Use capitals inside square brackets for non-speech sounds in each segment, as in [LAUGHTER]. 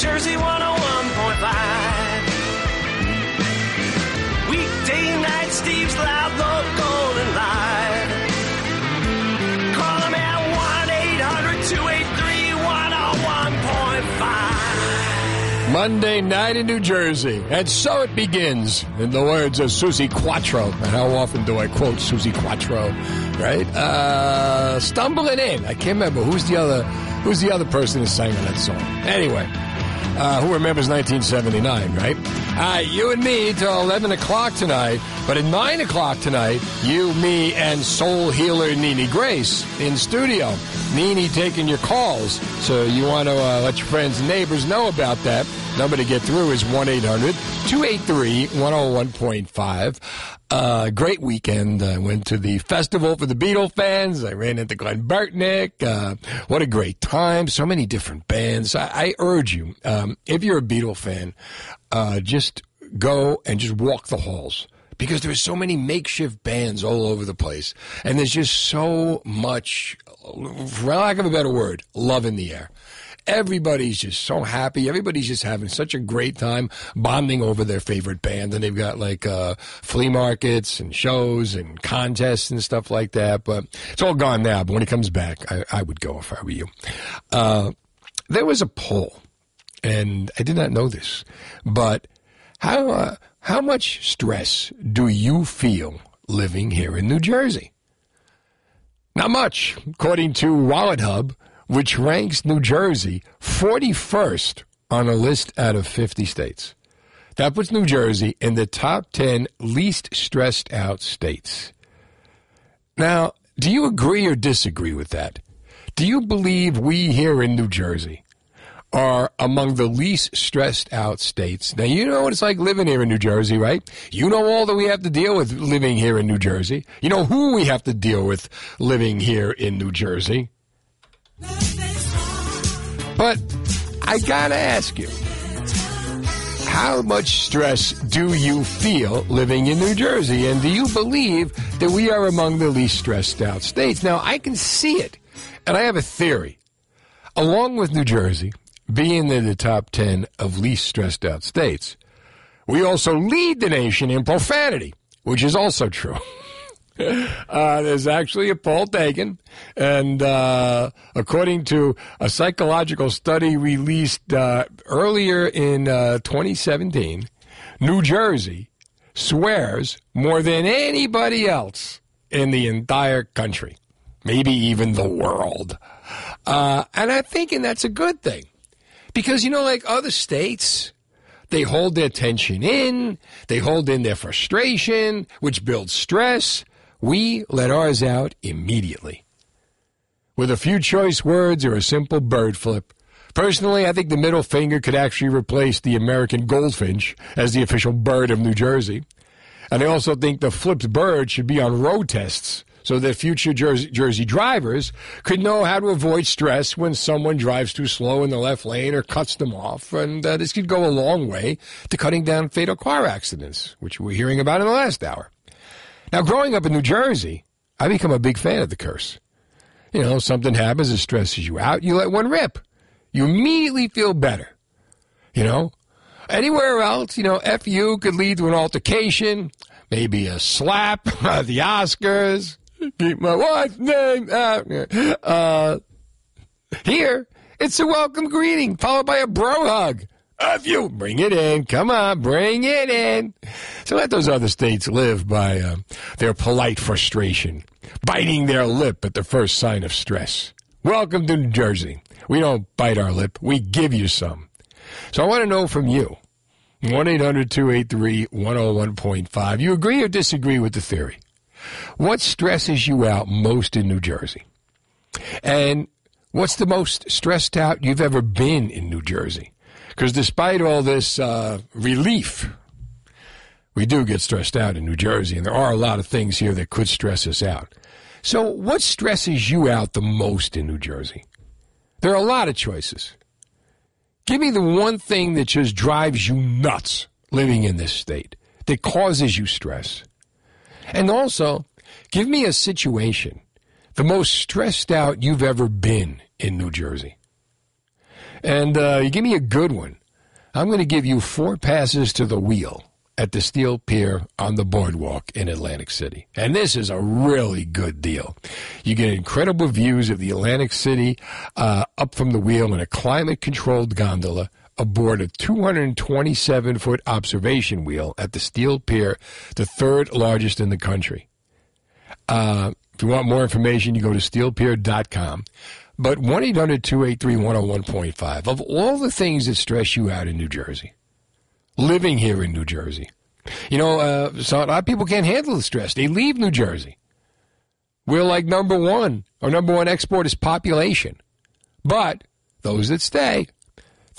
Jersey 101.5. Weekday night, Steve's loud. Call him at 1-800-283-101.5. Monday night in New Jersey. And so it begins, in the words of Suzi Quatro. And how often do I quote Suzi Quatro, right? Uh, stumbling in. I can't remember. Who's the other, who's the other person who sang that song? Anyway. Uh, who remembers 1979, right? Uh, you and me till 11 o'clock tonight, but at 9 o'clock tonight, you, me, and soul healer Nini Grace in studio. Nini taking your calls, so you want to uh, let your friends and neighbors know about that. Number to get through is 1 800 283 101.5. Uh, great weekend. I went to the festival for the Beatle fans. I ran into Glen Burtnik. Uh, what a great time. So many different bands. I, I urge you, um, if you're a Beatle fan, uh, just go and just walk the halls because there's so many makeshift bands all over the place. And there's just so much, for lack of a better word, love in the air. Everybody's just so happy. Everybody's just having such a great time bonding over their favorite band. And they've got like uh, flea markets and shows and contests and stuff like that. But it's all gone now. But when it comes back, I, I would go if I were you. Uh, there was a poll, and I did not know this, but how uh, how much stress do you feel living here in New Jersey? Not much, according to Wallet Hub, which ranks New Jersey 41st on a list out of 50 states. That puts New Jersey in the top 10 least stressed out states. Now, do you agree or disagree with that? Do you believe we here in New Jersey are among the least stressed out states? Now, you know what it's like living here in New Jersey, right? You know all that we have to deal with living here in New Jersey. You know who we have to deal with living here in New Jersey. But I gotta ask you, how much stress do you feel living in New Jersey? And do you believe that we are among the least stressed out states? Now, I can see it, and I have a theory. Along with New Jersey being in the top 10 of least stressed out states, we also lead the nation in profanity, which is also true. [LAUGHS] Uh, there's actually a poll taken, and uh, according to a psychological study released uh, earlier in uh, 2017, New Jersey swears more than anybody else in the entire country, maybe even the world. Uh, and I'm thinking that's a good thing. Because, you know, like other states, they hold their tension in, they hold in their frustration, which builds stress. We let ours out immediately. With a few choice words or a simple bird flip. Personally, I think the middle finger could actually replace the American goldfinch as the official bird of New Jersey. And I also think the flipped bird should be on road tests so that future Jersey, Jersey drivers could know how to avoid stress when someone drives too slow in the left lane or cuts them off. And uh, this could go a long way to cutting down fatal car accidents, which we're hearing about in the last hour. Now, growing up in New Jersey, I become a big fan of the curse. You know, something happens that stresses you out, you let one rip. You immediately feel better. You know, anywhere else, you know, F you could lead to an altercation, maybe a slap, [LAUGHS] the Oscars, keep my wife's name out. Uh, here, it's a welcome greeting followed by a bro hug. Of you, bring it in. Come on, bring it in. So let those other states live by uh, their polite frustration, biting their lip at the first sign of stress. Welcome to New Jersey. We don't bite our lip, we give you some. So I want to know from you 1 800 283 101.5. You agree or disagree with the theory? What stresses you out most in New Jersey? And What's the most stressed out you've ever been in New Jersey? Because despite all this uh, relief, we do get stressed out in New Jersey, and there are a lot of things here that could stress us out. So, what stresses you out the most in New Jersey? There are a lot of choices. Give me the one thing that just drives you nuts living in this state, that causes you stress. And also, give me a situation, the most stressed out you've ever been in New Jersey. And uh, give me a good one. I'm going to give you four passes to the wheel at the Steel Pier on the boardwalk in Atlantic City. And this is a really good deal. You get incredible views of the Atlantic City uh, up from the wheel in a climate controlled gondola aboard a 227 foot observation wheel at the Steel Pier, the third largest in the country. Uh, if you want more information, you go to steelpier.com. But 1 800 283 101.5. Of all the things that stress you out in New Jersey, living here in New Jersey, you know, uh, so a lot of people can't handle the stress. They leave New Jersey. We're like number one. Our number one export is population. But those that stay,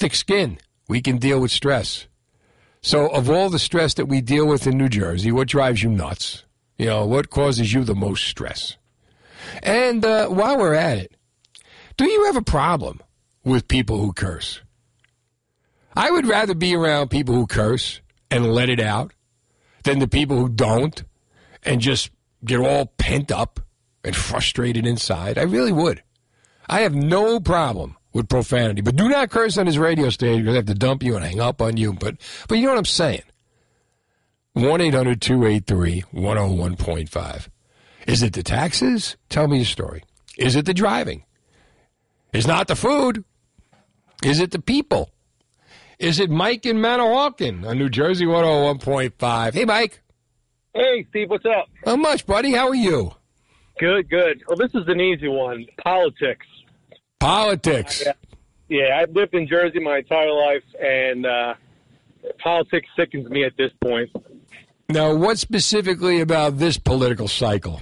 thick skin. We can deal with stress. So, of all the stress that we deal with in New Jersey, what drives you nuts? You know, what causes you the most stress? And uh, while we're at it, do you have a problem with people who curse? I would rather be around people who curse and let it out than the people who don't and just get all pent up and frustrated inside. I really would. I have no problem with profanity, but do not curse on his radio station because I have to dump you and hang up on you. But, but you know what I'm saying? 1 800 283 101.5. Is it the taxes? Tell me your story. Is it the driving? Is not the food? Is it the people? Is it Mike in Manahawkin on New Jersey 101.5? Hey, Mike. Hey, Steve, what's up? How much, buddy? How are you? Good, good. Well, this is an easy one politics. Politics. Yeah, yeah I've lived in Jersey my entire life, and uh, politics sickens me at this point. Now, what specifically about this political cycle?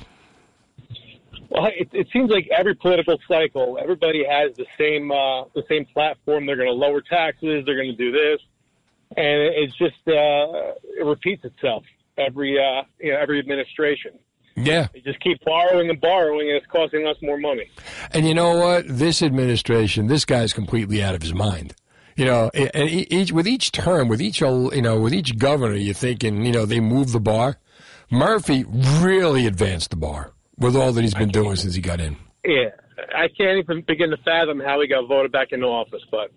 Well, it, it seems like every political cycle, everybody has the same uh, the same platform. They're going to lower taxes. They're going to do this, and it's just uh, it repeats itself every uh, you know every administration. Yeah. They just keep borrowing and borrowing, and it's costing us more money. And you know what? This administration, this guy's completely out of his mind. You know, and each with each term, with each you know, with each governor, you're thinking, you know, they move the bar. Murphy really advanced the bar with all that he's been doing since he got in. Yeah, I can't even begin to fathom how he got voted back into office, but.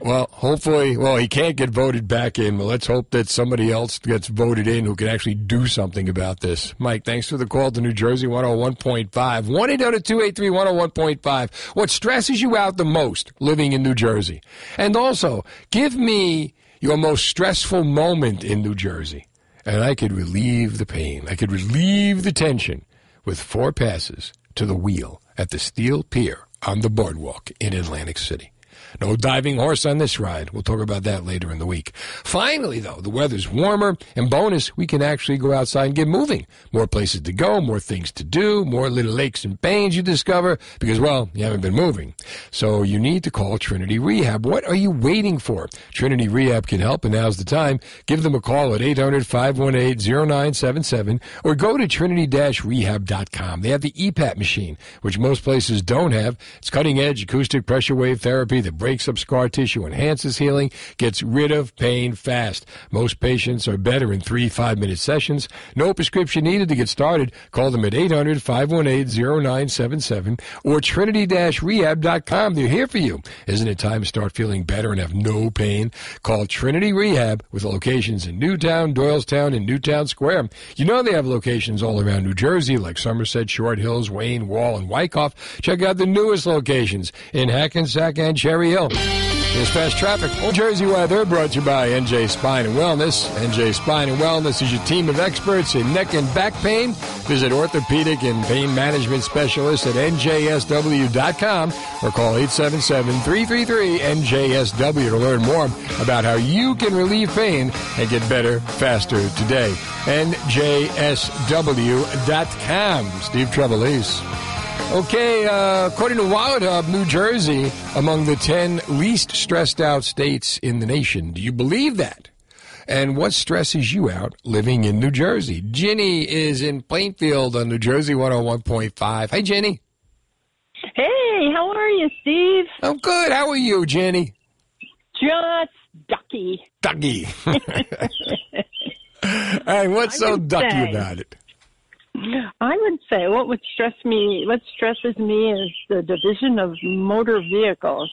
Well, hopefully, well, he can't get voted back in. Well, let's hope that somebody else gets voted in who can actually do something about this. Mike, thanks for the call to New Jersey 101.5. 1 800 283 101.5. What stresses you out the most living in New Jersey? And also, give me your most stressful moment in New Jersey. And I could relieve the pain, I could relieve the tension with four passes to the wheel at the Steel Pier on the boardwalk in Atlantic City. No diving horse on this ride. We'll talk about that later in the week. Finally, though, the weather's warmer, and bonus, we can actually go outside and get moving. More places to go, more things to do, more little lakes and bays you discover because, well, you haven't been moving. So you need to call Trinity Rehab. What are you waiting for? Trinity Rehab can help, and now's the time. Give them a call at 800 518 0977 or go to trinity-rehab.com. They have the EPAT machine, which most places don't have. It's cutting edge acoustic pressure wave therapy that breaks up scar tissue, enhances healing, gets rid of pain fast. Most patients are better in three five minute sessions. No prescription needed to get started. Call them at 800 518 0977 or trinity rehab.com. They're here for you. Isn't it time to start feeling better and have no pain? Call Trinity Rehab with locations in Newtown, Doylestown, and Newtown Square. You know they have locations all around New Jersey like Somerset, Short Hills, Wayne, Wall, and Wyckoff. Check out the newest locations in Hackensack and Cherry Hill. Here's fast traffic. Old Jersey weather brought to you by NJ Spine and Wellness. NJ Spine and Wellness is your team of experts in neck and back pain. Visit orthopedic and pain management specialists at njsw.com or call 877-333-NJSW to learn more about how you can relieve pain and get better faster today. NJSW.com. Steve Trevelise. Okay, uh, according to Hub, New Jersey, among the 10 least stressed out states in the nation. Do you believe that? And what stresses you out living in New Jersey? Ginny is in Plainfield on New Jersey 101.5. Hey, Jenny. Hey, how are you, Steve? I'm good. How are you, Jenny? Just ducky. Ducky. [LAUGHS] [LAUGHS] hey, what's so ducky say- about it? I would say what would stress me, what stresses me is the division of motor vehicles.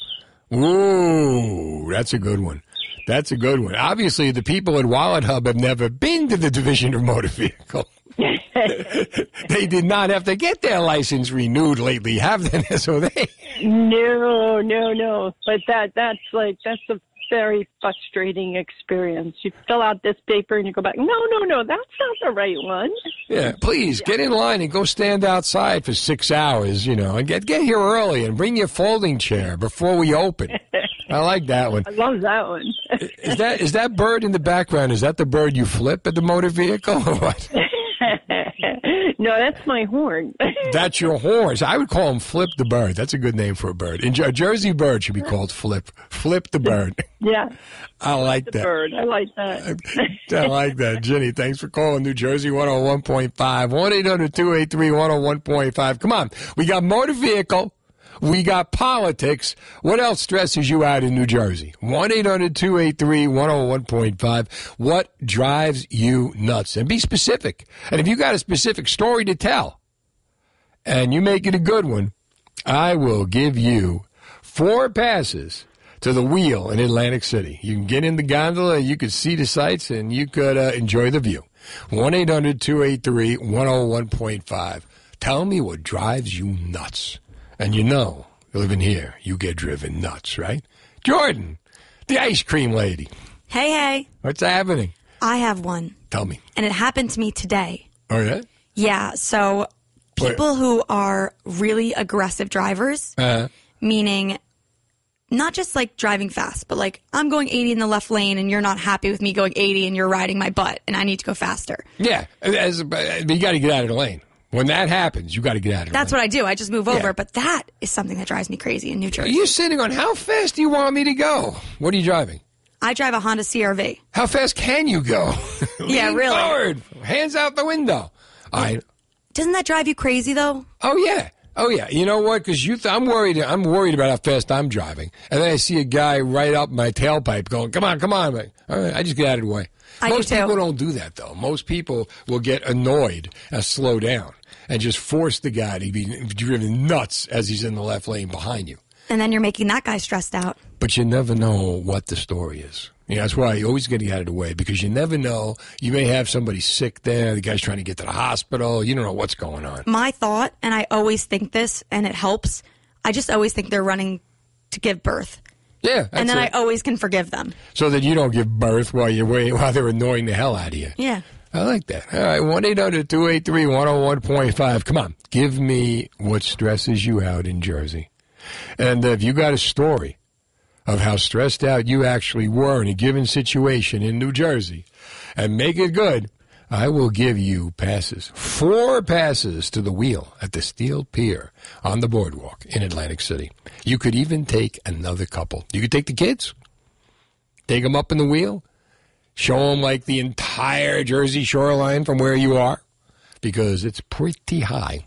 Ooh, that's a good one. That's a good one. Obviously, the people at Wallet Hub have never been to the Division of Motor Vehicle. [LAUGHS] they did not have to get their license renewed lately, have they? [LAUGHS] So they. No, no, no. But that that's like that's a very frustrating experience. You fill out this paper and you go back. No, no, no. That's not the right one. Yeah, please get in line and go stand outside for six hours, you know, and get get here early and bring your folding chair before we open. I like that one. [LAUGHS] I love that one. Is that is that bird in the background? Is that the bird you flip at the motor vehicle or what? [LAUGHS] no, that's my horn. [LAUGHS] That's your horse. I would call him Flip the Bird. That's a good name for a bird. And a Jersey bird should be called Flip. Flip the Bird. [LAUGHS] yeah, I like that. bird. I like that. [LAUGHS] I like that. Jenny, thanks for calling New Jersey 101.5. 1 800 283 101.5. Come on. We got motor vehicle. We got politics. What else stresses you out in New Jersey? 1 800 283 101.5. What drives you nuts? And be specific. And if you got a specific story to tell and you make it a good one, I will give you four passes to the wheel in Atlantic City. You can get in the gondola, you could see the sights, and you could uh, enjoy the view. 1 800 283 101.5. Tell me what drives you nuts. And you know, living here, you get driven nuts, right? Jordan, the ice cream lady. Hey, hey, What's happening? I have one, Tell me. and it happened to me today. Oh, yeah? Yeah, so people who are really aggressive drivers, Uh, meaning not just like driving fast, but like I'm going 80 in the left lane and you're not happy with me going 80 and you're riding my butt and I need to go faster. yeah, as, but you got to get out of the lane. When that happens, you got to get out of the That's lane. what I do. I just move over, Yeah. but that is something that drives me crazy in New Jersey. You're sitting on how fast do you want me to go? What are you driving? I drive a Honda CRV. How fast can you go? [LAUGHS] [LAUGHS] Yeah, really. Forward, hands out the window. I. Doesn't that drive you crazy though? Oh yeah. Oh yeah. You know what? Because you, th- I'm worried. I'm worried about how fast I'm driving, and then I see a guy right up my tailpipe going, "Come on, come on!" Like, All right, I just get out of the way. I do Most too. people don't do that though. Most people will get annoyed and slow down and just force the guy to be driven nuts as he's in the left lane behind you. And then you're making that guy stressed out. but you never know what the story is. You know, that's why you always got to get out of the way because you never know. You may have somebody sick there. The guy's trying to get to the hospital. You don't know what's going on. My thought, and I always think this, and it helps. I just always think they're running to give birth, Yeah, and then it. I always can forgive them. so that you don't give birth while you're waiting, while they're annoying the hell out of you. Yeah. I like that. All right, one 283 101.5 Come on, give me what stresses you out in Jersey, and if you got a story of how stressed out you actually were in a given situation in New Jersey, and make it good. I will give you passes, four passes to the wheel at the Steel Pier on the boardwalk in Atlantic City. You could even take another couple. You could take the kids, take them up in the wheel, show them like the entire Jersey shoreline from where you are, because it's pretty high.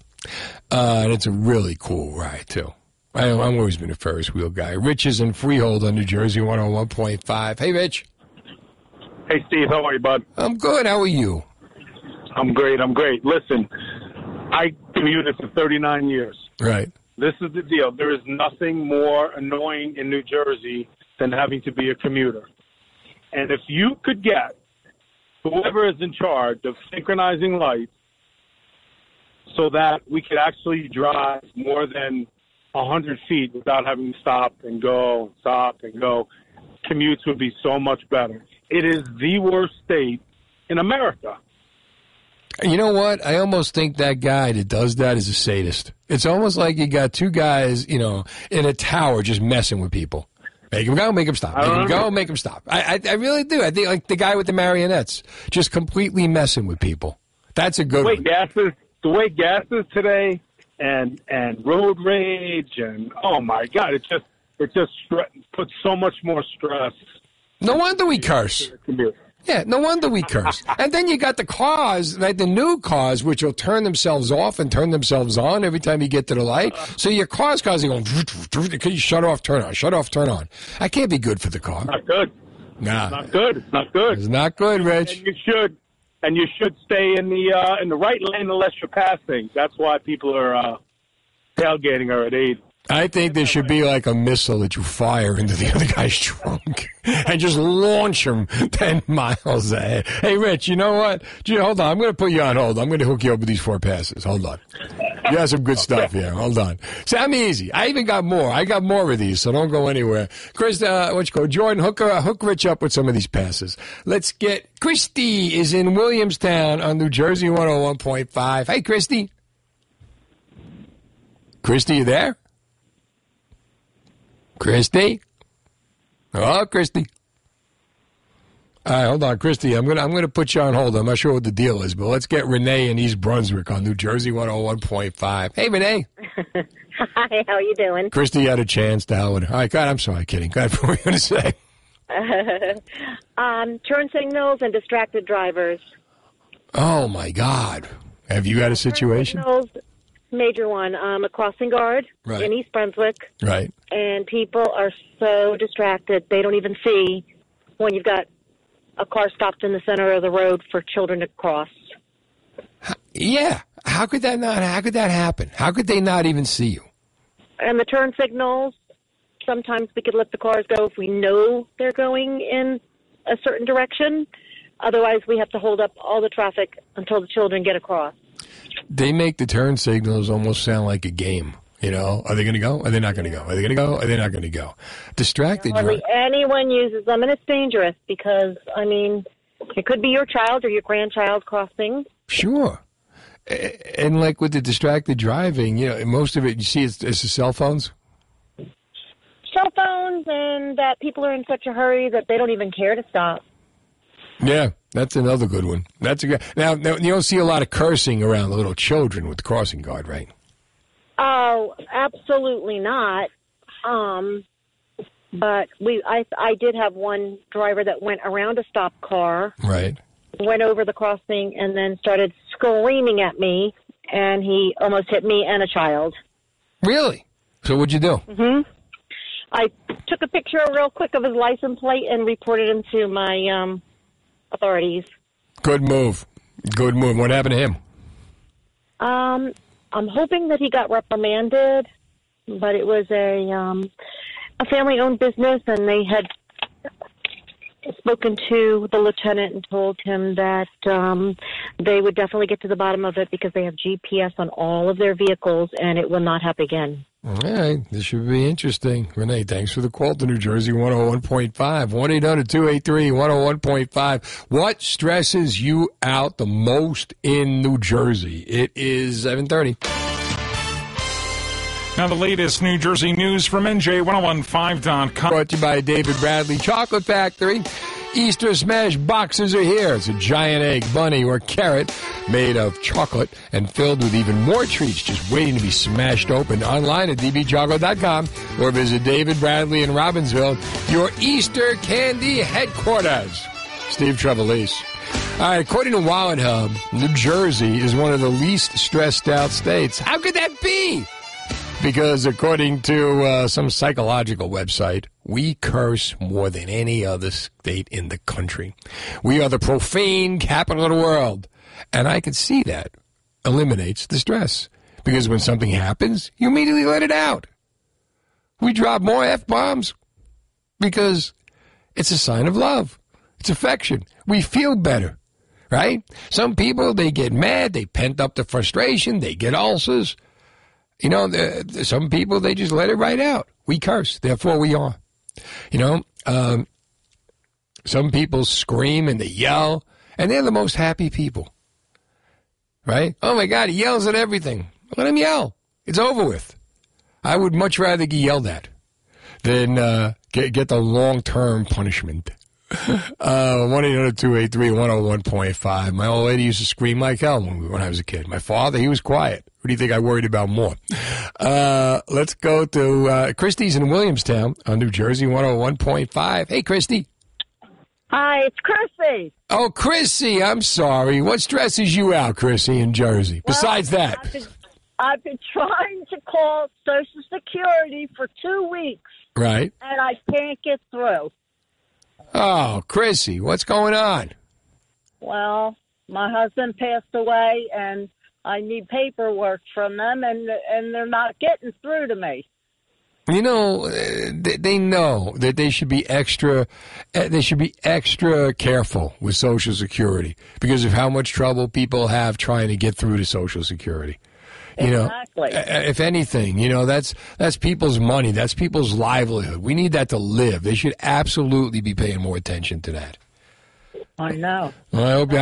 Uh, and it's a really cool ride, too. I, I've always been a Ferris wheel guy. Rich is in Freehold on New Jersey 101.5. Hey, Rich. Hey, Steve, how are you, bud? I'm good. How are you? I'm great. I'm great. Listen, I commuted for 39 years. Right. This is the deal. There is nothing more annoying in New Jersey than having to be a commuter. And if you could get whoever is in charge of synchronizing lights so that we could actually drive more than 100 feet without having to stop and go, stop and go, commutes would be so much better. It is the worst state in America. You know what? I almost think that guy that does that is a sadist. It's almost like you got two guys, you know, in a tower just messing with people. Make him go, make him stop. Make him go, make him stop. I, I, I really do. I think like the guy with the marionettes, just completely messing with people. That's a good way one. gas is the way gas is today, and and road rage and oh my god, it just it just puts so much more stress. No wonder we curse. Yeah, no wonder we curse. and then you got the cars, like the new cars, which will turn themselves off and turn themselves on every time you get to the light. So your car's constantly going, can you shut off, turn on, shut off, turn on. That can't be good for the car. Not good. Nah, Not good. Not good. it's not good, Rich. And you should, and you should stay in the uh, in the right lane unless you're passing. That's why people are uh, tailgating or at eight. I think there should be like a missile that you fire into the [LAUGHS] other guy's trunk [LAUGHS] and just launch him [LAUGHS] 10 miles ahead. Hey, Rich, you know what? Gee, hold on. I'm going to put you on hold. I'm going to hook you up with these four passes. Hold on. You have some good stuff here. Hold on. Sound easy. I even got more. I got more of these, so don't go anywhere. Chris, uh, what you call Jordan, hook, uh, hook Rich up with some of these passes. Let's get Christy is in Williamstown on New Jersey 101.5. Hey, Christy. Christy, you there? Christy? Oh, Christy. All right, hold on, Christy. I'm gonna I'm gonna put you on hold. I'm not sure what the deal is, but let's get Renee in East Brunswick on New Jersey 101.5. Hey, Renee. [LAUGHS] Hi, how you doing? Christy had a chance to her. All right, God, I'm sorry, kidding. God, [LAUGHS] what were you gonna say? [LAUGHS] um, turn signals and distracted drivers. Oh my God. Have you got a situation? Signals, major one. Um, a crossing guard Right. in East Brunswick, Right. and people are so distracted they don't even see when you've got a car stopped in the center of the road for children to cross. Yeah. How could that not? How could that happen? How could they not even see you? And the turn signals, sometimes we could let the cars go if we know they're going in a certain direction. Otherwise, we have to hold up all the traffic until the children get across. They make the turn signals almost sound like a game. You know, are they going to go? Are they not going to go? Are they going to go? Are they not going to go? Distracted. Hardly anyone uses them, and it's dangerous because, I mean, it could be your child or your grandchild crossing. Sure. And like with the distracted driving, you know, most of it you see is, is the cell phones. Cell phones, and that people are in such a hurry that they don't even care to stop. Yeah, that's another good one. That's a good. Now, now you don't see a lot of cursing around the little children with the crossing guard, right? Oh, absolutely not. Um, but we, I, I did have one driver that went around a stop car, Right. went over the crossing, and then started screaming at me, and he almost hit me and a child. Really? So what'd you do? Hmm I took a picture real quick of his license plate and reported him to my um, authorities. Good move. Good move. What happened to him? Um, I'm hoping that he got reprimanded, but it was a um, a family-owned business, and they had spoken to the lieutenant and told him that um, they would definitely get to the bottom of it because they have GPS on all of their vehicles, and it will not happen again. All right, this should be interesting. Renee, thanks for the call to New Jersey 101.5. 1 800 283 101.5. What stresses you out the most in New Jersey? It is 730. Now, the latest New Jersey news from NJ1015.com. Brought to you by David Bradley Chocolate Factory. Easter Smash boxes are here. It's a giant egg, bunny, or carrot made of chocolate and filled with even more treats just waiting to be smashed open. Online at dbchocolate.com or visit David Bradley in Robbinsville, your Easter candy headquarters. Steve Trevelise. All right, according to Wallet Hub, New Jersey is one of the least stressed out states. How could that be? Because according to uh, some psychological website, we curse more than any other state in the country. We are the profane capital of the world. And I can see that eliminates the stress. Because when something happens, you immediately let it out. We drop more F bombs because it's a sign of love. It's affection. We feel better, right? Some people, they get mad, they pent up the frustration, they get ulcers. You know, the, the- some people, they just let it right out. We curse, therefore we are. You know, um, some people scream and they yell, and they're the most happy people. Right? Oh my God, he yells at everything. Let him yell. It's over with. I would much rather get yelled at than uh, get, get the long term punishment. [LAUGHS] Uh, 1 800 283 101.5. My old lady used to scream like hell when, when I was a kid. My father, he was quiet. Who do you think I worried about more? Uh, let's go to uh, Christie's in Williamstown on New Jersey 101.5. Hey, Christy. Hi, it's Chrissy. Oh, Chrissy, I'm sorry. What stresses you out, Chrissy, in Jersey? Besides that, I've been, I've been trying to call Social Security for two weeks, right? and I can't get through. Oh, Chrissy, what's going on? Well, my husband passed away, and I need paperwork from them, and and they're not getting through to me. You know, they, know that they should be extra. uh, They should be extra careful with Social Security because of how much trouble people have trying to get through to Social Security. You know, if anything, you know that's that's people's money, that's people's livelihood. We need that to live. They should absolutely be paying more attention to that. I know. Well, I hope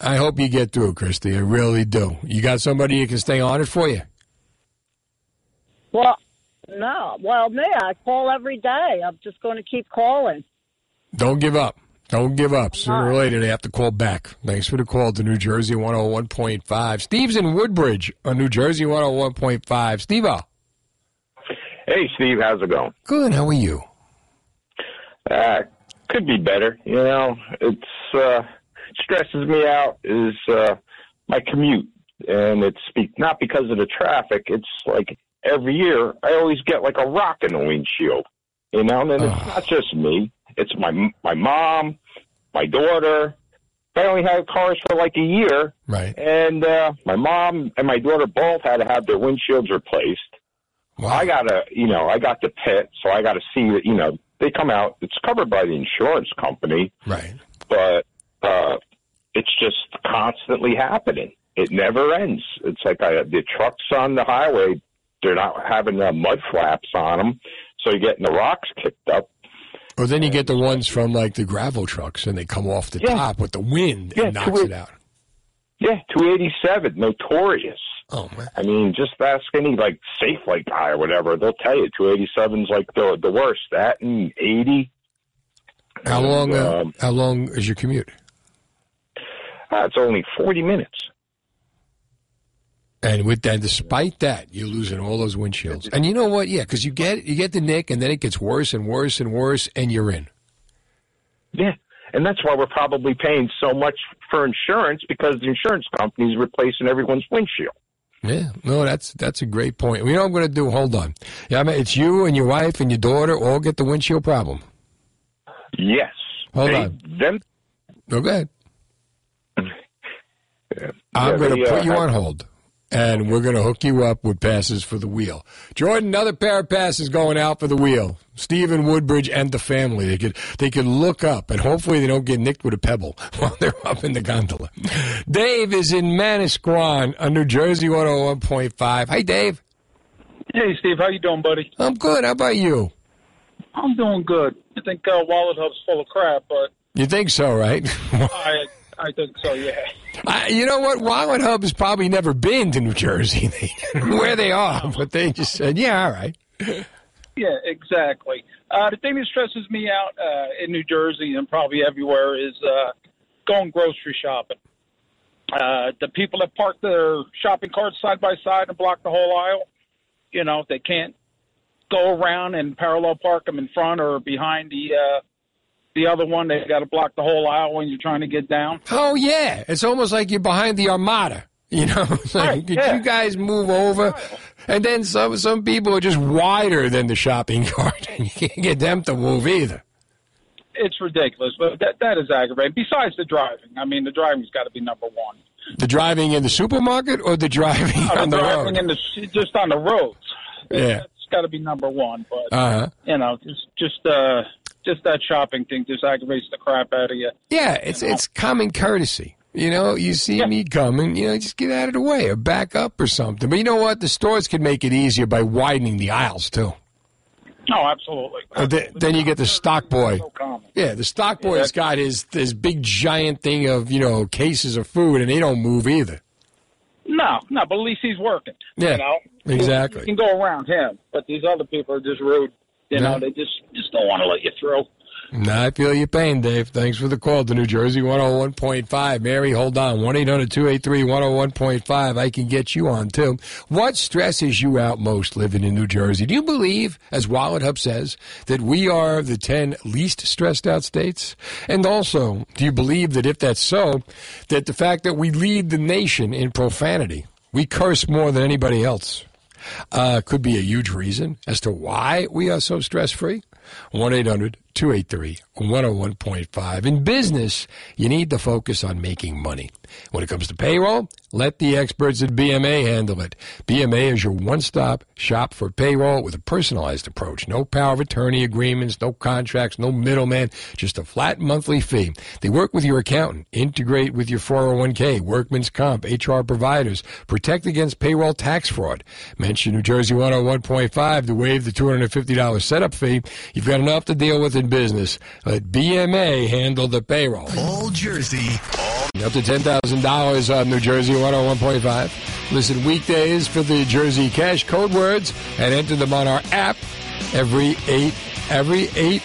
I, I hope you get through, Christy. I really do. You got somebody who can stay on it for you. Well, no. Well, me, I call every day. I'm just going to keep calling. Don't give up. Don't give up. Sooner or later, they have to call back. Thanks for the call to New Jersey 101.5. Steve's in Woodbridge on New Jersey 101.5. Steve Hey, Steve, how's it going? Good. How are you? Uh, could be better. You know, it's uh, stresses me out is uh, my commute, and it's be- not because of the traffic. It's like every year I always get like a rock in the windshield. You know, and it's not just me. It's my my mom, my daughter. I only had cars for like a year, right? And uh, my mom and my daughter both had to have their windshields replaced. I got to, you know, I got the pit, so I got to see that, you know, they come out. It's covered by the insurance company, right? But uh, it's just constantly happening. It never ends. It's like I, the trucks on the highway, they're not having uh, mud flaps on them, so you're getting the rocks kicked up. Or then you get the ones from like the gravel trucks and they come off the top with the wind and knocks it out. Yeah, 287, notorious. Oh man! I mean, just ask any like safe like guy or whatever. They'll tell you 287's like the the worst. That and 80. How long? Uh, Um, how long is your commute? Uh, it's only 40 minutes. And with that, despite that, you're losing all those windshields. And you know what? Yeah, because you get you get the nick, and then it gets worse and worse and worse, and you're in. Yeah. And that's why we're probably paying so much for insurance because the insurance company's replacing everyone's windshield. Yeah, no, that's that's a great point. You know what I'm going to do? Hold on. Yeah, I mean, it's you and your wife and your daughter all get the windshield problem. Yes. Hold They- on. Them. No, go ahead. I'm Yeah, going they, to uh, put you on hold, and we're going to hook you up with passes for the wheel. Jordan, another pair of passes going out for the wheel. Stephen Woodbridge and the family. They could they could look up, and hopefully they don't get nicked with a pebble [LAUGHS] while they're up in the gondola. Dave is in Manasquan on New Jersey 101.5. Hi, Dave. Hey, Steve, how you doing, buddy? I'm good. How about you? I'm doing good. I think uh, Wallet Hub's full of crap, but You think so, right? [LAUGHS] I I think so. Yeah. I, you know what? Wallet Hub has probably never been to New Jersey, [LAUGHS] where they are, but they just said, "Yeah, all right." Yeah, exactly. Uh, the thing that stresses me out uh, in New Jersey and probably everywhere is uh, going grocery shopping. Uh, the people that park their shopping carts side by side and block the whole aisle, you know, they can't go around and parallel park them in front or behind the uh, the other one. they've got to block the whole aisle when you're trying to get down. Oh yeah, it's almost like you're behind the Armada. [LAUGHS] You know, like, could you guys move over? And then some some people are just wider than the shopping [LAUGHS] cart, and you can't get them to move either. It's ridiculous, but that that is aggravating. Besides the driving, I mean, the driving's got to be number one. The driving in the supermarket or the driving Uh, on the driving road? in the just on the roads. Yeah. It's got to be number one. But Uh-huh. you know, just just uh, just that shopping thing just aggravates the crap out of you. Yeah, it's it's common courtesy. You know, you see me coming, you know, just get out of the way or back up or something. But you know what? The stores could make it easier by widening the aisles too. No, absolutely. Uh, th- then you get the stock boy. So. Yeah, the stock boy's got his his big giant thing of you know cases of food, and they don't move either. No, no, but at least he's working. Yeah, you know, exactly. You can go around him, but these other people are just rude. You know, they just just don't want to let you through. No, I feel your pain, Dave. Thanks for the call to New Jersey 101.5. Mary, hold on. 1 800 283 101.5. I can get you on, too. What stresses you out most living in New Jersey? Do you believe, as Wallet Hub says, that we are the 10 least stressed out states? And also, do you believe that if that's so, that the fact that we lead the nation in profanity, we curse more than anybody else, uh, could be a huge reason as to why we are so stress free? 1 800 283 101.5. In business, you need to focus on making money. When it comes to payroll, let the experts at BMA handle it. BMA is your one stop shop for payroll with a personalized approach. No power of attorney agreements, no contracts, no middleman, just a flat monthly fee. They work with your accountant, integrate with your 401k, workman's comp, HR providers, protect against payroll tax fraud. Mention New Jersey 101.5 to waive the $250 setup fee. You've got enough to deal with in business. Let BMA handle the payroll. All Jersey, all Up to $10,000 on New Jersey 101.5. Listen weekdays for the Jersey Cash code words and enter them on our app every eight, every eight,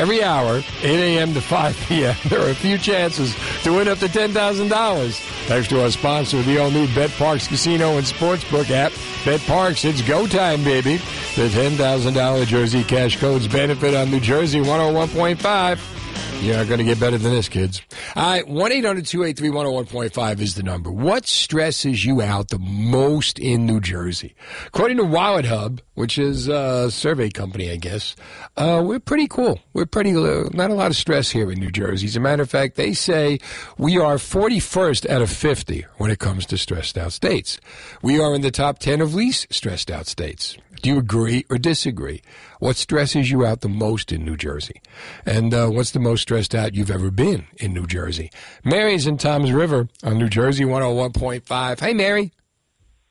every hour, 8 a.m. to 5 p.m. [LAUGHS] There are a few chances to win up to $10,000. Thanks to our sponsor, the all-new BetParx Casino and Sportsbook app. BetParx, it's go time, baby. The $10,000 Jersey Cash codes benefit on New Jersey 101.5. You're going to get better than this, kids. All right, 1 800 283 101.5 is the number. What stresses you out the most in New Jersey? According to Wallet Hub, which is a survey company, I guess, uh, we're pretty cool. We're pretty, uh, not a lot of stress here in New Jersey. As a matter of fact, they say we are 41st out of 50 when it comes to stressed out states. We are in the top 10 of least stressed out states. Do you agree or disagree? What stresses you out the most in New Jersey? And uh, what's the most stressed out you've ever been in New Jersey? Mary's in Toms River on New Jersey 101.5. Hey, Mary.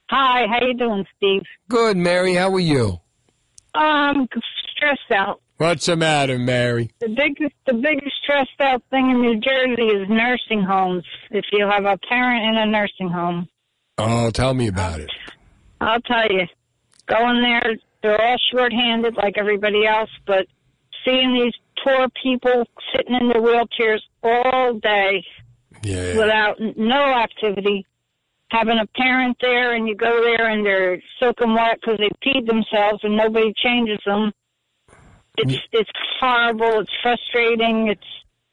Hi, how you doing, Steve? Good, Mary. How are you? Um, stressed out. What's the matter, Mary? The biggest, the biggest stressed out thing in New Jersey is nursing homes. If you have a parent in a nursing home, Oh, tell me about it. I'll tell you, going there, they're all short-handed like everybody else, but seeing these poor people sitting in their wheelchairs all day Yeah. without no activity, having a parent there and you go there and they're soaking wet because they peed themselves and nobody changes them. It's it's horrible. It's frustrating. It's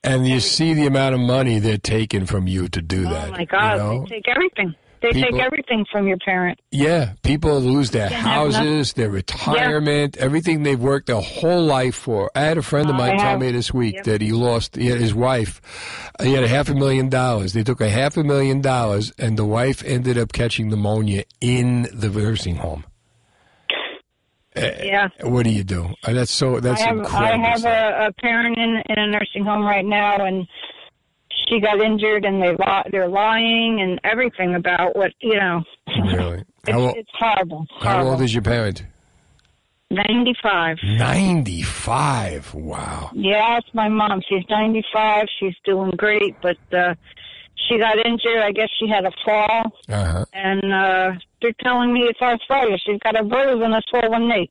And you see the amount of money they're taking from you to do oh that. oh my god, you know? they take everything. They People- take everything from your parent. Yeah, people lose their Can't have nothing. houses, their retirement, everything they've worked their whole life for. I had a friend of I mine tell me this week yep. that he lost he had his wife. He had a half a million dollars. They took a half a million dollars, and the wife ended up catching pneumonia in the nursing home. Yeah. What do you do? Uh, That's so. That's I have incredible. I have a, a parent in in a nursing home right now, and she got injured, and they li- they're lying and everything about what you know. really. [LAUGHS] It's, How, o- it's horrible. how old is your parent? Ninety five. Ninety-five. Wow. Yeah, it's my mom. She's 95. She's doing great, but uh, she got injured. I guess she had a fall, Uh huh. and uh, they're telling me it's arthritis. She's got a bruise and a swollen knee.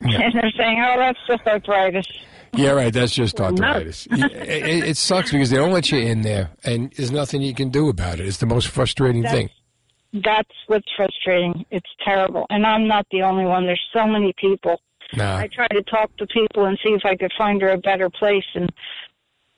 And they're saying, oh, that's just arthritis. Yeah, right. That's just arthritis. Yeah, it, it sucks because they don't let you in there, and there's nothing you can do about it. It's the most frustrating That's- thing. That's what's frustrating. It's terrible. And I'm not the only one. There's so many people. Nah. I try to talk to people and see if I could find her a better place, and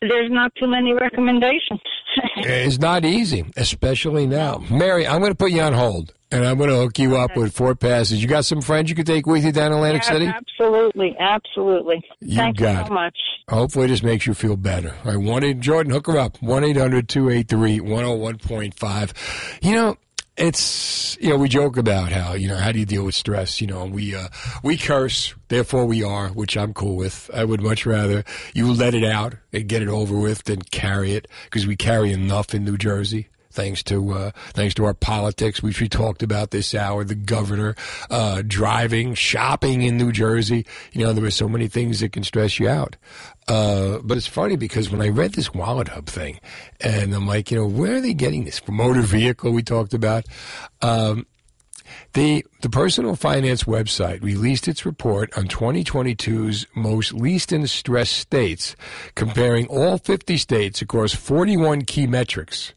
there's not too many recommendations. [LAUGHS] It's not easy, especially now. Mary, I'm going to put you on hold, and I'm going to hook you up with four passes. You got some friends you could take with you down Atlantic Yeah, City? Absolutely, absolutely. You Thank got you so much. Hopefully, this makes you feel better. I wanted Jordan, hook her up. 1 800 283 101.5. You know, it's, you know, we joke about how, you know, how do you deal with stress? You know, we, uh, we curse, therefore we are, which I'm cool with. I would much rather you let it out and get it over with than carry it because we carry enough in New Jersey. Thanks to uh, thanks to our politics, which we talked about this hour, the governor uh, driving, shopping in New Jersey. You know, there are so many things that can stress you out. Uh, but it's funny because when I read this Wallet Hub thing, and I'm like, you know, where are they getting this? Motor vehicle we talked about. Um, The the personal finance website released its report on 2022's most least in stress states, comparing all 50 states across 41 key metrics.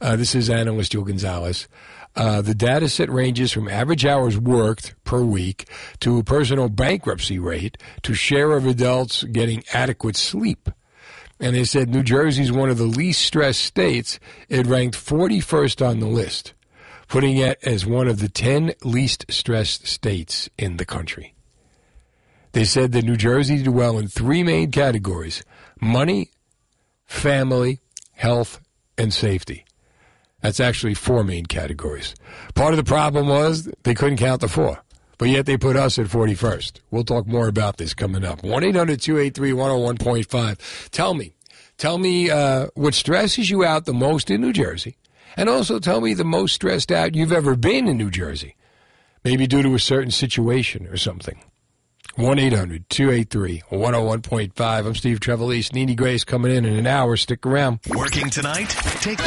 Uh, this is analyst Joe Gonzalez. Uh, the data set ranges from average hours worked per week to personal bankruptcy rate to share of adults getting adequate sleep. And they said New Jersey is one of the least stressed states. It ranked 41st on the list, putting it as one of the 10 least stressed states in the country. They said that New Jersey did well in three main categories money, family, health, and safety. That's actually four main categories. Part of the problem was they couldn't count the four, but yet they put us at 41st. We'll talk more about this coming up. 1 800 283 101.5. Tell me, tell me uh, what stresses you out the most in New Jersey, and also tell me the most stressed out you've ever been in New Jersey, maybe due to a certain situation or something. 1 800 283 101.5. I'm Steve Trevelise. Nini Grace coming in in an hour. Stick around. Working tonight? Take.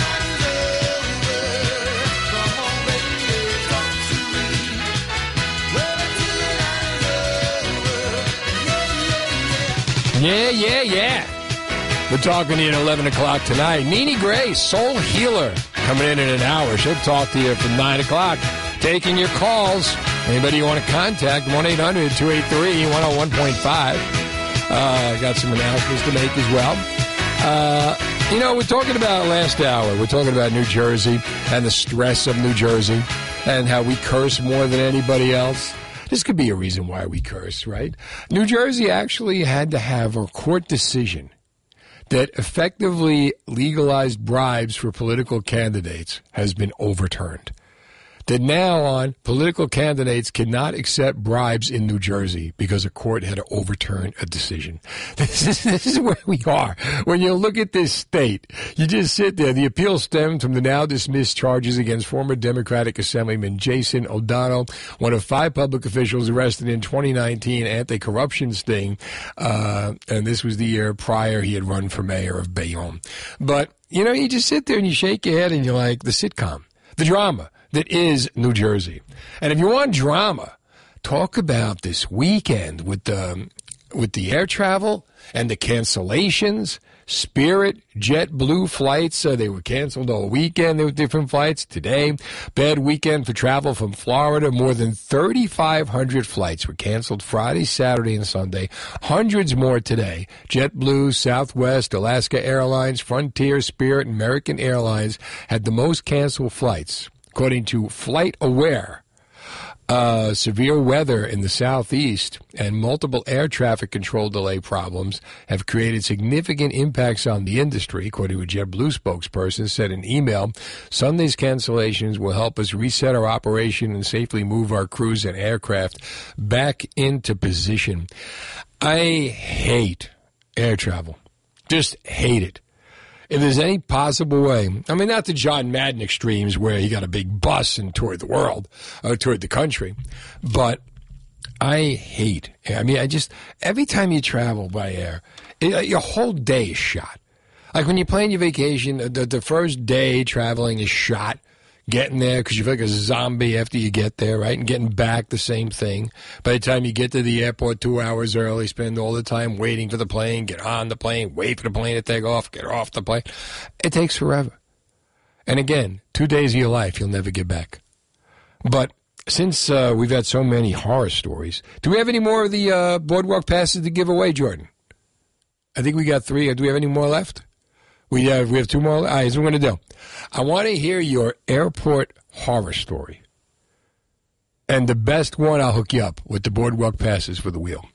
Yeah, yeah, yeah. We're talking to you at 11 o'clock tonight. Nini Gray, soul healer, coming in in an hour. She'll talk to you from 9 o'clock. Taking your calls. Anybody you want to contact, 1 800 283 101.5. Uh, got some announcements to make as well. Uh, you know, we're talking about last hour. We're talking about New Jersey and the stress of New Jersey and how we curse more than anybody else. This could be a reason why we curse, right? New Jersey actually had to have a court decision that effectively legalized bribes for political candidates has been overturned. That now on, political candidates cannot accept bribes in New Jersey because a court had to overturn a decision. [LAUGHS] This is, this is where we are. When you look at this state, you just sit there. The appeal stemmed from the now dismissed charges against former Democratic Assemblyman Jason O'Donnell, one of five public officials arrested in 2019 anti-corruption sting. Uh, and this was the year prior he had run for mayor of Bayonne. But, you know, you just sit there and you shake your head and you're like, the sitcom, the drama that is New Jersey. And if you want drama, talk about this weekend with the with the air travel and the cancellations. Spirit, JetBlue flights, uh, they were canceled all weekend. There were different flights today. Bad weekend for travel from Florida. More than 3,500 flights were canceled Friday, Saturday, and Sunday. Hundreds more today. JetBlue, Southwest, Alaska Airlines, Frontier, Spirit, and American Airlines had the most canceled flights according to FlightAware. Uh, severe weather in the southeast and multiple air traffic control delay problems have created significant impacts on the industry, according to a JetBlue spokesperson said in email. Sunday's cancellations will help us reset our operation and safely move our crews and aircraft back into position. I hate air travel. Just hate it if there's any possible way, I mean, not the John Madden extremes where he got a big bus and toured the world, or uh, toured the country, but I hate. I mean, I just every time you travel by air, it, your whole day is shot. Like when you plan your vacation, the, the first day traveling is shot getting there because you feel like a zombie after you get there, right? And getting back, the same thing. By the time you get to the airport two hours early, spend all the time waiting for the plane, get on the plane, wait for the plane to take off, get off the plane. It takes forever. And again, two days of your life you'll never get back. But since uh, we've had so many horror stories, do we have any more of the uh, boardwalk passes to give away, Jordan? I think we got three. Do we have any more left? We have we have two more. All right, here's what we're to do. I want to hear your airport horror story. And the best one, I'll hook you up with the boardwalk passes for the wheel.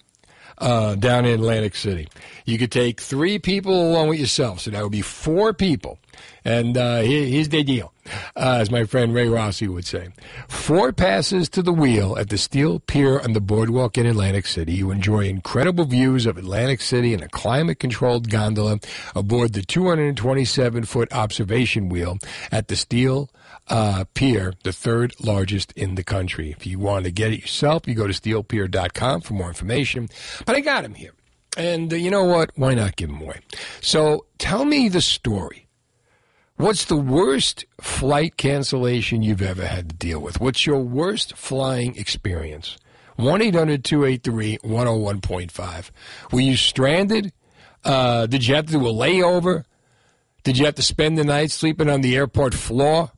Uh, down in Atlantic City. You could take three people along with yourself, so that would be four people. And uh, here, here's the deal, uh, as my friend Ray Rossi would say. Four passes to the wheel at the Steel Pier on the boardwalk in Atlantic City. You enjoy incredible views of Atlantic City in a climate-controlled gondola aboard the 227-foot observation wheel at the Steel uh, Pier, the third largest in the country. If you want to get it yourself, you go to steelpier.com for more information. But I got him here. And uh, you know what? Why not give him away? So tell me the story What's the worst flight cancellation you've ever had to deal with? What's your worst flying experience? 1 800 283 101.5. Were you stranded? Uh, did you have to do a layover? Did you have to spend the night sleeping on the airport floor?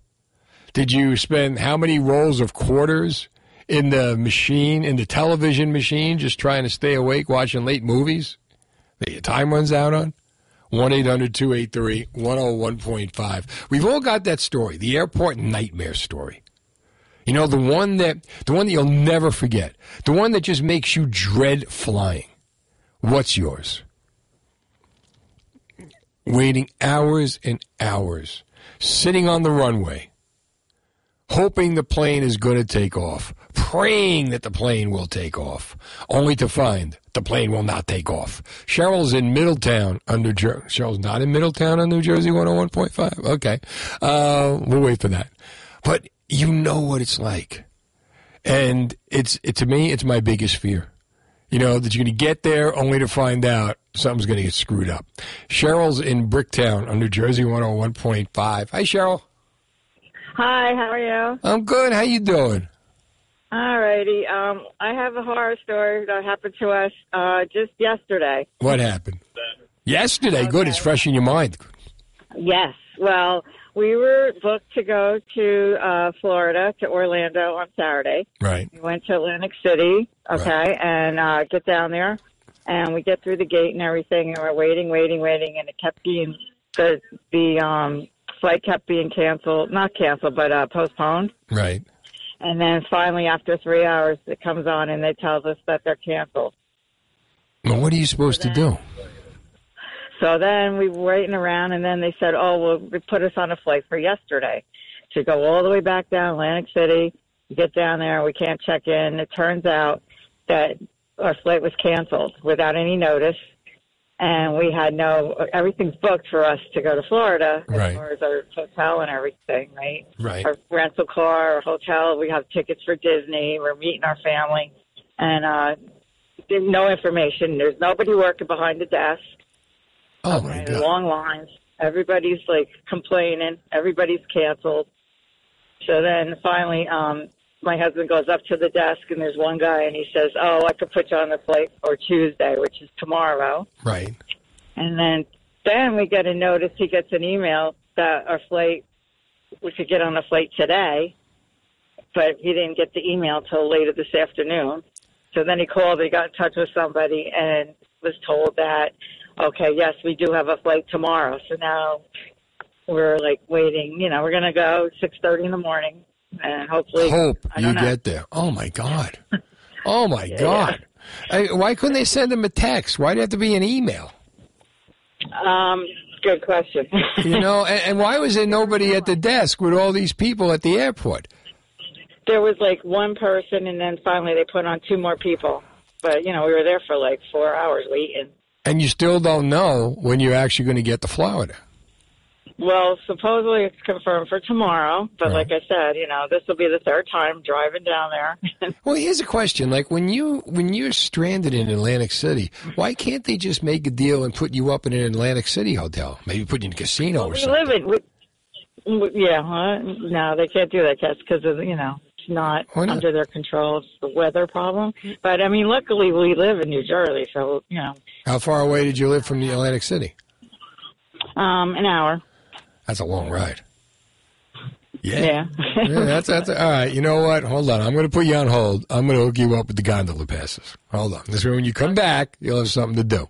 Did you spend how many rolls of quarters in the machine, in the television machine, just trying to stay awake watching late movies that your time runs out on? 1 800 283 101.5. We've all got that story, the airport nightmare story. You know, the one that the one that you'll never forget. The one that just makes you dread flying. What's yours? Waiting hours and hours, sitting on the runway, hoping the plane is going to take off, praying that the plane will take off, only to find the plane will not take off. Cheryl's in Middletown, on New Jersey. Cheryl's not in Middletown on New Jersey 101.5. Okay. Uh, we'll wait for that. But you know what it's like. And it's, it, to me, it's my biggest fear. You know, that you're going to get there only to find out something's going to get screwed up. Cheryl's in Bricktown on New Jersey 101.5. Hi, Cheryl. Hi, how are you? I'm good. How you doing? All righty. Um, I have a horror story that happened to us uh, just yesterday. What happened? Yesterday. Good. It's fresh in your mind. Yes. Well, we were booked to go to uh, Florida to Orlando on Saturday. Right. We went to Atlantic City, okay, and uh, get down there, and we get through the gate and everything, and we're waiting, waiting, waiting, and it kept being the the um, flight kept being canceled, not canceled, but uh, postponed. Right. And then finally, after three hours, it comes on and it tells us that they're canceled. Well, what are you supposed to do? So then we were waiting around, and then they said, "Oh, well, they put us on a flight for yesterday to go all the way back down Atlantic City. Get down there, we can't check in. It turns out that our flight was canceled without any notice, and we had no everything's booked for us to go to Florida as Right. far as our hotel and everything, right? Right. Our rental car, our hotel. We have tickets for Disney. We're meeting our family, and uh, there's no information. There's nobody working behind the desk. Oh my God. long lines. Everybody's like complaining. Everybody's canceled. So then finally, um, my husband goes up to the desk and there's one guy and he says, "Oh, I could put you on the flight for Tuesday, which is tomorrow." Right. And then then we get a notice. He gets an email that our flight we could get on the flight today, but he didn't get the email till later this afternoon. So then he called. He got in touch with somebody and was told that okay, yes, we do have a flight tomorrow. So now we're like waiting. You know, we're gonna go six thirty in the morning, and hopefully, Hope you know. get there. Oh my God. [LAUGHS] Oh my God. Hey, why couldn't they send him a text? Why'd it have to be an email? Um, good question. [LAUGHS] You know, and, and why was there nobody at the desk with all these people at the airport? there was like one person, and then finally they put on two more people. But you know, we were there for like four hours waiting. And you still don't know when you're actually going to get to Florida. Well, supposedly it's confirmed for tomorrow, but like I said, you know, this will be the third time driving down there. [LAUGHS] Well, here's a question: like when you when you're stranded in Atlantic City, why can't they just make a deal and put you up in an Atlantic City hotel? Maybe put you in a casino or we something. live in, we, yeah, huh? no, they can't do that just because of you know it's not, not? under their control. It's the weather problem. But I mean, luckily we live in New Jersey, so you know, How far away did you live from the Atlantic City? um, an hour. That's a long ride. Yeah. yeah, that's that's all right. You know what? Hold on. I'm going to put you on hold. I'm going to hook you up with the gondola passes. Hold on. This way, when you come back, you'll have something to do.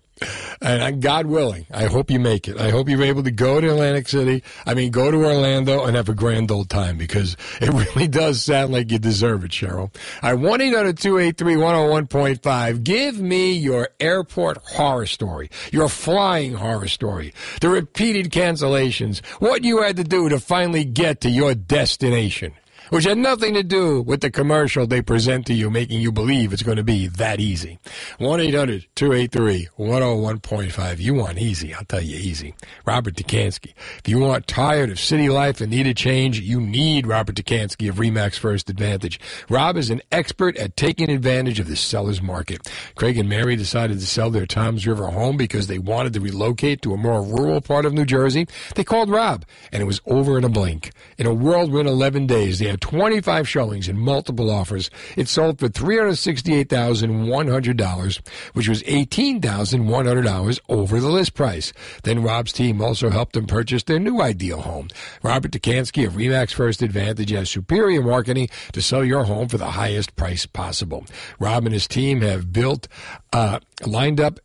And God willing, I hope you make it. I hope you're able to go to Atlantic City. I mean, go to Orlando and have a grand old time because [LAUGHS] it really does sound like you deserve it, Cheryl. I one eight hundred two eight three one zero one point five. Give me your airport horror story, your flying horror story, the repeated cancellations, what you had to do to finally get to your destination. Which had nothing to do with the commercial they present to you, making you believe it's going to be that easy. 1 800 283 101.5. You want easy, I'll tell you easy. Robert DeKanski. If you want tired of city life and need a change, you need Robert DeKanski of Remax First Advantage. Rob is an expert at taking advantage of the seller's market. Craig and Mary decided to sell their Toms River home because they wanted to relocate to a more rural part of New Jersey. They called Rob, and it was over in a blink. In a whirlwind 11 days, they had 25 showings and multiple offers. It sold for $368,100, which was $18,100 over the list price. Then Rob's team also helped them purchase their new ideal home. Robert DeKanski of Remax First Advantage has superior marketing to sell your home for the highest price possible. Rob and his team have built, uh, lined up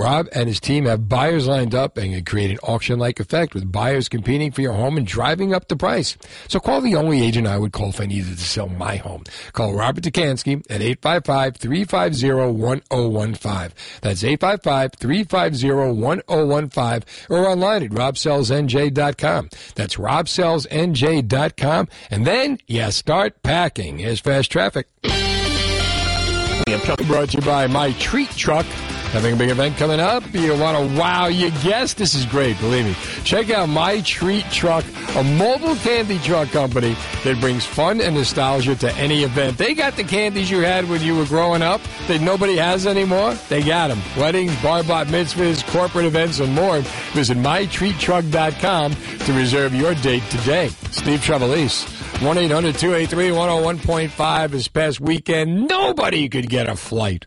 Rob and his team have buyers lined up and can create an auction like effect with buyers competing for your home and driving up the price. So call the only agent I would call if I needed to sell my home. Call Robert DeKanski at 855 350 1015. That's 855 350 1015 or online at robsellsnj.com. That's robsellsnj.com. And then you start packing. Here's fast traffic. Brought to you by My Treat Truck. Having a big event coming up. You want to wow your guests? This is great, believe me. Check out My Treat Truck, a mobile candy truck company that brings fun and nostalgia to any event. They got the candies you had when you were growing up that nobody has anymore. They got them. Weddings, bar bat mitzvahs, corporate events, and more. Visit mytreattruck.com to reserve your date today. Steve Trevelise. 1 800 283 101.5 this past weekend. Nobody could get a flight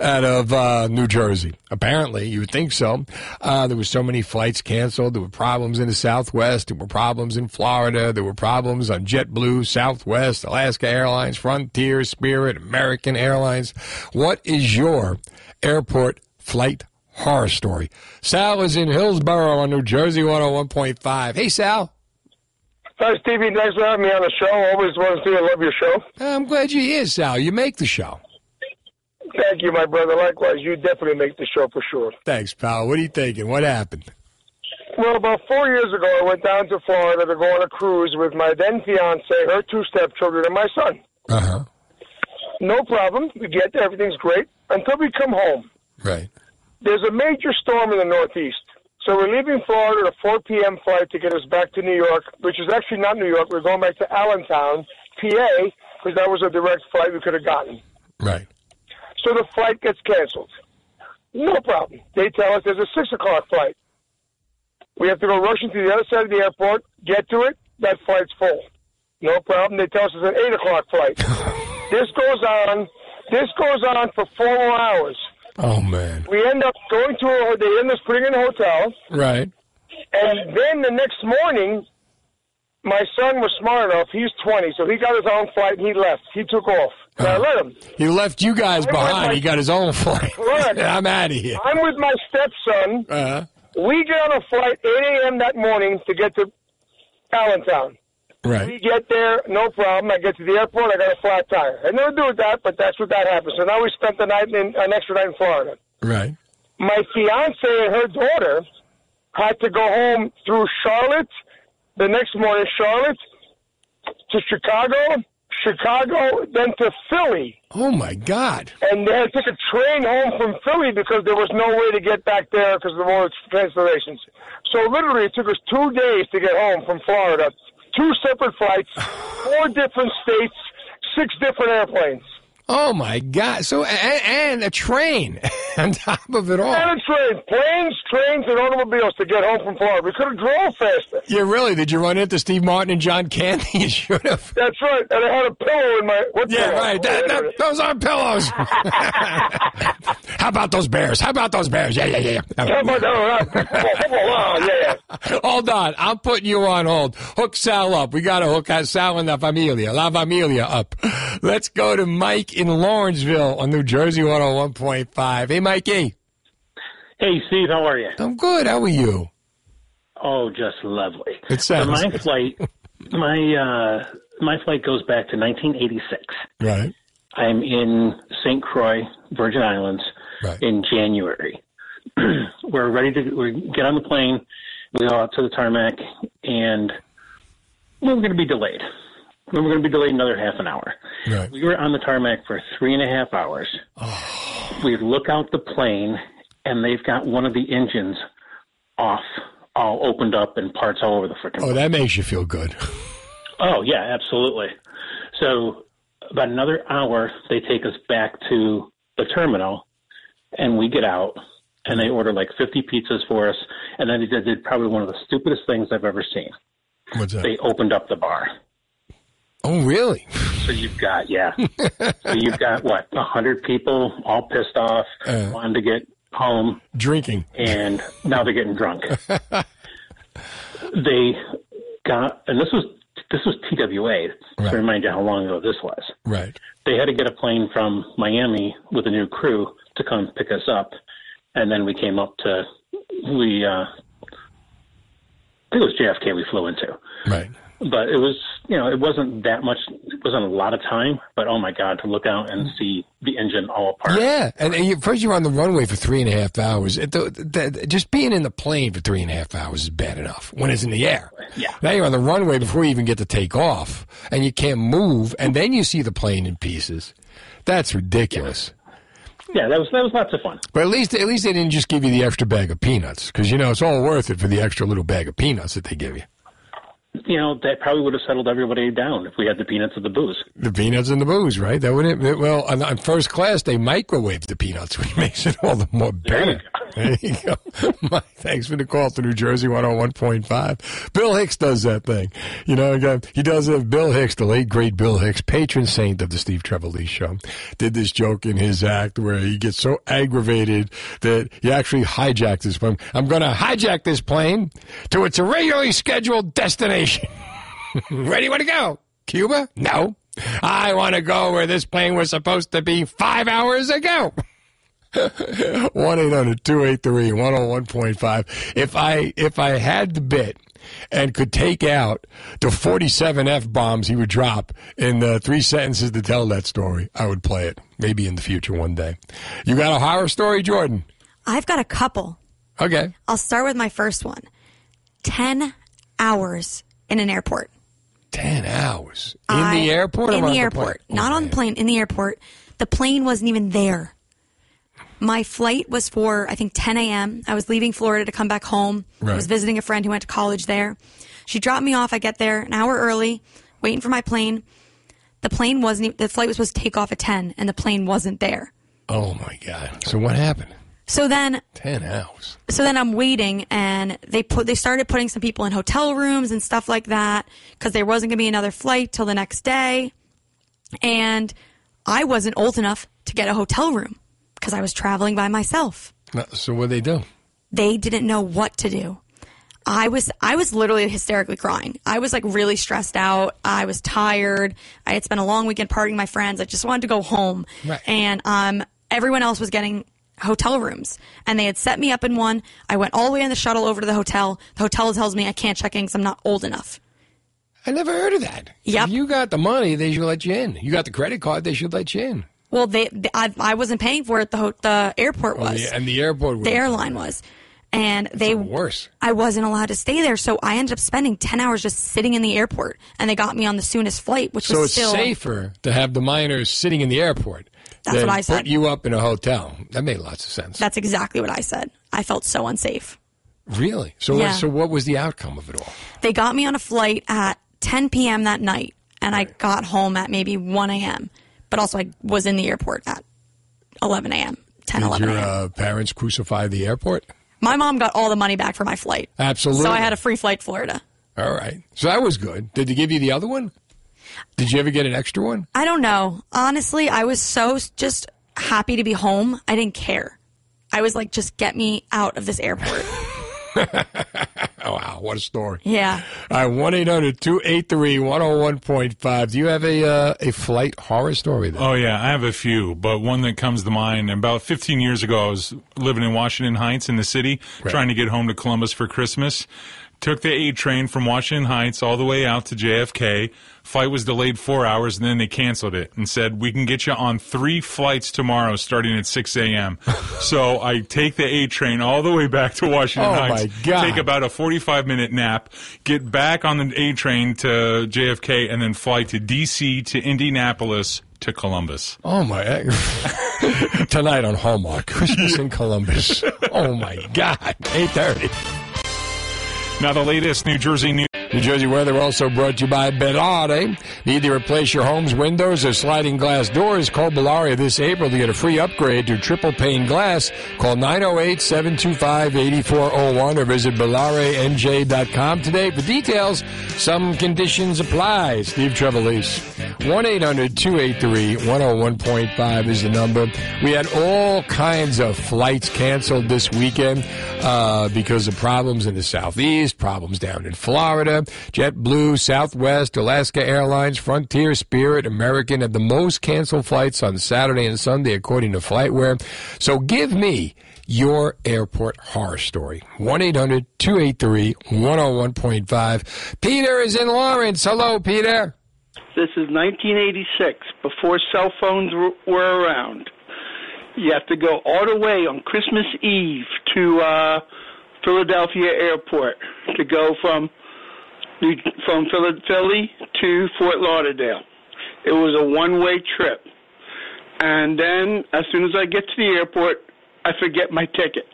out of uh, New Jersey. Apparently, you would think so. Uh, there were so many flights canceled. There were problems in the Southwest. There were problems in Florida. There were problems on JetBlue, Southwest, Alaska Airlines, Frontier, Spirit, American Airlines. What is your airport flight horror story? Sal is in Hillsborough on New Jersey 101.5. Hey, Sal. Hi, Stevie. Thanks for having me on the show. Always want to see. I love your show. I'm glad you're here, Sal. You make the show. Thank you, my brother. Likewise, you definitely make the show for sure. Thanks, pal. What are you thinking? What happened? Well, about four years ago, I went down to Florida to go on a cruise with my then fiance, her two stepchildren, and my son. Uh huh. No problem. We get there, everything's great until we come home. Right. There's a major storm in the Northeast. So we're leaving Florida at a 4 p.m. flight to get us back to New York, which is actually not New York. We're going back to Allentown, PA, because that was a direct flight we could have gotten. Right. So the flight gets canceled. No problem. They tell us there's a 6 o'clock flight. We have to go rushing to the other side of the airport, get to it, that flight's full. No problem. They tell us it's an 8 o'clock flight. [LAUGHS] this goes on. This goes on for four more hours. Oh, man. We end up going to a, they end us putting in a hotel. Right. And then the next morning, my son was smart enough. He's 20, so he got his own flight and he left. He took off. And I let him. He left you guys I'm behind. my- He got his own [LAUGHS] flight. [LAUGHS] I'm out of here. I'm with my stepson. Uh-huh. We get on a flight 8 a.m. that morning to get to Allentown. Right. We get there, no problem. I get to the airport, I got a flat tire. I never do with that, but that's what that happens. So now we spent the night in an extra night in Florida. Right. My fiance and her daughter had to go home through Charlotte the next morning, Charlotte to Chicago, Chicago, then to Philly. Oh, my God. And they had to take a train home from Philly because there was no way to get back there because of all the cancellations. So literally, it took us two days to get home from Florida. Two separate flights, [SIGHS] four different states, six different airplanes. Oh, my God. So, and, and a train [LAUGHS] on top of it all. And a train, planes, trains, and automobiles to get home from Florida. We could have drove faster. Yeah, really? Did you run into Steve Martin and John Candy? [LAUGHS] You should have. That's right. And I had a pillow in my. What Yeah, pillow? right. That- that- those aren't pillows. [LAUGHS] How about those bears? How about those bears? Yeah, yeah, yeah. How about yeah, yeah. Hold on. I'm putting you on hold. Hook Sal up. We got to hook Sal and La Familia, La Familia up. Let's go to Mike in Lawrenceville on New Jersey 101.5. Hey, Mikey. Hey, Steve, how are you? I'm good. How are you? Oh, just lovely. It So sounds my flight, my uh, my flight goes back to 1986. Right. I'm in St. Croix, Virgin Islands, in January. [CLEARS THROAT] we're ready to we get on the plane. We go out to the tarmac, and we're going to be delayed. We were going to be delayed another half an hour. Right. We were on the tarmac for three and a half hours. Oh. We look out the plane, and they've got one of the engines off, all opened up, and parts all over the freaking. Oh, that makes you feel good. Oh yeah, absolutely. So about another hour, they take us back to the terminal, and we get out, and they order like 50 pizzas for us, and then they did, did probably one of the stupidest things I've ever seen. What's that? They opened up the bar. Oh, really? So you've got yeah, [LAUGHS] so you've got what a hundred people all pissed off, Uh. wanting to get home, Drinking. and now they're getting drunk. [LAUGHS] they got, and this was this was TWA Right. to remind you how long ago this was. Right. They had to get a plane from Miami with a new crew to come pick us up, and then we came up to we. Uh, I think it was JFK we flew into. Right. But it was, you know, it wasn't that much. It wasn't a lot of time. But oh my God, to look out and mm. see the engine all apart. Yeah, and, and you, first you're on the runway for three and a half hours. It, the, the, just being in the plane for three and a half hours is bad enough when it's in the air. Yeah. Now you're on the runway before you even get to take off, and you can't move, and then you see the plane in pieces. That's ridiculous. Yeah, that was that was lots of fun. But at least at least they didn't just give you the extra bag of peanuts because you know it's all worth it for the extra little bag of peanuts that they give you. You know, that probably would have settled everybody down if we had the peanuts of the booze. The peanuts and the booze, right? That would it. Well, on, on first class they microwave the peanuts, [LAUGHS] which makes it all the more better. There you go. [LAUGHS] Mike, thanks for the call to New Jersey 101.5. Bill Hicks does that thing. You know, he does it. Bill Hicks, the late great Bill Hicks, patron saint of the Steve Trevor show, did this joke in his act where he gets so aggravated that he actually hijacked his plane. I'm going to hijack this plane to its regularly scheduled destination. [LAUGHS] Ready, Where to go? Cuba? No. I want to go where this plane was supposed to be five hours ago. [LAUGHS] 1 800 283 101.5. If I if I had the bit and could take out the 47 F bombs he would drop in the three sentences to tell that story, I would play it. Maybe in the future one day. You got a horror story, Jordan? I've got a couple. Okay. I'll start with my first one 10 hours in an airport. 10 hours. In I- the airport? In the airport. Not oh, on the plane, in the airport. The plane wasn't even there. My flight was for, I think, 10 a.m. I was leaving Florida to come back home. I was visiting a friend who went to college there. She dropped me off. I get there an hour early, waiting for my plane. The plane wasn't, the flight was supposed to take off at 10, and the plane wasn't there. Oh my God. So what happened? So then 10 hours. so then I'm waiting, and they put they started putting some people in hotel rooms and stuff like that because there wasn't going to be another flight till the next day, and I wasn't old enough to get a hotel room because I was traveling by myself. So what did they do? They didn't know what to do. I was I was literally hysterically crying. I was like really stressed out. I was tired. I had spent a long weekend partying with my friends. I just wanted to go home. Right. And um everyone else was getting hotel rooms and they had set me up in one. I went all the way in the shuttle over to the hotel. The hotel tells me I can't check in because I'm not old enough. I never heard of that. Yep. If you got the money, they should let you in. You got the credit card, they should let you in. Well, they, they I, I wasn't paying for it. The the airport Oh, was. the- and the airport was. the airline was. And they worse. I wasn't allowed to stay there, so I ended up spending ten hours just sitting in the airport, and they got me on the soonest flight, which So was it's still safer to have the minors sitting in the airport That's than what I said. put you up in a hotel. That made lots of sense. That's exactly what I said. I felt so unsafe. Really? So Yeah. so what was the outcome of it all? They got me on a flight at 10 p.m. that night, and I got home at maybe 1 a.m. But also, I was in the airport at 11 a.m. 10, Did 11 your uh, parents crucify the airport? My mom got all the money back for my flight. Absolutely. So I had a free flight to Florida. All right. So that was good. Did they give you the other one? Did you ever get an extra one? I don't know. Honestly, I was so just happy to be home. I didn't care. I was like, just get me out of this airport. [LAUGHS] [LAUGHS] Wow. What a story. yeah. All right. 1 800 283 101.5. Do you have a, uh, a flight horror story then? Oh yeah, I have a few, but one that comes to mind. About 15 years ago, I was living in Washington Heights in the city, trying to get home to Columbus for Christmas. Took the A train from Washington Heights all the way out to JFK. Flight was delayed four hours, and then they canceled it and said we can get you on three flights tomorrow, starting at 6 a.m. [LAUGHS] so I take the A train all the way back to Washington Oh, Heights. my God. Take about a 45 minute nap, get back on the A train to JFK, and then fly to D.C. to Indianapolis to Columbus. Oh my! God. [LAUGHS] Tonight on Hallmark, Christmas in [LAUGHS] Columbus. Oh my God! Eight thirty. Now the latest New Jersey news. New Jersey weather also brought to you by Belare. Need to replace your home's windows or sliding glass doors? Call Bellaria this April to get a free upgrade to triple pane glass. Call 908-725-8401 or visit BellareNJ.com today for details. Some conditions apply. Steve Trevelise. 1-800-283-101.5 is the number. We had all kinds of flights canceled this weekend uh, because of problems in the southeast, problems down in Florida. JetBlue, Southwest, Alaska Airlines, Frontier, Spirit, American have the most canceled flights on Saturday and Sunday, according to FlightAware. So give me your airport horror story. 1-800-283-101.5. Peter is in Lawrence. Hello, Peter. This is 1986, before cell phones were around. You have to go all the way on Christmas Eve to uh, Philadelphia Airport to go from from Philly to Fort Lauderdale. It was a one-way trip, and then as soon as I get to the airport, I forget my ticket.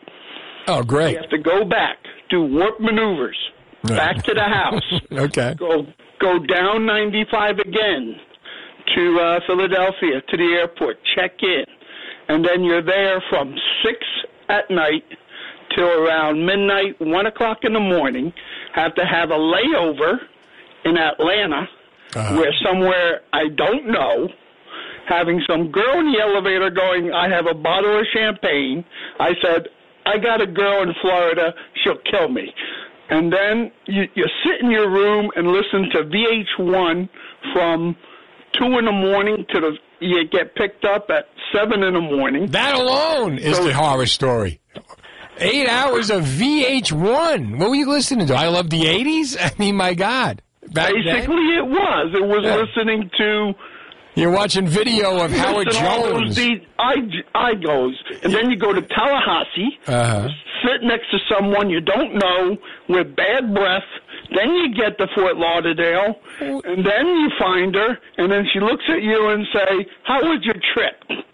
Oh, great. You have to go back, do warp maneuvers, back to the house [LAUGHS] Okay. go go down 95 again to uh, Philadelphia to the airport, check in, and then you're there from six at night till around midnight, one o'clock in the morning. Have to have a layover in Atlanta, uh-huh. where somewhere I don't know. Having some girl in the elevator going, I have a bottle of champagne. I said, I got a girl in Florida, she'll kill me and then you, you sit in your room and listen to VH1 from two in the morning to the you get picked up at seven in the morning. That alone is the horror story. Eight hours of VH1. What were you listening to? I love the 80s? [LAUGHS] I mean, my God. Back then? Basically, it was. It was Yeah. listening to. You're watching video of Howard listen to all those Jones. D- I, I goes, and then you go to Tallahassee, Uh-huh. sit next to someone you don't know with bad breath. Then you get to Fort Lauderdale, and then you find her, and then she looks at you and say, "How was your trip?"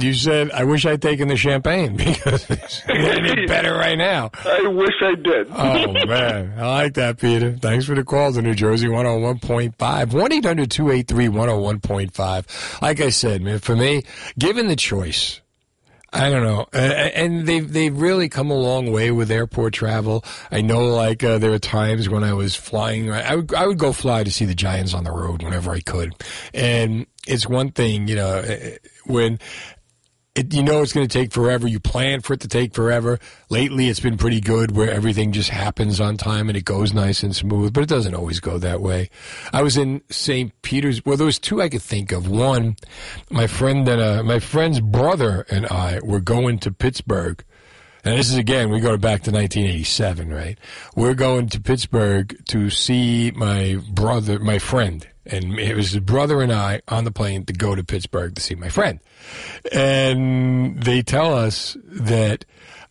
You said, I wish I'd taken the champagne [LAUGHS] because it's getting better right now. I wish I did. Oh, man. I like that, Peter. Thanks for the call to New Jersey 101.5. 1 800 283 101.5. Like I said, man, for me, given the choice, I don't know, and they've they've really come a long way with airport travel. I know, like uh, there are times when I was flying, I would I would go fly to see the Giants on the road whenever I could, and it's one thing, you know, uh, when it, you know it's going to take forever. You plan for it to take forever. Lately, it's been pretty good where everything just happens on time and it goes nice and smooth, but it doesn't always go that way. I was in St. Peter's. Well, there was two I could think of. One, my friend and uh, my friend's brother and I were going to Pittsburgh. And this is again, we go back to 1987, right? We're going to Pittsburgh to see my brother, my friend, and it was his brother and I on the plane to go to Pittsburgh to see my friend. And they tell us that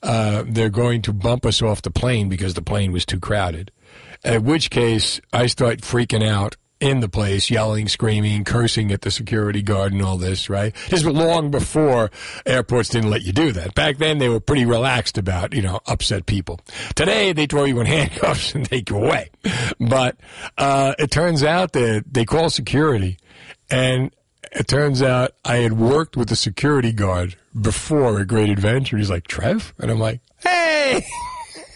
uh, they're going to bump us off the plane because the plane was too crowded. At which case, I start freaking out in the place, yelling, screaming, cursing at the security guard and all this, right? This was long before airports didn't let you do that. Back then, they were pretty relaxed about, you know, upset people. Today, they throw you in [LAUGHS] handcuffs and take you away. But uh, it turns out that they call security, and it turns out I had worked with the security guard before a great adventure. He's like, Trev? And I'm like, hey! [LAUGHS]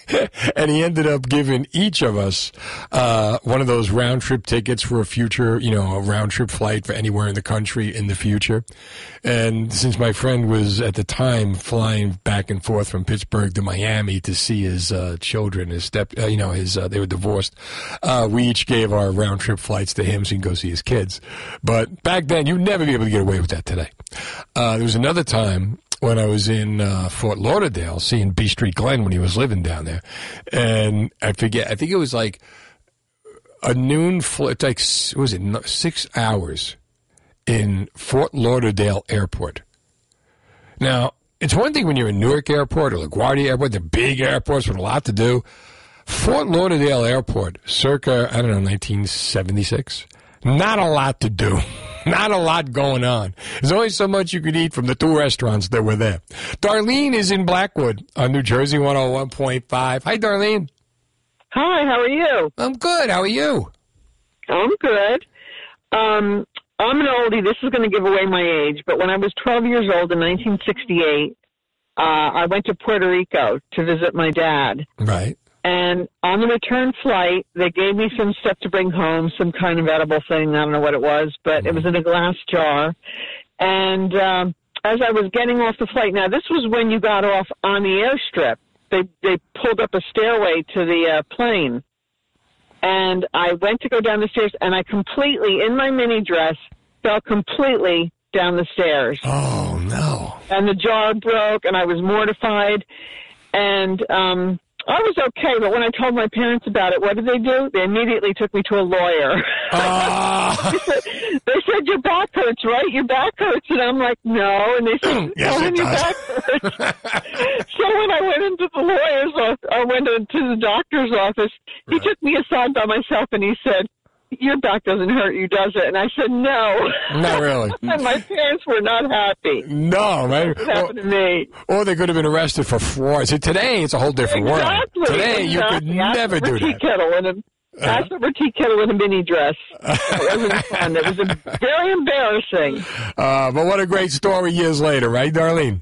[LAUGHS] and he ended up giving each of us uh, one of those round trip tickets for a future, you know, a round trip flight for anywhere in the country in the future. And since my friend was at the time flying back and forth from Pittsburgh to Miami to see his uh, children, his step, uh, you know, his uh, they were divorced. Uh, we each gave our round trip flights to him so he can go see his kids. But back then, you'd never be able to get away with that today. Uh, there was another time when I was in uh, Fort Lauderdale, seeing B Street Glenn when he was living down there, and I forget. I think it was like a noon flight. Like what was it six hours in Fort Lauderdale Airport. Now, it's one thing when you're in Newark Airport or LaGuardia Airport, the big airports with a lot to do. Fort Lauderdale Airport, circa, I don't know, 1976. Not a lot to do. Not a lot going on. There's only so much you could eat from the two restaurants that were there. Darlene is in Blackwood on New Jersey 101.5. Hi, Darlene. Hi, how are you? I'm good. How are you? I'm good. Um, I'm an oldie. This is going to give away my age, but when I was 12 years old in 1968, uh, I went to Puerto Rico to visit my dad. Right. And on the return flight, they gave me some stuff to bring home, some kind of edible thing. I don't know what it was, but it was in a glass jar. And um, as I was getting off the flight, now this was when you got off on the airstrip. They they pulled up a stairway to the uh, plane, and I went to go down the stairs, and I completely, in my mini dress, fell completely down the stairs. Oh no! And the jar broke, and I was mortified. And um, I was okay, but when I told my parents about it, what did they do? They immediately took me to a lawyer. Ah. they, [LAUGHS] said, they said, Your back hurts, right? Your back hurts. And I'm like, No. And they said, [CLEARS THROAT] Yes, "Oh, it your back hurts. [LAUGHS] so when I went into the lawyer's office, I went into the doctor's office, he took me aside by myself and he said, your back doesn't hurt you, does it? And I said, no. Not really. [LAUGHS] and my parents were not happy. No, man. What happened to me? Or they could have been arrested for fraud. See, today it's a whole different Exactly. world. Today you could. Ask never do tea that. Kettle in a, for tea kettle in a mini dress. It wasn't [LAUGHS] fun. It was very embarrassing. Uh, but what a great story years later, right, Darlene?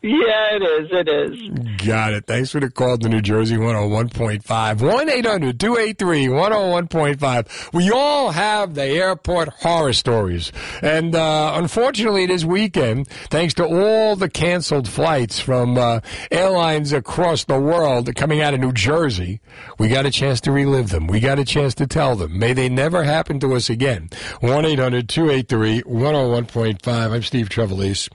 Yeah, it is. It is. Got it. Thanks for the call to New Jersey 101.5. 1 800 283 101.5. We all have the airport horror stories. And uh, unfortunately, this weekend, thanks to all the canceled flights from uh, airlines across the world coming out of New Jersey, we got a chance to relive them. We got a chance to tell them. May they never happen to us again. 1 800 283 101.5. I'm Steve Trevelise.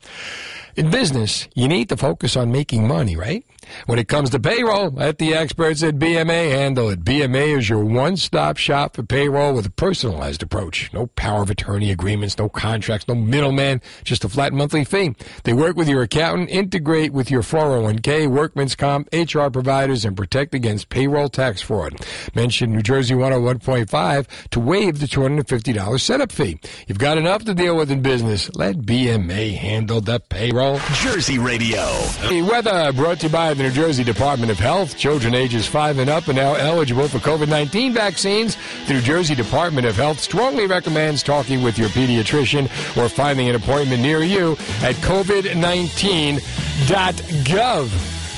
In business, you need to focus on making money, right? When it comes to payroll, let the experts at BMA handle it. BMA is your one-stop shop for payroll with a personalized approach. No power of attorney agreements, no contracts, no middleman, just a flat monthly fee. They work with your accountant, integrate with your 401k, workman's comp, HR providers, and protect against payroll tax fraud. Mention New Jersey 101.5 to waive the $250 setup fee. You've got enough to deal with in business. Let BMA handle the payroll. Jersey Radio. The weather brought to you by the New Jersey Department of Health. Children ages 5 and up are now eligible for COVID 19 vaccines. The New Jersey Department of Health strongly recommends talking with your pediatrician or finding an appointment near you at covid19.gov.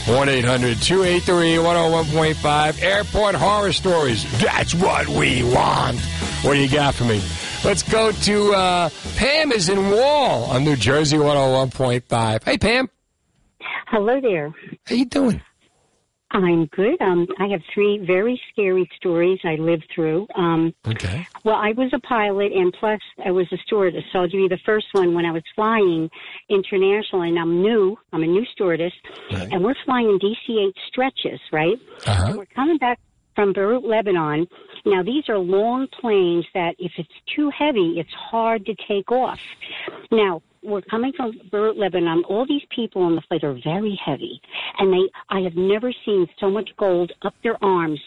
1 800 283 101.5 Airport Horror Stories. That's what we want. What do you got for me? Let's go to uh, Pam is in Wall on New Jersey 101.5. Hey, Pam. Hello there. How you doing? I'm good. Um, I have three very scary stories I lived through. Um, Okay. well, I was a pilot, and plus I was a stewardess. So I'll give you the first one. When I was flying international, and I'm new, I'm a new stewardess, and we're flying DC-8 stretches, right? Uh-huh. And we're coming back from Beirut, Lebanon. Now, these are long planes that if it's too heavy, it's hard to take off. Now, we're coming from Beirut, Lebanon. All these people on the flight are very heavy, and they I have never seen so much gold up their arms,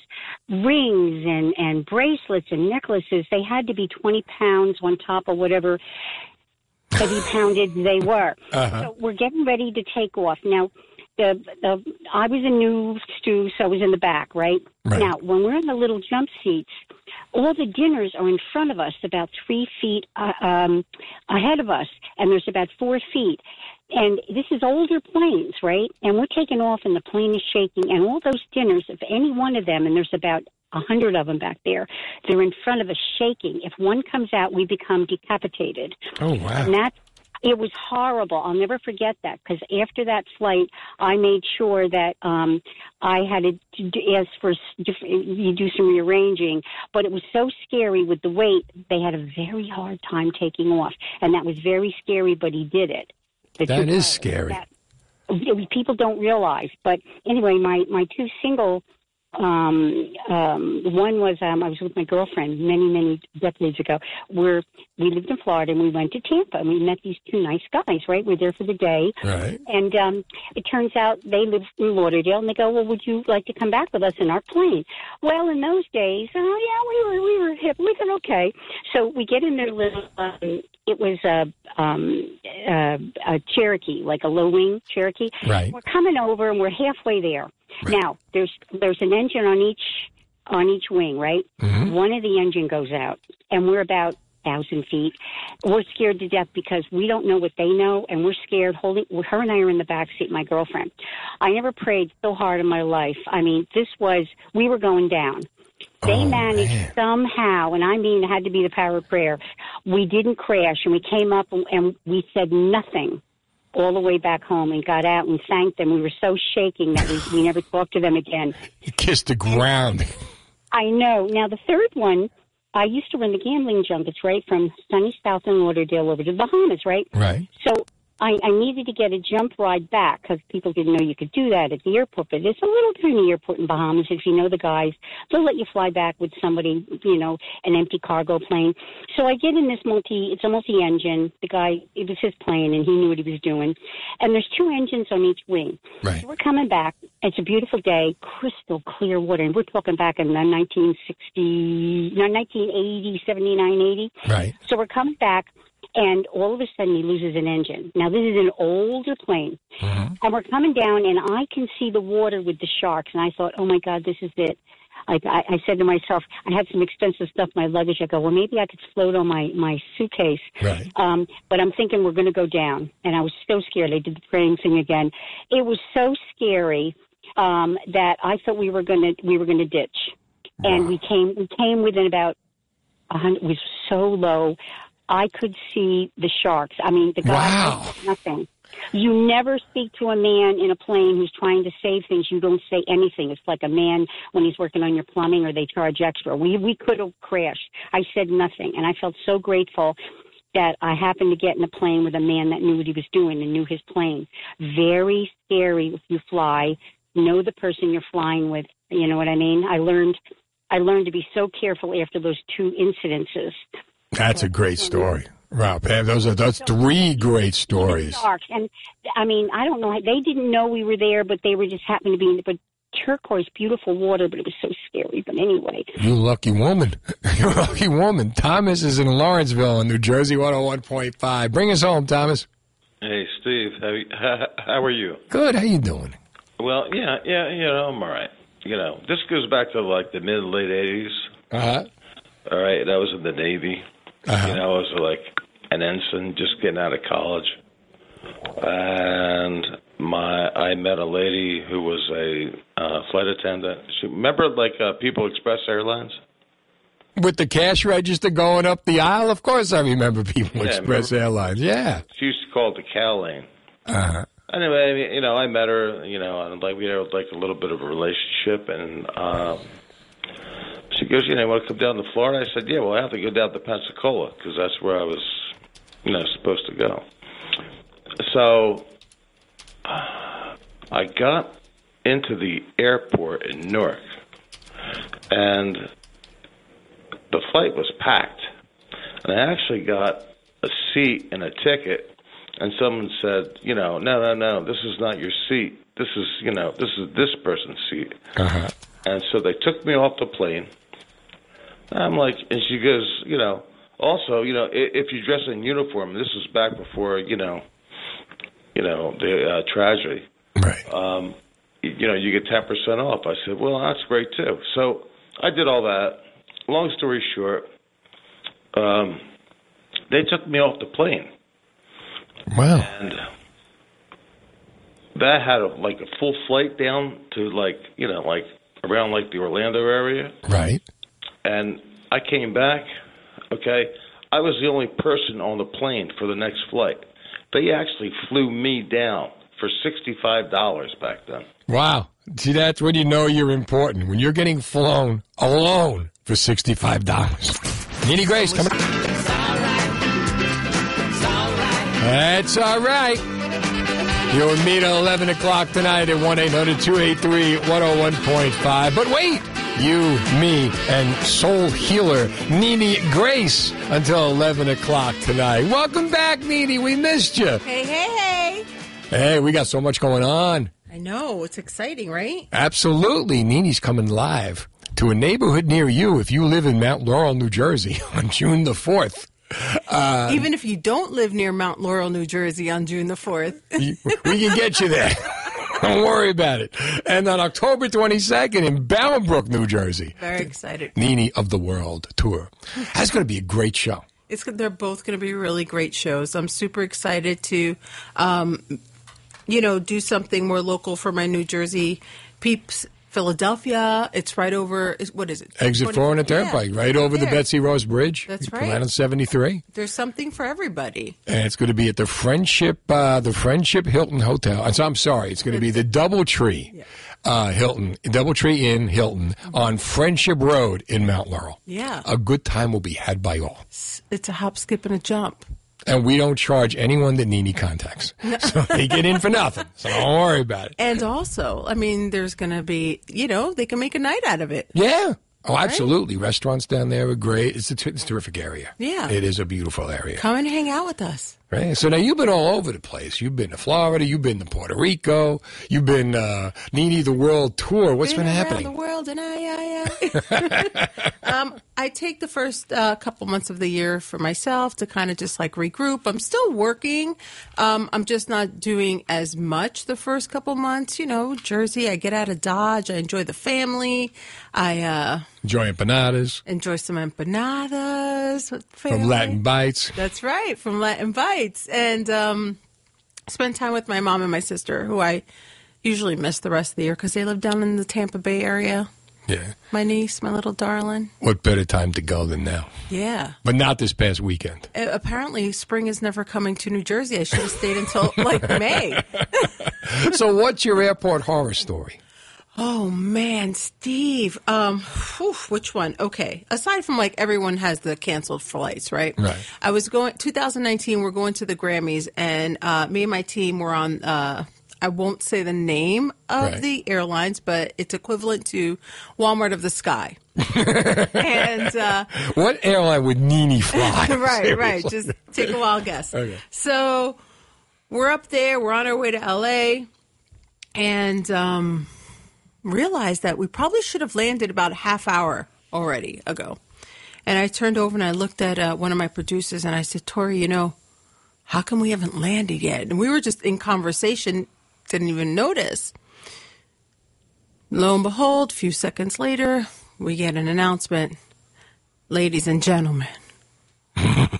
rings and and bracelets and necklaces. They had to be twenty pounds on top of whatever heavy [LAUGHS] pounded they were. Uh-huh. So we're getting ready to take off now. The, the I was a new stew, so I was in the back, right? Right. Now, when we're in the little jump seats, all the dinners are in front of us, about three feet uh, um, ahead of us, and there's about four feet. And this is older planes, right? And we're taking off, and the plane is shaking, and all those dinners, if any one of them, and there's about a hundred of them back there, they're in front of us shaking. If one comes out, we become decapitated. Oh, wow. And that it was horrible. I'll never forget that because after that flight, I made sure that um, I had to ask for you do some rearranging. But it was so scary with the weight; they had a very hard time taking off, and that was very scary. But he did it. The That two scary. That- people don't realize. But anyway, my my two single um um one was um I was with my girlfriend many many decades ago. Where we lived in Florida and we went to Tampa. And we met these two nice guys right? We're there for the day. Right. and um it turns out they live in Lauderdale and they go well would you like to come back with us in our plane? Well in those days oh yeah we were we were hip we said okay. So we get in their little um it was a um uh, a Cherokee like a low wing Cherokee. Right. we're coming over and we're halfway there now there's there's an engine on each on each wing, right? Mm-hmm. One of the engine goes out, and we're about thousand feet. We're scared to death because we don't know what they know, and we're scared. Holding her and I are in the back seat. My girlfriend. I never prayed so hard in my life. I mean, this was we were going down. They oh, managed somehow, and I mean, it had to be the power of prayer. We didn't crash, and we came up and, and we said nothing all the way back home and got out and thanked them. We were so shaking that we, we never talked to them again. [LAUGHS] You kissed the ground. I know. Now, the third one, I used to run the gambling junkets, right, from sunny South and Lauderdale over to the Bahamas, right? Right. So I, I needed to get a jump ride back because people didn't know you could do that at the airport. But it's a little tiny airport in Bahamas. If you know the guys, they'll let you fly back with somebody, you know, an empty cargo plane. So I get in this multi, it's a multi-engine. The guy, it was his plane, and he knew what he was doing. And there's two engines on each wing. Right. So we're coming back. It's a beautiful day, crystal clear water, and we're talking back in the 1960, no, 1980, 79, 80. Right. So we're coming back, and all of a sudden he loses an engine. Now this is an older plane, and we're coming down, and I can see the water with the sharks, and I thought, oh my God, this is it. I, I, I said to myself, I had some expensive stuff in my luggage. I go, well, maybe I could float on my my suitcase. Right. Um, but I'm thinking we're going to go down, and I was so scared. I did the praying thing again. It was so scary um, that I thought we were going to we were going to ditch, and we came we came within about a hundred. It was so low. I could see the sharks. I mean, the guy Wow. nothing. You never speak to a man in a plane who's trying to save things. You don't say anything. It's like a man when he's working on your plumbing or they charge extra. We we could have crashed. I said nothing, and I felt so grateful that I happened to get in a plane with a man that knew what he was doing and knew his plane. Very scary if you fly. Know the person you're flying with. You know what I mean? I learned I learned to be so careful after those two incidences. That's a great story. Wow, Pam, those are that's three great stories. Sharks. And I mean, I don't know. They didn't know we were there, but they were just happened to be in the but turquoise, beautiful water. But it was so scary. But anyway, You lucky woman. [LAUGHS] You lucky woman. Thomas is in Lawrenceville, in New Jersey, 101.5. Bring us home, Thomas. Hey, Steve. How, how, [LAUGHS] how are you? Good. How you doing? Well, yeah, yeah, you know, I'm all right. You know, this goes back to like the mid late '80s. Uh huh. All right, I was in the Navy. Uh-huh. You know, I was like an ensign, just getting out of college, and my I met a lady who was a uh, flight attendant. She remember like uh, People Express Airlines. With the cash register going up the aisle, of course I remember People Yeah, Express Airlines. Yeah. She used to call it the cow lane. Uh-huh. Anyway, you know, I met her. You know, and like we had like a little bit of a relationship, and um, she goes, "You know, want to come down to Florida?" I said, "Yeah, well, I have to go down to Pensacola because that's where I was, you know, supposed to go." So I got into the airport in Newark, and the flight was packed, and I actually got a seat and a ticket and someone said, you know, no, no, no, this is not your seat. This is, you know, this is this person's seat. Uh-huh. And so they took me off the plane. I'm like, and she goes, you know, also, you know, i- if you dress in uniform, this was back before, you know, you know, the uh, tragedy. Right. Um, you know, you get ten percent off. I said, well, that's great too. So I did all that. Long story short, um, they took me off the plane. Wow. And that had a, like a full flight down to like you know like around like the Orlando area. Right. And I came back. Okay, I was the only person on the plane for the next flight. They actually flew me down for sixty five dollars back then. Wow. See, that's when you know you're important. When you're getting flown alone for $65. Nini Grace coming. That's all right. You'll meet at 11 o'clock tonight at 1 800 283 101.5. But wait, you, me, and soul healer Nini Grace until 11 o'clock tonight. Welcome back, Nini. We missed you. Hey, hey, hey. Hey, we got so much going on. I know. It's exciting, right? Absolutely. Nini's coming live to a neighborhood near you if you live in Mount Laurel, New Jersey [LAUGHS] on June the 4th. Uh, Even if you don't live near Mount Laurel, New Jersey on June the 4th. we can get you there. [LAUGHS] Don't worry about it. And on October 22nd in Bound Brook, New Jersey, Very excited. Nini of the World tour. That's going to be a great show. It's they're both going to be really great shows. I'm super excited to, um, you know, do something more local for my New Jersey peeps. Philadelphia. It's right over. is- What is it? Exit 20 4 on the Yeah, Turnpike, right over the. Betsy Ross Bridge. That's You come right. out on 73. There's something for everybody. And it's going to be at the Friendship, uh, the Friendship Hilton Hotel. And so I'm sorry, it's going to be the DoubleTree uh, Hilton, DoubleTree Inn Hilton on Friendship Road in Mount Laurel. Yeah. A good time will be had by all. It's a hop, skip, and a jump. And we don't charge anyone that Nini contacts. [LAUGHS] So they get in for nothing. So don't worry about it. And also, I mean, there's going to be, you know, they can make a night out of it. Yeah. Oh, Right? absolutely. Restaurants down there are great. It's a, t- it's a terrific area. Yeah. It is a beautiful area. Come and hang out with us. Right. So now you've been all over the place. You've been to Florida. You've been to Puerto Rico. You've been uh, Nini the World Tour. What's been, around happening? the world and I, I, I. [LAUGHS] um, I take the first uh, couple months of the year for myself to kind of just like regroup. I'm still working. Um, I'm just not doing as much the first couple months. You know, Jersey. I get out of Dodge. I enjoy the family. I uh, Enjoy empanadas enjoy some empanadas from Latin Bites. That's right, from Latin Bites. And um, spend time with my mom and my sister, who I usually miss the rest of the year because they live down in the Tampa Bay area. Yeah. My niece, my little darling. What better time to go than now? Yeah. But not this past weekend. Uh, apparently, spring is never coming to New Jersey. I should have stayed until like May. [LAUGHS] so what's your airport horror story? Oh man, Steve. Um, whew, which one? Okay. Aside from like everyone has the canceled flights, right? Right. I was going 2019. We're going to the Grammys, and uh, me and my team were on. Uh, I won't say the name of Right. the airlines, but it's equivalent to Walmart of the Sky. [LAUGHS] and uh, What airline would Nini [LAUGHS] fly? right, right. Just take a wild guess. Okay. So we're up there. We're on our way to LA, and um, realized that we probably should have landed about a half hour already ago. And I turned over and I looked at uh, one of my producers and I said, "Tori, you know, how come we haven't landed yet?" And we were just in conversation, didn't even notice. Lo and behold, a few seconds later, we get an announcement. Ladies and gentlemen, [LAUGHS]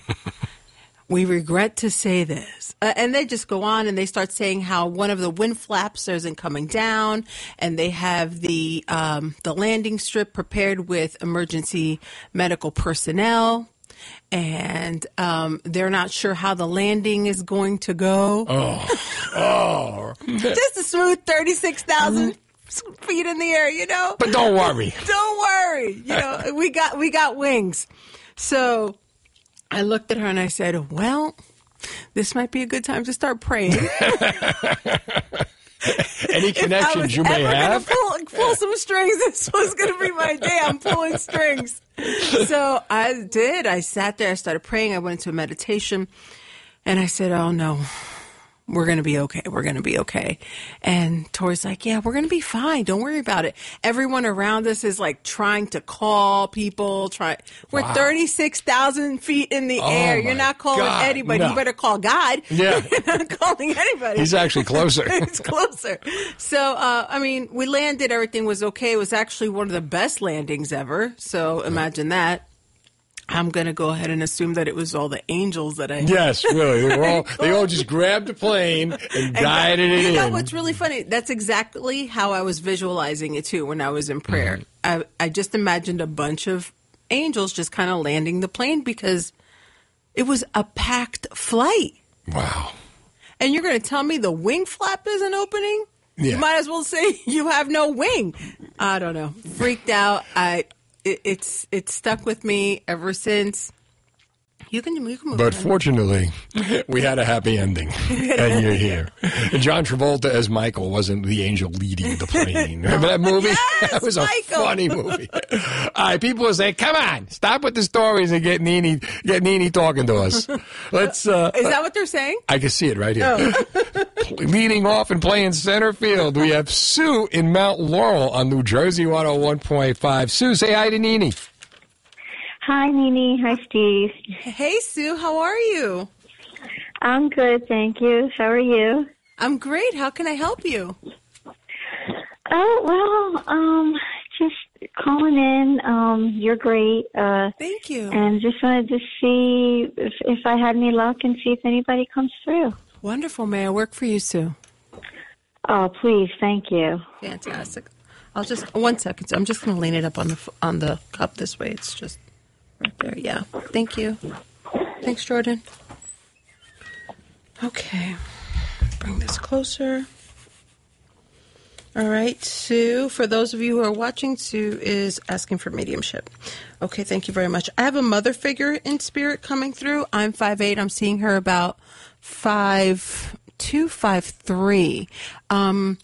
we regret to say this. Uh, and they just go on and they start saying how one of the wind flaps isn't coming down and they have the um, the landing strip prepared with emergency medical personnel and um, they're not sure how the landing is going to go. Oh, oh. [LAUGHS] Just a smooth 36,000 feet in the air, you know? But don't worry. Don't worry. You know, we got we got wings. So I looked at her and I said, "Well, this might be a good time to start praying." [LAUGHS] Any [LAUGHS] connections you may have? Pull, pull some strings. [LAUGHS] This was going to be my day. I'm pulling strings. So I did. I sat there. I started praying. I went into a meditation, and I said, "Oh no." We're going to be okay. We're going to be okay. And Tori's like, yeah, we're going to be fine. Don't worry about it. Everyone around us is like trying to call people. Try. We're Wow. 36,000 feet in the Oh, air. You're not calling God, anybody. no. You better call God. [LAUGHS] Yeah. You're not calling anybody. He's actually closer. [LAUGHS] it's closer. So, uh, I mean, we landed. Everything was okay. It was actually one of the best landings ever. So imagine that. I'm going to go ahead and assume that it was all the angels that I. Yes, [LAUGHS] really. They, all, they all just grabbed the plane and And guided it you in. know what's really funny? That's exactly how I was visualizing it too when I was in prayer. Mm-hmm. I, I just imagined a bunch of angels just kind of landing the plane because it was a packed flight. Wow. And you're going to tell me the wing flap isn't opening? Yeah. You might as well say [LAUGHS] you have no wing. I don't know. Freaked out. I it, it's it's stuck with me ever since. You can, you can move. But on. fortunately, [LAUGHS] we had a happy ending, [LAUGHS] and you're here. And John Travolta as Michael wasn't the angel leading the plane. Remember [LAUGHS] that movie? that was a Michael. funny movie. All right, people will say, "Come on, stop with the stories and get Nini, get Nini talking to us." Let's. Uh, Is that what they're saying? I can see it right here. Oh. Leading off and playing center field, we have Sue in Mount Laurel on New Jersey 101.5. Sue, say hi to Nini. Hi, Nini. Hi, Steve. Hey, Sue. How are you? I'm good, thank you. How are you? I'm great. How can I help you? Oh well, um, just calling in. Um, you're great. Uh, Thank you. And just wanted to see if if I had any luck and see if anybody comes through. Wonderful. May I work for you, Sue? Oh, please, thank you. Fantastic. I'll just one second. I'm just going to lean it up on the on the cup this way. It's just right there. Yeah. Thank you. Thanks, Jordan. Okay. Bring this closer. All right, Sue. For those of you who are watching, Sue is asking for mediumship. Okay, thank you very much. I have a mother figure in spirit coming through. I'm five eight. I'm seeing her about five two, five three. Um,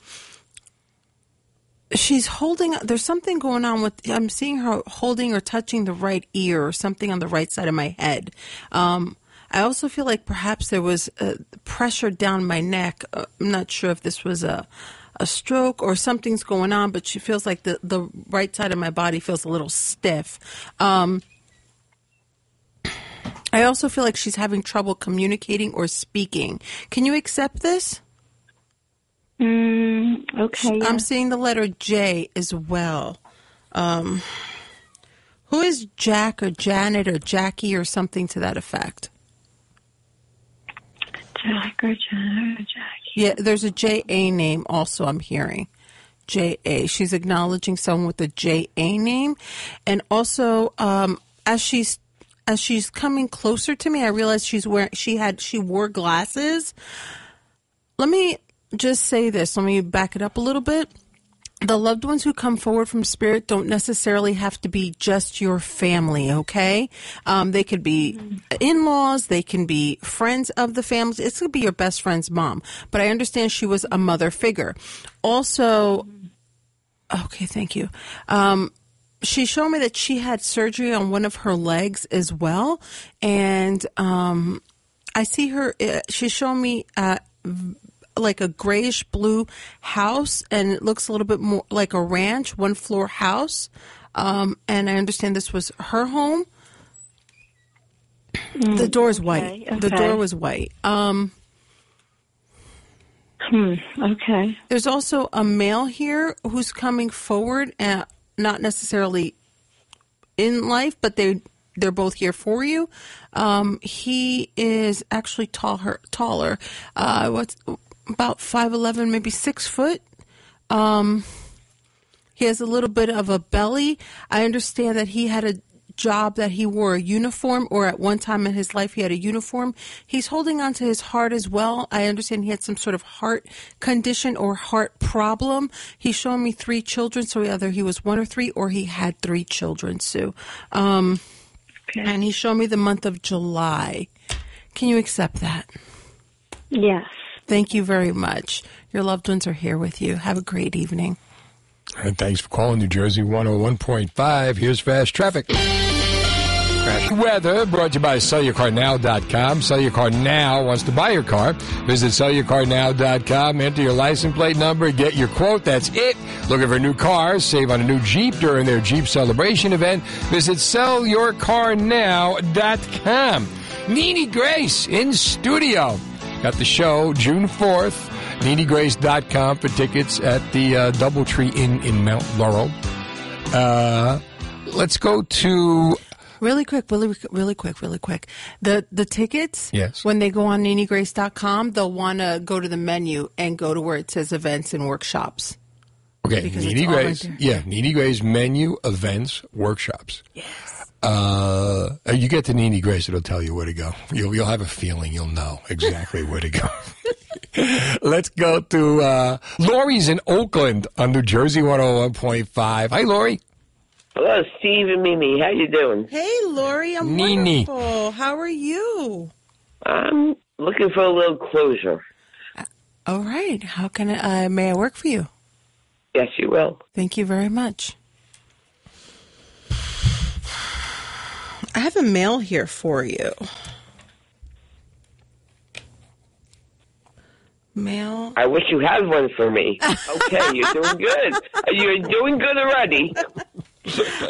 she's holding there's something going on with i'm seeing her holding or touching the right ear or something on the right side of my head. Um, i also feel like perhaps there was uh, pressure down my neck. Uh, i'm not sure if this was a a stroke or something's going on but she feels like the the right side of my body feels a little stiff. Um, i also feel like she's having trouble communicating or speaking. Can you accept this Mm, okay. yeah. I'm seeing the letter J as well. Um, who is Jack or Janet or Jackie or something to that effect? Jack or Janet or Jackie. Yeah, there's a J A name also. I'm hearing J A. She's acknowledging someone with a J A name, and also um, as she's as she's coming closer to me, I realize she's wearing she had she wore glasses. Let me just say this. Let me back it up a little bit. The loved ones who come forward from spirit don't necessarily have to be just your family, okay? Um, they could be in laws, they can be friends of the family. It could be your best friend's mom. But I understand she was a mother figure. Also, okay, thank you. Um, she showed me that she had surgery on one of her legs as well. And um, I see her, uh, she's showing me. Uh, like a grayish blue house and it looks a little bit more like a ranch, one floor house. Um, and I understand this was her home. the door's white. okay, The door was white. Um, Hmm. Okay. there's also a male here who's coming forward, not necessarily in life, but they they're both here for you. Um, he is actually taller. Taller. Uh, what's about five eleven, maybe six foot. Um, he has a little bit of a belly. I understand that he had a job that he wore a uniform, or at one time in his life he had a uniform. He's holding on to his heart as well. I understand he had some sort of heart condition or heart problem. He's showing me three children, so either he was one or three, or he had three children. Sue, um, and he showed me the month of July. Can you accept that? Yes. Thank you very much. Your loved ones are here with you. Have a great evening. And thanks for calling New Jersey 101.5. Here's fast traffic. Crash weather brought to you by SellYourCarNow.com. Sell Your Car Now wants to buy your car. Visit SellYourCarNow.com. Enter your license plate number. Get your quote. That's it. Looking for new cars. Save on a new Jeep during their Jeep Celebration event. Visit SellYourCarNow.com. Nini Grace in studio. Got the show June 4th. NiniGrace.com for tickets at the uh, Doubletree Inn in Mount Laurel. Uh, let's go to Really quick, really, really quick, really quick. The the tickets, Yes. when they go on NiniGrace.com, they'll want to go to the menu and go to where it says events and workshops. Okay, Because it's Nini all right Grace. there. yeah, Nini Grace menu, events, workshops. Yes. Uh, you get to Nini Grace, it'll tell you where to go. You'll you'll have a feeling. You'll know exactly where to go. [LAUGHS] Let's go to uh, Lori's in Oakland on New Jersey 101.5. Hi, Lori. Hello, Steve and Mimi. How you doing? Hey, Lori, I'm Nini. wonderful. How are you? I'm looking for a little closure. All right. How can I, uh, may I work for you? Yes, you will. Thank you very much. I have a mail here for you. Mail. I wish you had one for me. Okay, you're doing good. You're doing good already.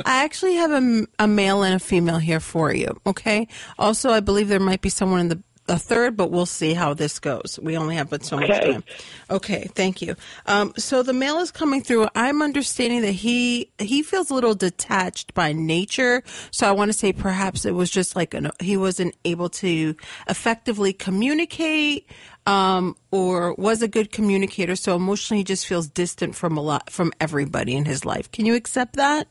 I actually have a, a male and a female here for you. Okay. Also, I believe there might be someone in the a third, but we'll see how this goes. We only have but so much time. Okay, thank you. Um, so the mail is coming through. I'm understanding that he he feels a little detached by nature. So I want to say perhaps it was just like an, he wasn't able to effectively communicate, um, or was a good communicator. So emotionally, he just feels distant from a lot from everybody in his life. Can you accept that?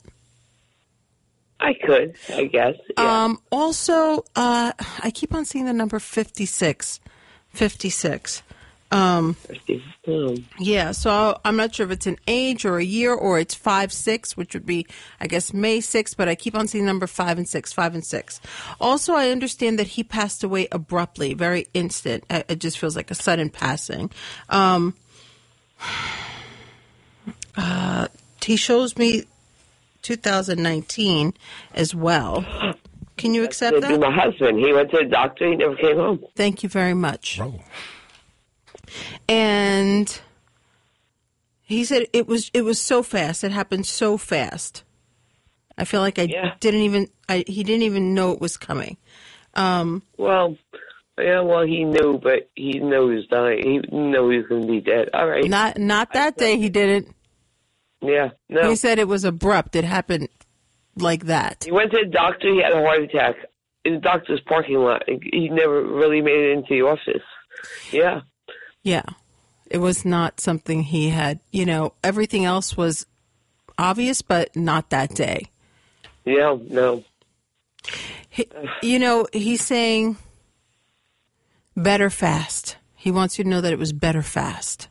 I could, I guess. Um, also, uh, I keep on seeing the number 56. 56. Um, yeah, so I'm not sure if it's an age or a year or it's 5 6, which would be, I guess, May 6, but I keep on seeing number 5 and 6, 5 and 6. Also, I understand that he passed away abruptly, very instant. Uh, It just feels like a sudden passing. Um, [SIGHS] uh, he shows me 2019 as well. Can you accept That'd be that? my husband. He went to the doctor. He never came home. Thank you very much. And he said it was it was so fast. It happened so fast. I feel like I didn't even I he didn't even know it was coming. Um Well, yeah, well, he knew, but he knew he was dying. He knew he was going to be dead. All right. not not that day he didn't. Yeah, no. He said it was abrupt. It happened like that. He went to the doctor. He had a heart attack in the doctor's parking lot. He never really made it into the office. Yeah. Yeah. It was not something he had, you know, everything else was obvious but not that day. Yeah, no. He, you know, he's saying better fast. He wants you to know that it was better fast.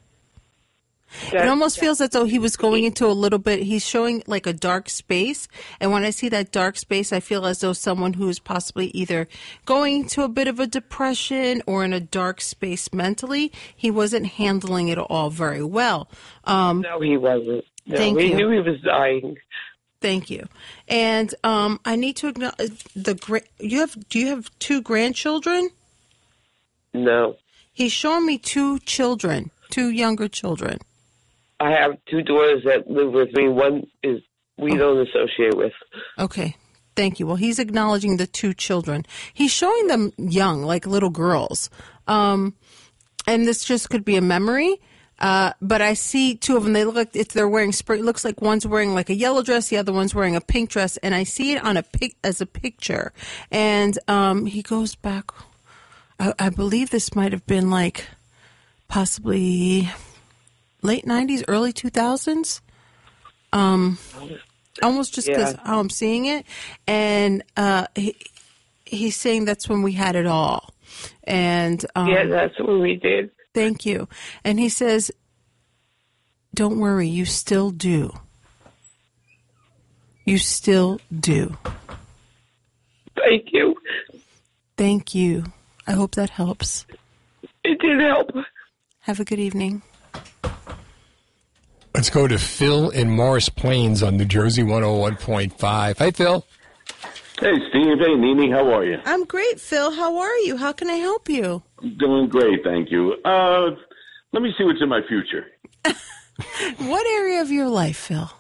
It almost feels as though he was going into a little bit, he's showing like a dark space. And when I see that dark space, I feel as though someone who is possibly either going to a bit of a depression or in a dark space mentally, he wasn't handling it all very well. Um, no, he wasn't. No, Thank he you. knew he was dying. Thank you. And um, I need to acknowledge the gra- you have do you have two grandchildren? No. He's showing me two children, two younger children. I have two daughters that live with me. One is we don't associate with. Okay. Thank you. Well, he's acknowledging the two children. He's showing them young, like little girls. Um, and this just could be a memory. Uh, but I see two of them. They look like it's, they're wearing spring. It looks like one's wearing like a yellow dress, the other one's wearing a pink dress, and I see it on a pic as a picture. And um, he goes back. I, I believe this might have been like possibly late '90s, early 2000s. Um, almost just because Yeah. how I'm seeing it, and uh, he, he's saying that's when we had it all, and um, yeah, that's what we did. Thank you. And he says, "Don't worry, you still do. You still do." Thank you. Thank you. I hope that helps. It did help. Have a good evening. Let's go to Phil in Morris Plains on New Jersey 101.5. Hi, Phil. Hey, Steve. Hey, Nini. How are you? I'm great, Phil. How are you? How can I help you? I'm Doing great, thank you. Uh, let me see what's in my future. [LAUGHS] What area of your life, Phil?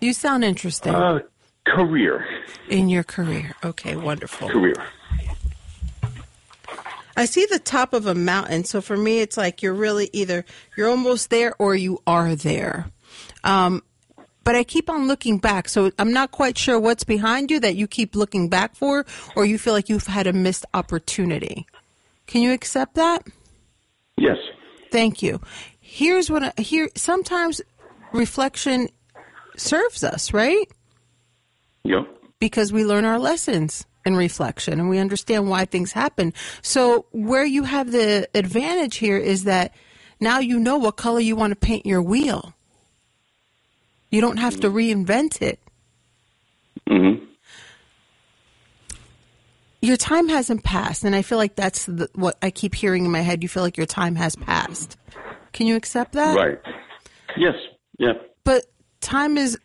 You sound interesting. Uh, career. in your career. Okay, wonderful. Career. I see the top of a mountain, so for me, it's like you're really either you're almost there or you are there. Um, but I keep on looking back, so I'm not quite sure what's behind you that you keep looking back for, or you feel like you've had a missed opportunity. Can you accept that? Yes. Thank you. Here's what I, here. Sometimes reflection serves us, right? Yep. because we learn our lessons in reflection and we understand why things happen. So where you have the advantage here is that now you know what color you want to paint your wheel. You don't have to reinvent it. Mm-hmm. Your time hasn't passed, and I feel like that's the, what I keep hearing in my head. You feel like your time has passed. Can you accept that? Right. Yes. Yeah. But time is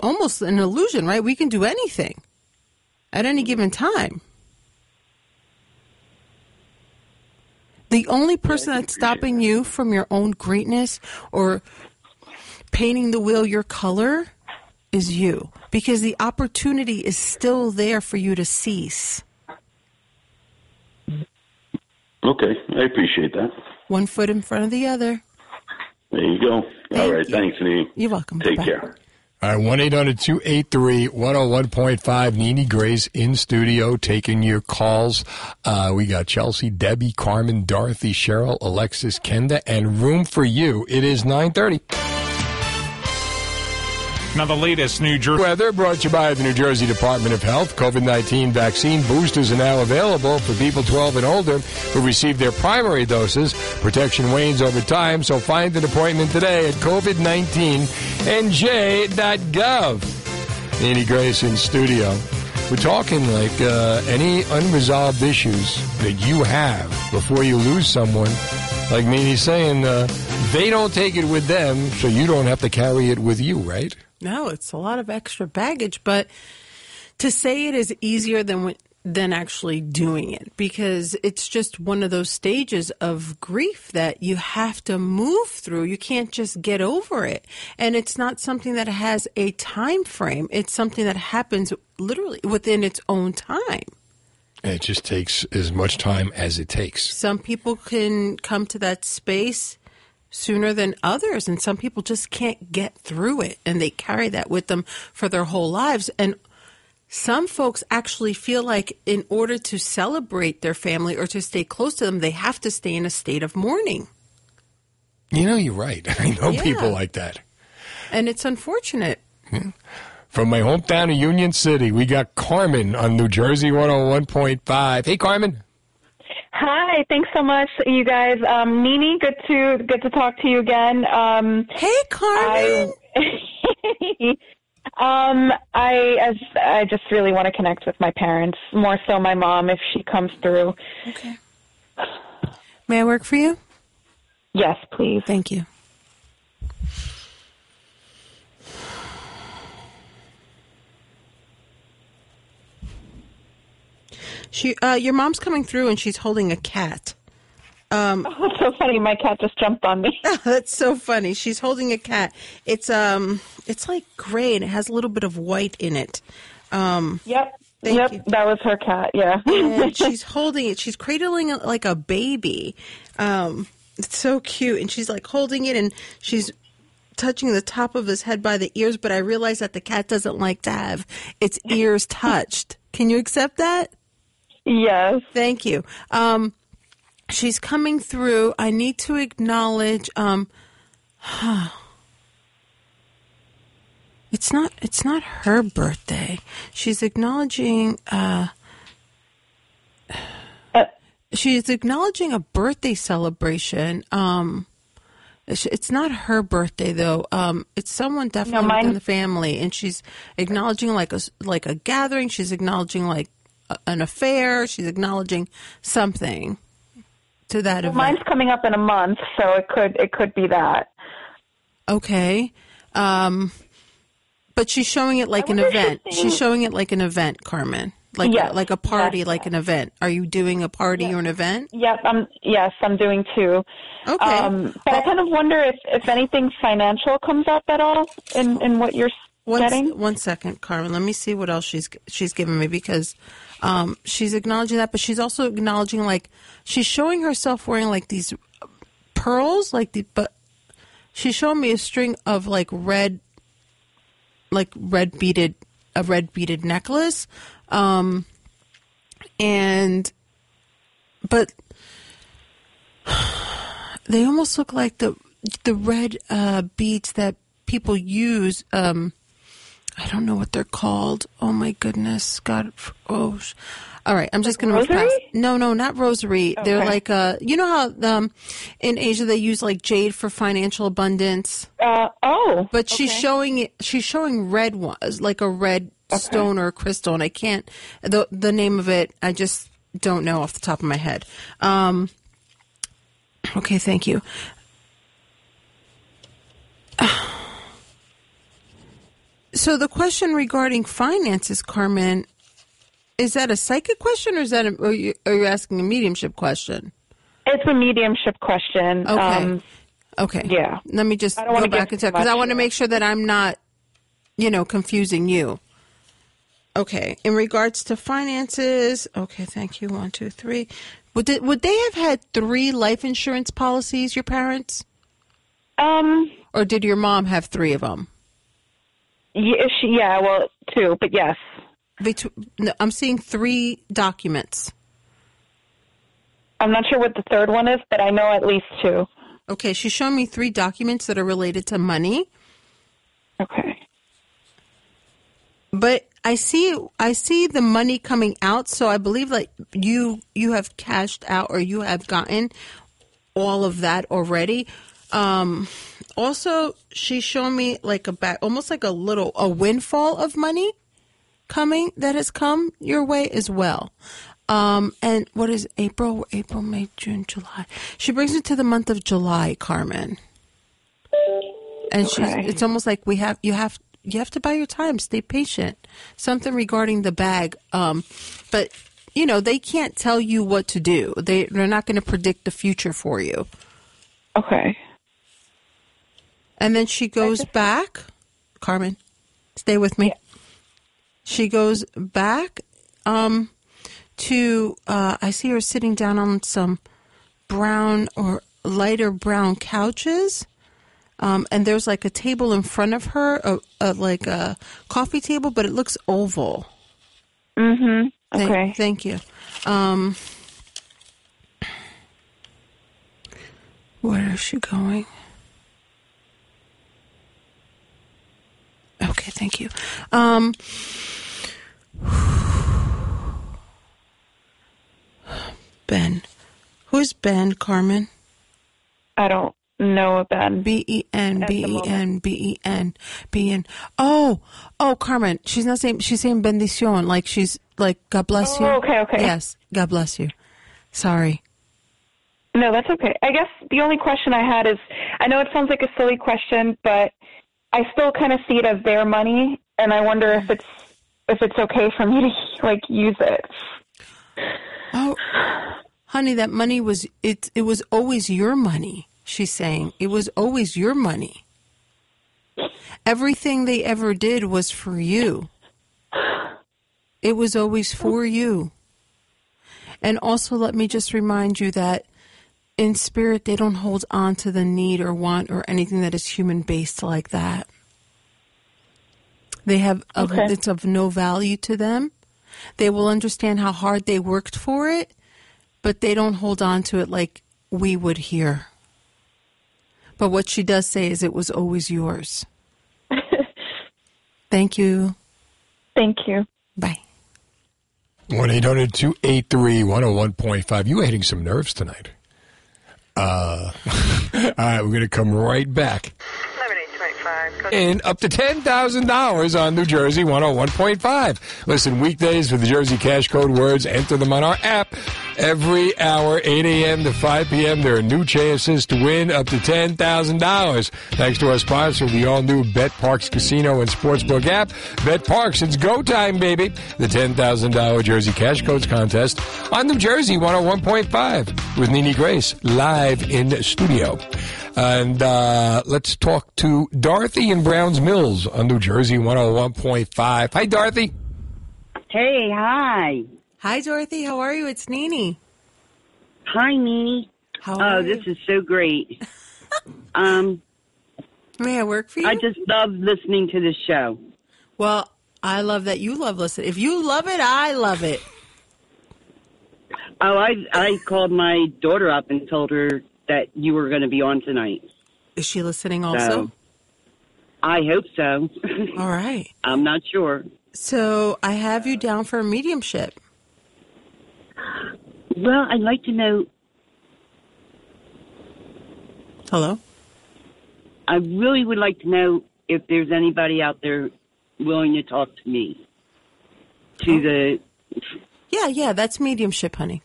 almost an illusion, right? We can do anything at any given time. The only person that's stopping you from your own greatness or painting the wheel your color is you because the opportunity is still there for you to cease. Okay. I appreciate that. One foot in front of the other. There you go. All right. Thanks, Nini. You're welcome. Take Bye-bye. care. All right, 1 800 283 101.5. Nini Grace in studio taking your calls. Uh, we got Chelsea, Debbie, Carmen, Dorothy, Cheryl, Alexis, Kenda, and room for you. It is 930. Now, the latest New Jersey weather brought to you by the New Jersey Department of Health. COVID 19 vaccine boosters are now available for people 12 and older who received their primary doses. Protection wanes over time, so find an appointment today at COVID19nj.gov. Nini Grace in studio. We're talking like uh, any unresolved issues that you have before you lose someone. Like Nini's saying, uh, they don't take it with them, so you don't have to carry it with you, right? No, it's a lot of extra baggage, but to say it is easier than than actually doing it because it's just one of those stages of grief that you have to move through. You can't just get over it. And it's not something that has a time frame. It's something that happens literally within its own time. And it just takes as much time as it takes. Some people can come to that space sooner than others and some people just can't get through it and they carry that with them for their whole lives and some folks actually feel like in order to celebrate their family or to stay close to them they have to stay in a state of mourning You know, you're right. [LAUGHS] I know Yeah. people like that. and it's unfortunate From my hometown of Union City, we got Carmen on New Jersey 101.5. Hey, Carmen. Hi, thanks so much, you guys. Um, Nini, good to good to talk to you again. Um, hey, Carmen. I, [LAUGHS] um, I as I just really want to connect with my parents, more so my mom if she comes through. Okay. may i work for you Yes, please. thank you she uh your mom's coming through and she's holding a cat um oh, [LAUGHS] that's so funny my cat just jumped on me [LAUGHS] that's so funny she's holding a cat it's um it's like gray and it has a little bit of white in it um Yep. Yep, you. that was her cat. Yeah. [LAUGHS] and she's holding it. She's cradling it like a baby. Um, it's so cute, and she's like holding it, and she's touching the top of his head by the ears. But I realize that the cat doesn't like to have its ears touched. Can you accept that? Yes. Thank you. Um, she's coming through. I need to acknowledge. Um, [SIGHS] it's not. It's not her birthday. She's acknowledging. Uh, she's acknowledging a birthday celebration. Um, it's not her birthday though. Um, it's someone definitely mine- within the family, and she's acknowledging like a like a gathering. She's acknowledging like an affair. She's acknowledging something to that Well, event. mine's coming up in a month, so it could it could be that. Okay. Um, but she's showing it like an event. she's She's showing it like an event, Carmen. Like Yes, like a party, yes, like an event. Are you doing a party or an event? Yep, I'm yes, I'm doing two. Okay. Um, but I kind of wonder if if anything financial comes up at all in in what you're One, getting. one second, Carmen. Let me see what else she's she's given me because um, she's acknowledging that, but she's also acknowledging like she's showing herself wearing like these pearls, like the but she's showing me a string of like red, like red beaded a red beaded necklace, um, and but [SIGHS] they almost look like the the red uh, beads that people use. Um, I don't know what they're called. Oh my goodness, God! Oh, all right. I'm just Like gonna rosary? No, no, not rosary. They're like uh, you know how um, in Asia they use like jade for financial abundance. Uh, oh, but she's okay. showing it. She's showing red ones, like a red stone or crystal, and I can't the the name of it. I just don't know off the top of my head. Um, okay, thank you. [SIGHS] [SIGHS] So the question regarding finances, Carmen, is that a psychic question or is that a, are, you, are you asking a mediumship question? It's a mediumship question. Okay. Um, Okay. Yeah. Let me just I don't go back and check because I want to make sure that I'm not, you know, confusing you. Okay. In regards to finances, okay. Thank you. One, two, three. Would they, would they have had three life insurance policies? Your parents? Um. Or did your mom have three of them? Yeah, she, yeah, well, two, but yes. Between, no, I'm seeing three documents. I'm not sure what the third one is, but I know at least two. Okay, she's showing me three documents that are related to money. Okay. But I see I see the money coming out, so I believe like you you have cashed out or you have gotten all of that already. Um also she showed me like a back almost like a little a windfall of money coming that has come your way as well. Um, and what is April? April, May, June, July. She brings it to the month of July, Carmen. And she's, it's almost like we have, you have, you have to buy your time. Stay patient. Something regarding the bag. Um, but you know, they can't tell you what to do. They, they're not going to predict the future for you. Okay. And then she goes back. Carmen, stay with me. She goes back um, to, uh, I see her sitting down on some brown or lighter brown couches. Um, and there's like a table in front of her, a, a, like a coffee table, but it looks oval. Mm-hmm. Thank, Okay. Thank you. Um, where is she going? Okay, thank you. Um, Ben. Who's Ben, Carmen? I don't know Ben. B E N B E. N B E N B E N. Oh, oh, Carmen. She's not saying. She's saying bendición. Like she's like God bless you. Oh, okay, okay. Yes, God bless you. Sorry. No, that's okay. I guess the only question I had is I know it sounds like a silly question, but I still kind of see it as their money, and I wonder if it's if it's okay for me to [LAUGHS] like use it. Oh, honey, that money was it. It was always your money. She's saying it was always your money. Everything they ever did was for you. It was always for you. And also, let me just remind you that in spirit, they don't hold on to the need or want or anything that is human based like that. They have, of, Okay. it's of no value to them. They will understand how hard they worked for it, but they don't hold on to it like we would here. But what she does say is it was always yours. [LAUGHS] Thank you. Thank you. Bye. 1 800 283 101.5. You were hitting some nerves tonight. Uh, [LAUGHS] all right, we're going to come right back. And up to $10,000 on New Jersey 101.5. Listen, weekdays with the Jersey Cash Code words, enter them on our app. Every hour, 8 a.m. to 5 p.m., there are new chances to win up to $10,000. Thanks to our sponsor, the all new BetParx Casino and Sportsbook app. BetParx, it's go time, baby. The $10,000 Jersey Cash Codes contest on New Jersey 101.5 with Nini Grace live in studio. And uh, let's talk to Dorothy in Browns Mills on New Jersey 101.5. Hi, Dorothy. Hey, hi. Hi, Dorothy. How are you? It's Nini. Hi, Nini. How oh, are this you? is so great. [LAUGHS] um, May I work for you? I just love listening to the show. Well, I love that you love listening. If you love it, I love it. Oh, I I called my daughter up and told her that you were going to be on tonight. Is she listening also? So, I hope so. All right. [LAUGHS] I'm not sure. So I have you down for a mediumship. Well, I'd like to know. Hello. I really would like to know if there's anybody out there willing to talk to me. to oh. the. Yeah, yeah, that's mediumship, honey.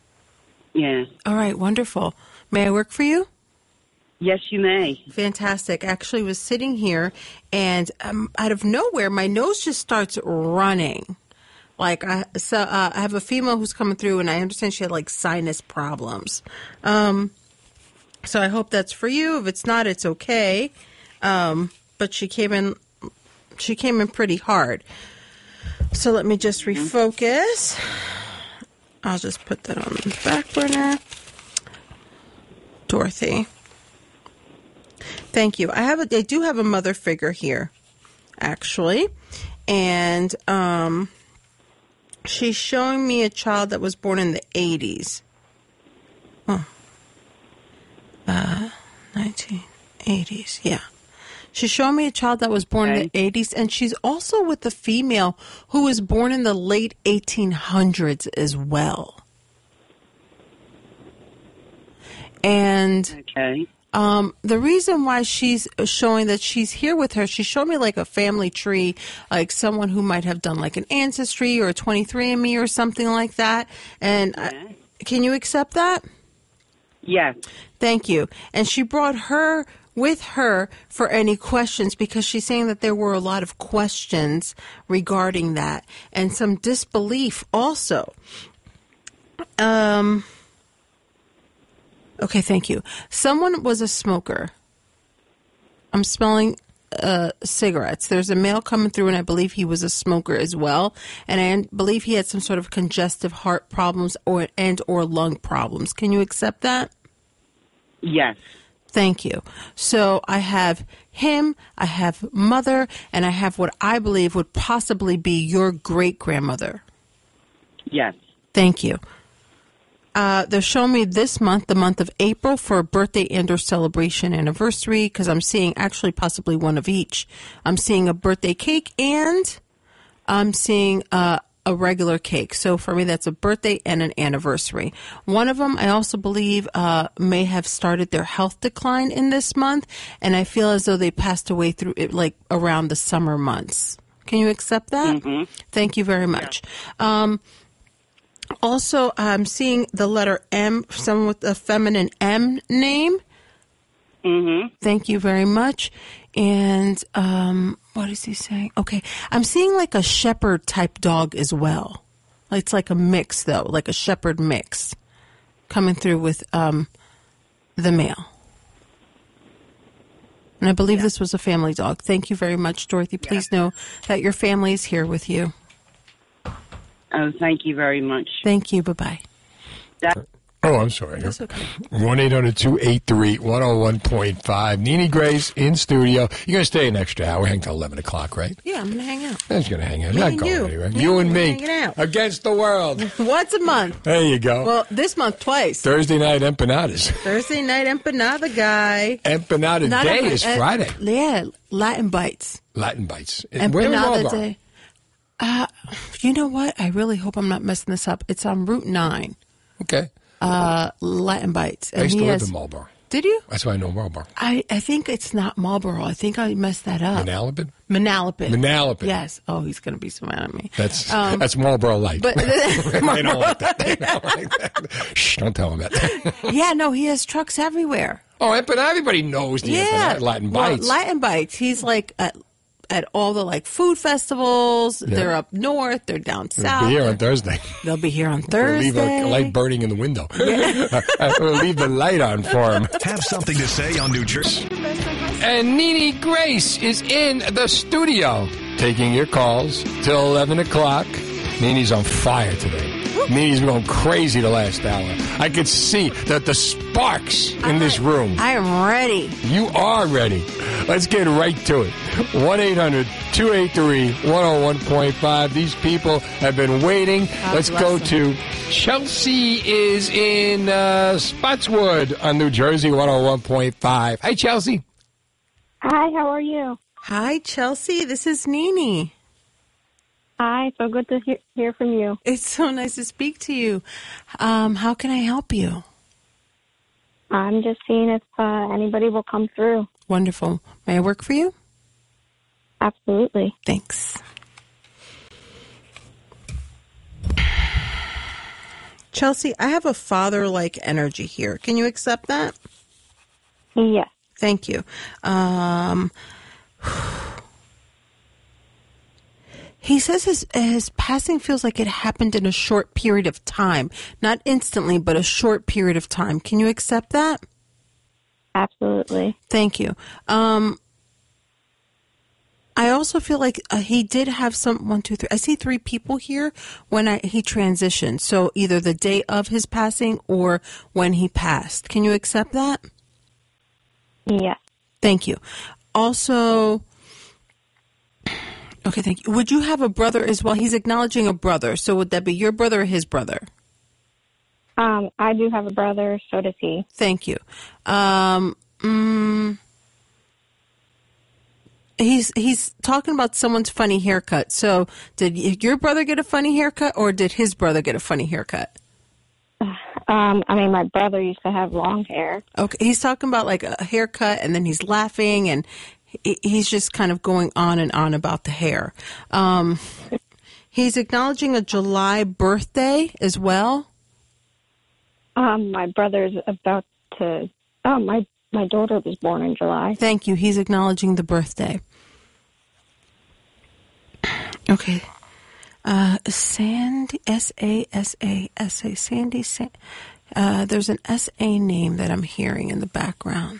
Yeah. All right, wonderful. May I work for you? Yes, you may. Fantastic. Actually, was sitting here, and um, out of nowhere, my nose just starts running. Like I, so, uh, I have a female who's coming through, and I understand she had like sinus problems. Um, so I hope that's for you. If it's not, it's okay. Um, but she came in, she came in pretty hard. So let me just refocus. I'll just put that on the back burner. Dorothy. Thank you. I have a, I do have a mother figure here, actually, and um, she's showing me a child that was born in the eighties. Oh, uh, nineteen eighties. Yeah, she's showing me a child that was born in the eighties, and she's also with a female who was born in the late eighteen hundreds as well. And Okay. Um, the reason why she's showing that she's here with her, she showed me like a family tree, like someone who might have done like an ancestry or a 23andMe or something like that. And I, can you accept that? Yes. Thank you. And she brought her with her for any questions because she's saying that there were a lot of questions regarding that and some disbelief also. Um, okay, thank you. Someone was a smoker. I'm smelling uh, cigarettes. There's a male coming through, and I believe he was a smoker as well. And I believe he had some sort of congestive heart problems or and or lung problems. Can you accept that? Yes. Thank you. So I have him, I have mother, and I have what I believe would possibly be your great grandmother. Yes. Thank you. Uh, they're showing me this month, the month of April, for a birthday and or celebration anniversary, because I'm seeing actually possibly one of each. I'm seeing a birthday cake and I'm seeing uh, a regular cake. So for me, that's a birthday and an anniversary. One of them, I also believe, uh, may have started their health decline in this month, and I feel as though they passed away through it, like around the summer months. Can you accept that? Thank you very much. Um, also, I'm seeing the letter M, someone with a feminine M name. Mm-hmm. Thank you very much. And um, what is he saying? Okay, I'm seeing like a shepherd type dog as well. It's like a mix, though, like a shepherd mix coming through with um, the male. And I believe this was a family dog. Thank you very much, Dorothy. Please know that your family is here with you. Oh, thank you very much. Thank you. Bye bye. That- Oh, I'm sorry. That's okay. 1 800 283 101.5. Nini Grace in studio. You're going to stay an extra hour, hang till 11 o'clock, right? Yeah, I'm going to hang out. That's going to hang out. Me Not going you. anywhere. Me You and and me. hanging out. Against the world. [LAUGHS] Once a month. There you go. Well, this month twice. Thursday night empanadas. [LAUGHS] Thursday night empanada guy. Empanada Not day empa- is uh, Friday. yeah, Latin bites. Latin bites. Where in Empanada Marlboro? day. Uh, you know what? I really hope I'm not messing this up. It's on Route Nine. Okay. Uh, Latin bites. I used to live has- in Marlboro. Did you? That's why I know Marlboro. I, I think it's not Marlboro. I think I messed that up. Manalapan? Manalapan. Manalapan. Yes. Oh, he's going to be so mad at me. That's Um, that's Marlboro Light. but- [LAUGHS] [LAUGHS] they don't like that. [LAUGHS] They don't like that. Shh, don't tell them that. yeah, no, he has trucks everywhere. oh, but Everybody knows the yeah. Latin Well, bites. Latin bites. He's like at all the like food festivals. Yeah. They're up north. They're down We'll south. They'll be here on Thursday. They'll be here on [LAUGHS] We'll Thursday. leave a light burning in the window. [LAUGHS] [LAUGHS] we'll leave the light on for him. Have something to say on New Jersey. And Nini Grace is in the studio taking your calls till 11 o'clock. Nini's on fire today. Nini's going crazy the last hour. I could see that the sparks in this room. I am ready. You are ready. Let's get right to it. 1 800 283 101.5. These people have been waiting. Let's go them. to Chelsea is in uh, Spotswood on New Jersey 101.5. Hi, Chelsea. Hi, how are you? Hi, Chelsea. This is Nini. Hi, so good to hear, hear from you. It's so nice to speak to you. Um, how can I help you? I'm just seeing if uh, anybody will come through. Wonderful. May I work for you? Absolutely. Thanks. Chelsea, I have a father like energy here. Can you accept that? Yes. Thank you. Um, he says his his passing feels like it happened in a short period of time, not instantly, but a short period of time. Can you accept that? Absolutely. Thank you. Um, I also feel like uh, he did have some one, two, three. I see three people here when I, he transitioned. So either the day of his passing or when he passed. Can you accept that? Yes. Thank you. Also, okay, thank you. Would you have a brother as well? He's acknowledging a brother. So would that be your brother or his brother? Um, I do have a brother. So does he. Thank you. Um, mm, he's he's talking about someone's funny haircut. So, did your brother get a funny haircut, or did his brother get a funny haircut? Um, I mean, my brother used to have long hair. Okay, he's talking about like a haircut, and then he's laughing, and he's just kind of going on and on about the hair. Um, he's acknowledging a July birthday as well. Um, my brother's about to. Oh, my my daughter was born in July. Thank you. He's acknowledging the birthday. [CLEARS THROAT] Okay. Uh, Sandy, S A S A S A, Sandy. Sa- uh, there's an S A name that I'm hearing in the background.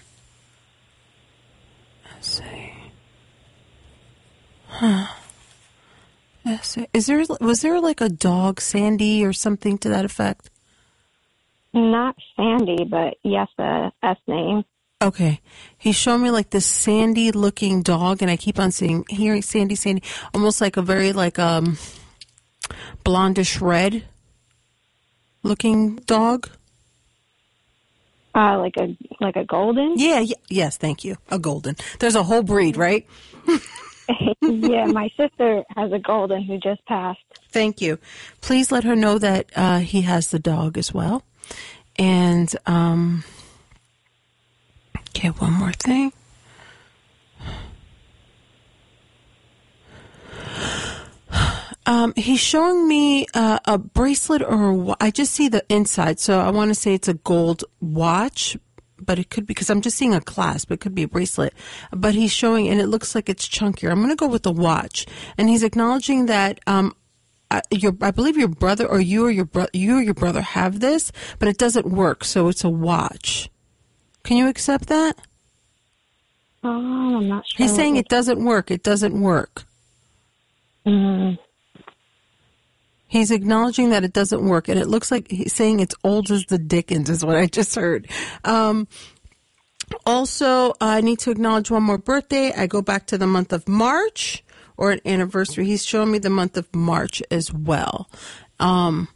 A. Huh. A. Is there was there like a dog Sandy or something to that effect? Not Sandy, but yes, a S name. Okay. He's showing me like this sandy looking dog and I keep on seeing hearing sandy sandy almost like a very like um blondish red looking dog. Uh, like a like a golden. Yeah, y- yes, thank you. A golden. There's a whole breed, right? [LAUGHS] yeah, my sister has a golden who just passed. Thank you. Please let her know that uh, he has the dog as well. And um okay, one more thing. Um, he's showing me uh, a bracelet or a I just see the inside, so I want to say it's a gold watch, but it could be because I'm just seeing a clasp. It could be a bracelet, but he's showing and it looks like it's chunkier. I'm going to go with the watch, and he's acknowledging that um, I, your I believe your brother or you or your bro- you or your brother have this, but it doesn't work, so it's a watch. Can you accept that? Oh, I'm not sure. He's saying it- it doesn't work. It doesn't work. Mm. He's acknowledging that it doesn't work, and it looks like he's saying it's old as the Dickens, is what I just heard. Um, also, I need to acknowledge one more birthday. I go back to the month of March or an anniversary. He's showing me the month of March as well. Um,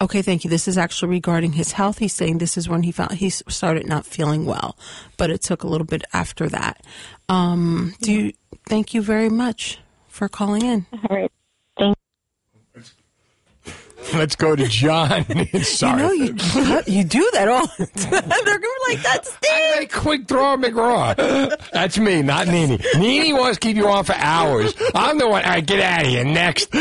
okay, thank you. This is actually regarding his health. He's saying this is when he found he started not feeling well, but it took a little bit after that. Um, do you? Thank you very much for calling in. All right. Thank [LAUGHS] Let's go to John. [LAUGHS] Sorry. You know, you you do that all the [LAUGHS] time. They're gonna be like, "That's Steve." Quick draw McGraw. That's me, not Nini. Nini wants to keep you on for hours. I'm the one. All right, get out of here. Next.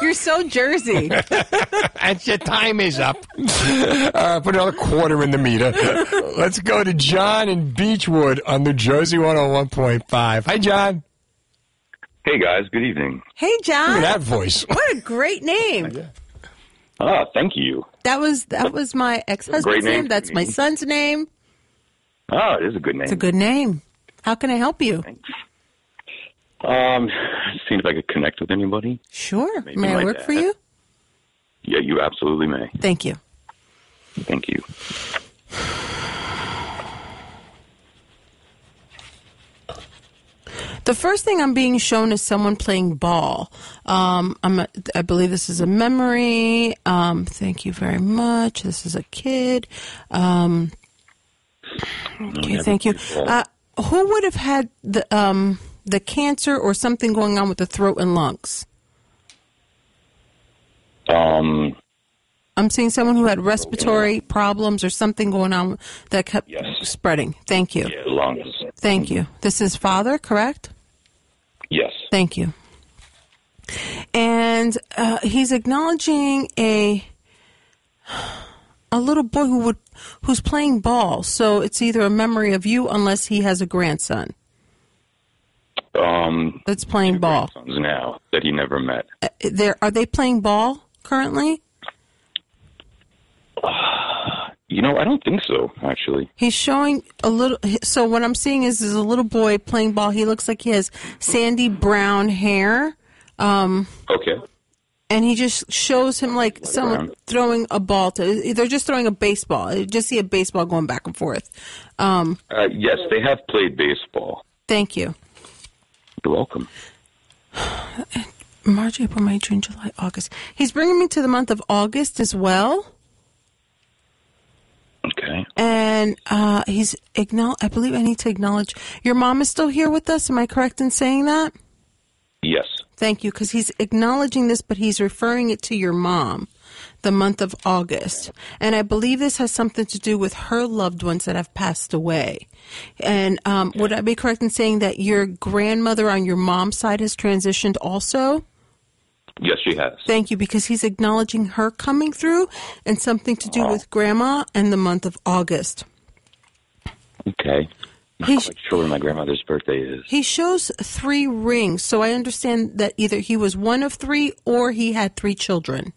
You're so Jersey. That's your time is up. Uh, put another quarter in the meter. Let's go to John in Beechwood on New Jersey 101.5. Hi, John. Hey guys, good evening. Hey, John. Look at that voice. What a great name. Ah, thank you. That was that was my ex husband's name. name. That's my son's name. Ah, it is a good name. It's a good name. How can I help you? Thanks. Um, seeing if I could connect with anybody. Sure. Maybe May I work dad. for you? Yeah, you absolutely may. Thank you. Thank you. The first thing I'm being shown is someone playing ball. Um, I'm a, I believe this is a memory. Um, thank you very much. This is a kid. Um, okay, thank you. Uh, who would have had the um, the cancer or something going on with the throat and lungs? Um, I'm seeing someone who had respiratory problems or something going on that kept spreading. Thank you. yeah, lungs. Thank you. This is father, correct? Yes. Thank you. And uh, he's acknowledging a a little boy who would who's playing ball. So it's either a memory of you, unless he has a grandson Um, that's playing ball. now that he never met. Uh, There are they playing ball currently? You know, I don't think so. Actually, He's showing a little. So what I'm seeing is is a little boy playing ball. He looks like he has sandy brown hair. Um, okay. and he just shows him like someone brown. throwing a ball to. They're just throwing a baseball. I just see a baseball going back and forth. Um, Uh, yes, they have played baseball. thank you. You're welcome. March, April, May, June, July, August. He's bringing me to the month of August as well. Okay. And uh, he's acknowledge. I believe I need to acknowledge your mom is still here with us. Am I correct in saying that? Yes. Thank you, because he's acknowledging this, but he's referring it to your mom, the month of August. And I believe this has something to do with her loved ones that have passed away. And um, would I be correct in saying that your grandmother on your mom's side has transitioned also? Yes, she has. Thank you, because he's acknowledging her coming through and something to do with grandma and the month of August. Okay. Not He's- quite sure when my grandmother's birthday is. He shows three rings, so I understand that either he was one of three or he had three children.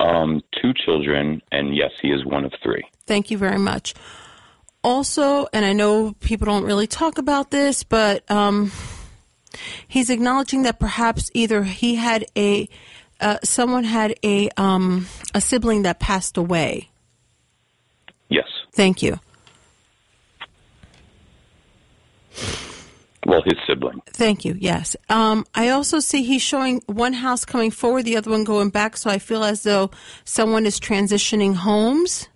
Um, two children, and yes, he is one of three. Thank you very much. Also, and I know people don't really talk about this, but um, he's acknowledging that perhaps either he had a uh, someone had a um, a sibling that passed away. Yes. Thank you. Well, his sibling. Thank you. Yes. Um, I also see he's showing one house coming forward, the other one going back. So I feel as though someone is transitioning homes.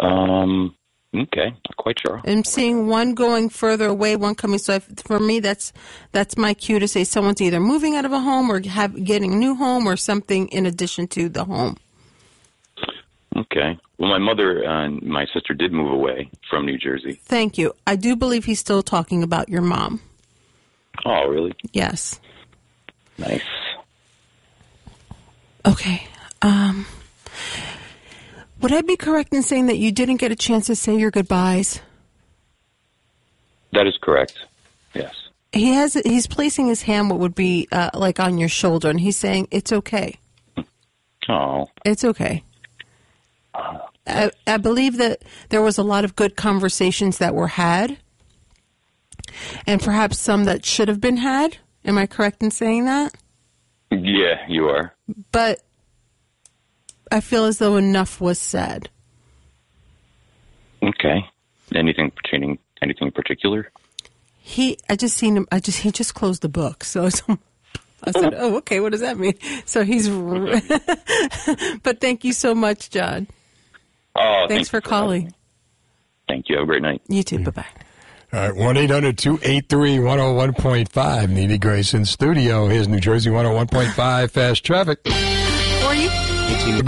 Um, okay. Not quite sure. I'm seeing one going further away, one coming. So I, for me, that's that's my cue to say someone's either moving out of a home or have getting a new home or something in addition to the home. Okay. Well, my mother and my sister did move away from New Jersey. Thank you. I do believe he's still talking about your mom. Oh, really? Yes. Nice. Okay. Um, would I be correct in saying that you didn't get a chance to say your goodbyes? That is correct. Yes. He has. He's placing his hand, what would be uh, like on your shoulder, and he's saying, "It's okay. Oh. It's okay." I, I believe that there was a lot of good conversations that were had, and perhaps some that should have been had. Am I correct in saying that? Yeah, you are. But I feel as though enough was said. Okay. Anything pertaining anything particular? He, I just seen him. I just he just closed the book, so. so [LAUGHS] I said, oh. "Oh, okay. What does that mean?" [LAUGHS] So he's. [LAUGHS] but thank you so much, John. Oh, Thanks for calling. Thank you. Have a great night. You too. Bye bye. All right, 1 800 283 101.5. Nini Grace in studio. Here's New Jersey 101.5 Fast Traffic. Or you.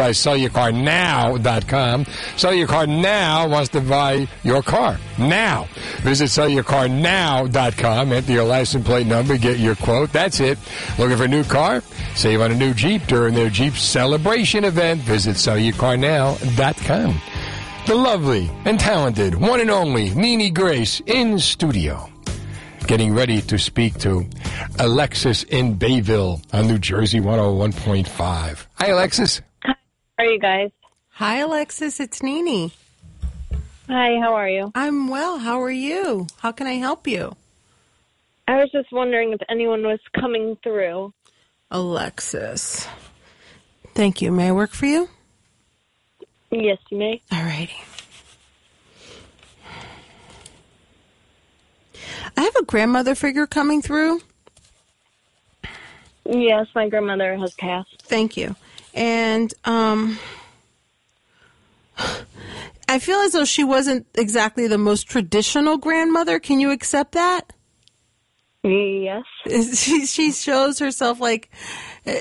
By sellyourcarnow.com. Sell Your Car Now wants to buy your car now. Visit sellyourcarnow.com. Enter your license plate number, get your quote. That's it. Looking for a new car? Save on a new Jeep during their Jeep celebration event. Visit sellyourcarnow.com. The lovely and talented one and only Nini Grace in studio. Getting ready to speak to Alexis in Bayville on New Jersey 101.5. Hi, Alexis. Are you guys? Hi, Alexis. It's Nini. Hi, how are you? I'm well. How are you? How can I help you? I was just wondering if anyone was coming through. Alexis. Thank you. May I work for you? Yes, you may. All righty. I have a grandmother figure coming through. Yes, my grandmother has passed. Thank you. And um I feel as though she wasn't exactly the most traditional grandmother. Can you accept that? Yes. [LAUGHS] She she shows herself like uh,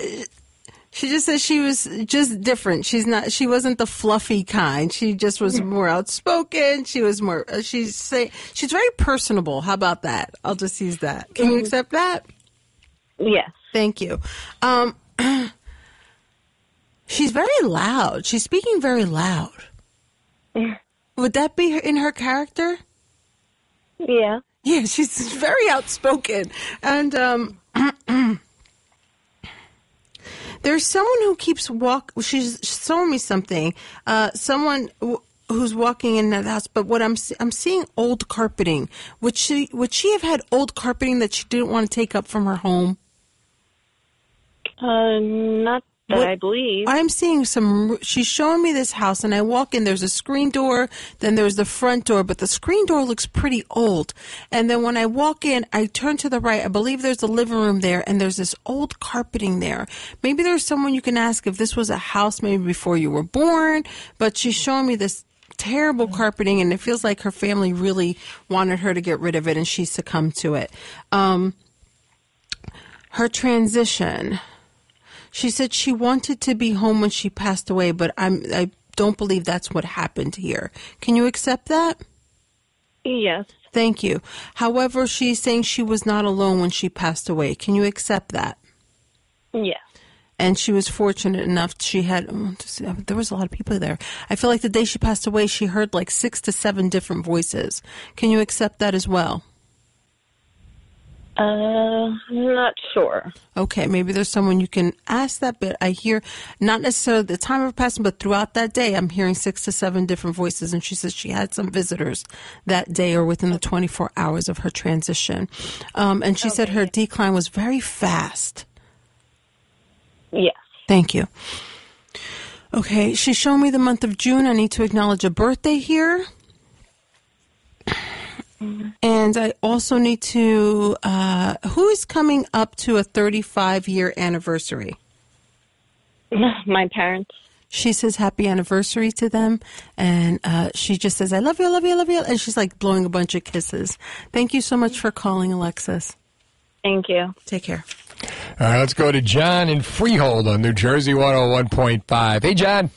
she just says she was just different. She's not. She wasn't the fluffy kind. She just was more outspoken. She was more. Uh, she's say she's very personable. How about that? I'll just use that. Can you accept that? Yes. Thank you. Um, [CLEARS THROAT] She's very loud. She's speaking very loud. Would that be in her character? Yeah. Yeah, she's very outspoken. And um [CLEARS THROAT] there's someone who keeps walk she's showing me something. Uh someone w- who's walking in that house, but what I'm I'm seeing old carpeting. Would she would she have had old carpeting that she didn't want to take up from her home? Uh, not that What- I believe. I'm seeing some. She's showing me this house, and I walk in. There's a screen door, then there's the front door, but the screen door looks pretty old. And then when I walk in, I turn to the right. I believe there's a living room there, and there's this old carpeting there. Maybe there's someone you can ask if this was a house maybe before you were born. But she's showing me this terrible carpeting, and it feels like her family really wanted her to get rid of it, and she succumbed to it. Um, her transition. She said she wanted to be home when she passed away, but I'm I don't believe that's what happened here. Can you accept that? Yes. Thank you. However, she's saying she was not alone when she passed away. Can you accept that? Yes. And she was fortunate enough. She had oh, there was a lot of people there. I feel like the day she passed away, she heard like six to seven different voices. Can you accept that as well? Uh, not sure. Okay, maybe there's someone you can ask that, but I hear not necessarily the time of passing, but throughout that day, I'm hearing six to seven different voices. And she says she had some visitors that day or within the 24 hours of her transition. Um, and she said her decline was very fast. Yes. Thank you. Okay, she's showing me the month of June. I need to acknowledge a birthday here. And I also need to, uh, who is coming up to a 35 year anniversary? [SIGHS] My parents. She says happy anniversary to them. And uh, she just says, I love you, I love you, I love you. And she's like blowing a bunch of kisses. Thank you so much for calling, Alexis. Thank you. Take care. All right, let's go to John in Freehold on New Jersey 101.5. Hey, John.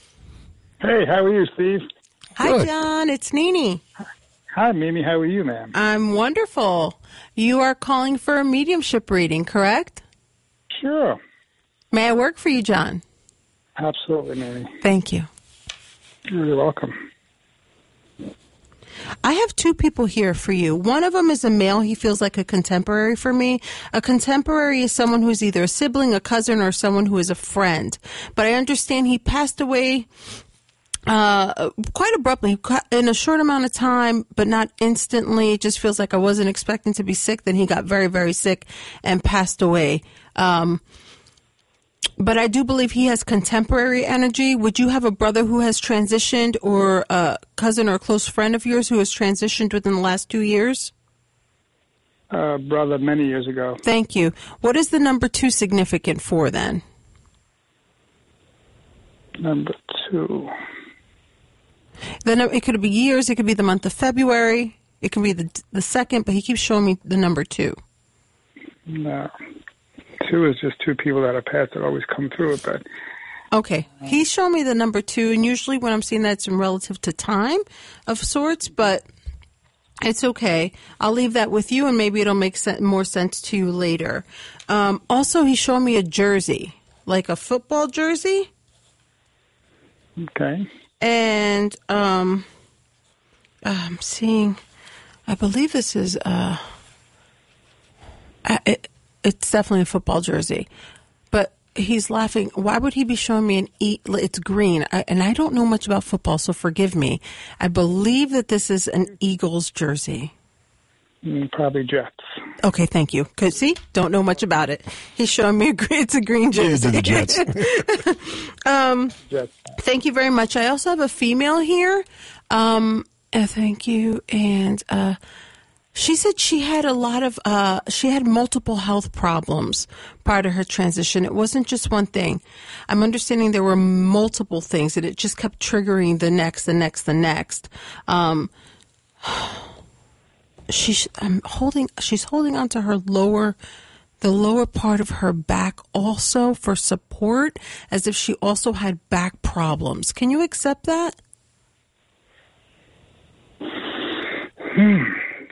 Hey, how are you, Steve? Hi, Good. John. It's Nini. Hi, Mimi. How are you, ma'am? I'm wonderful. You are calling for a mediumship reading, correct? Sure. May I work for you, John? Absolutely, Mimi. Thank you. You're welcome. I have two people here for you. One of them is a male. He feels like a contemporary for me. A contemporary is someone who's either a sibling, a cousin, or someone who is a friend. But I understand he passed away uh, quite abruptly in a short amount of time, but not instantly. It just feels like I wasn't expecting to be sick. Then he got very, very sick and passed away. Um, but I do believe he has contemporary energy. Would you have a brother who has transitioned or a cousin or a close friend of yours who has transitioned within the last two years? Uh, brother, many years ago. Thank you. What is the number two significant for then? Number two. The num- it could be years. It could be the month of February. It could be the the second, but he keeps showing me the number two. No. Two is just two people that are passed that always come through it, but Okay, he's showing me the number two, and usually when I'm seeing that, it's in relative to time of sorts, but it's okay. I'll leave that with you, and maybe it'll make sen- more sense to you later. Um, also, he's showing me a jersey, like a football jersey, okay. And um, I'm seeing. I believe this is. Uh, it, it's definitely a football jersey, but he's laughing. Why would he be showing me an e? It's green, I, and I don't know much about football, so forgive me. I believe that this is an Eagles jersey. Mm, probably Jets. Okay, thank you. Cause see, don't know much about it. He's showing me a green, [LAUGHS] it's a green jersey. the Jets. [LAUGHS] um, Jets. thank you very much. I also have a female here. Um, uh, thank you, and uh, she said she had a lot of uh, she had multiple health problems prior to her transition. It wasn't just one thing. I'm understanding there were multiple things, and it just kept triggering the next, the next, the next. Um, she's I'm holding she's holding onto her lower the lower part of her back also for support as if she also had back problems. Can you accept that? Hmm.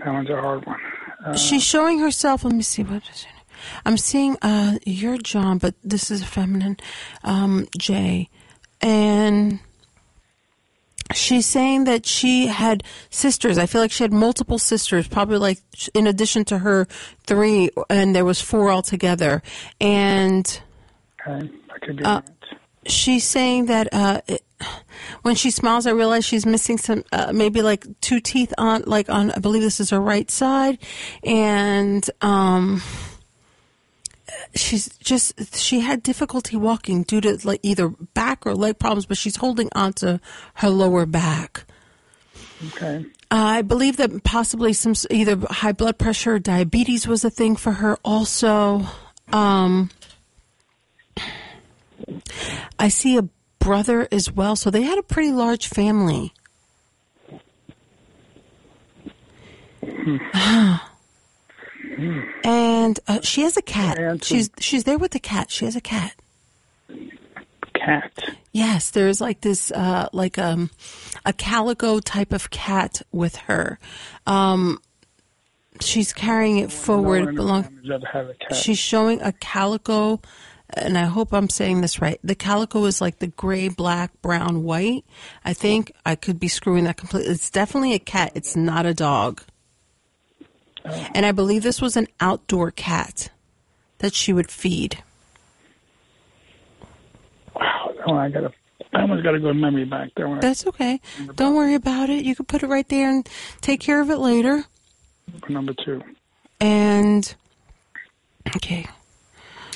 That one's a hard one. Uh, She's showing herself. Let me see what is her. I'm seeing uh you're John, but this is a feminine. Um Jay. and she's saying that she had sisters. I feel like she had multiple sisters, probably like in addition to her three, and there was four altogether. And Okay, uh, she's saying that uh, it, when she smiles, I realize she's missing some, uh, maybe like two teeth on, like on, I believe this is her right side, and um, she's just she had difficulty walking due to like either back or leg problems, but she's holding onto her lower back. Okay. Uh, I believe that possibly some either high blood pressure or diabetes was a thing for her. Also, um, I see a brother as well. So they had a pretty large family. Hmm. [SIGHS] Ah. And uh, she has a cat. She's she's there with the cat. She has a cat. Cat. Yes, there's like this, uh, like um, a calico type of cat with her. Um, she's carrying it forward. belong- I've ever had a cat. She's showing a calico, and I hope I'm saying this right. The calico is like the gray, black, brown, white. I think I could be screwing that completely. It's definitely a cat. It's not a dog. And I believe this was an outdoor cat that she would feed. Oh, I gotta. I almost got a good memory back there. That's okay. Don't worry about it. You can put it right there and take care of it later. Number two. And okay,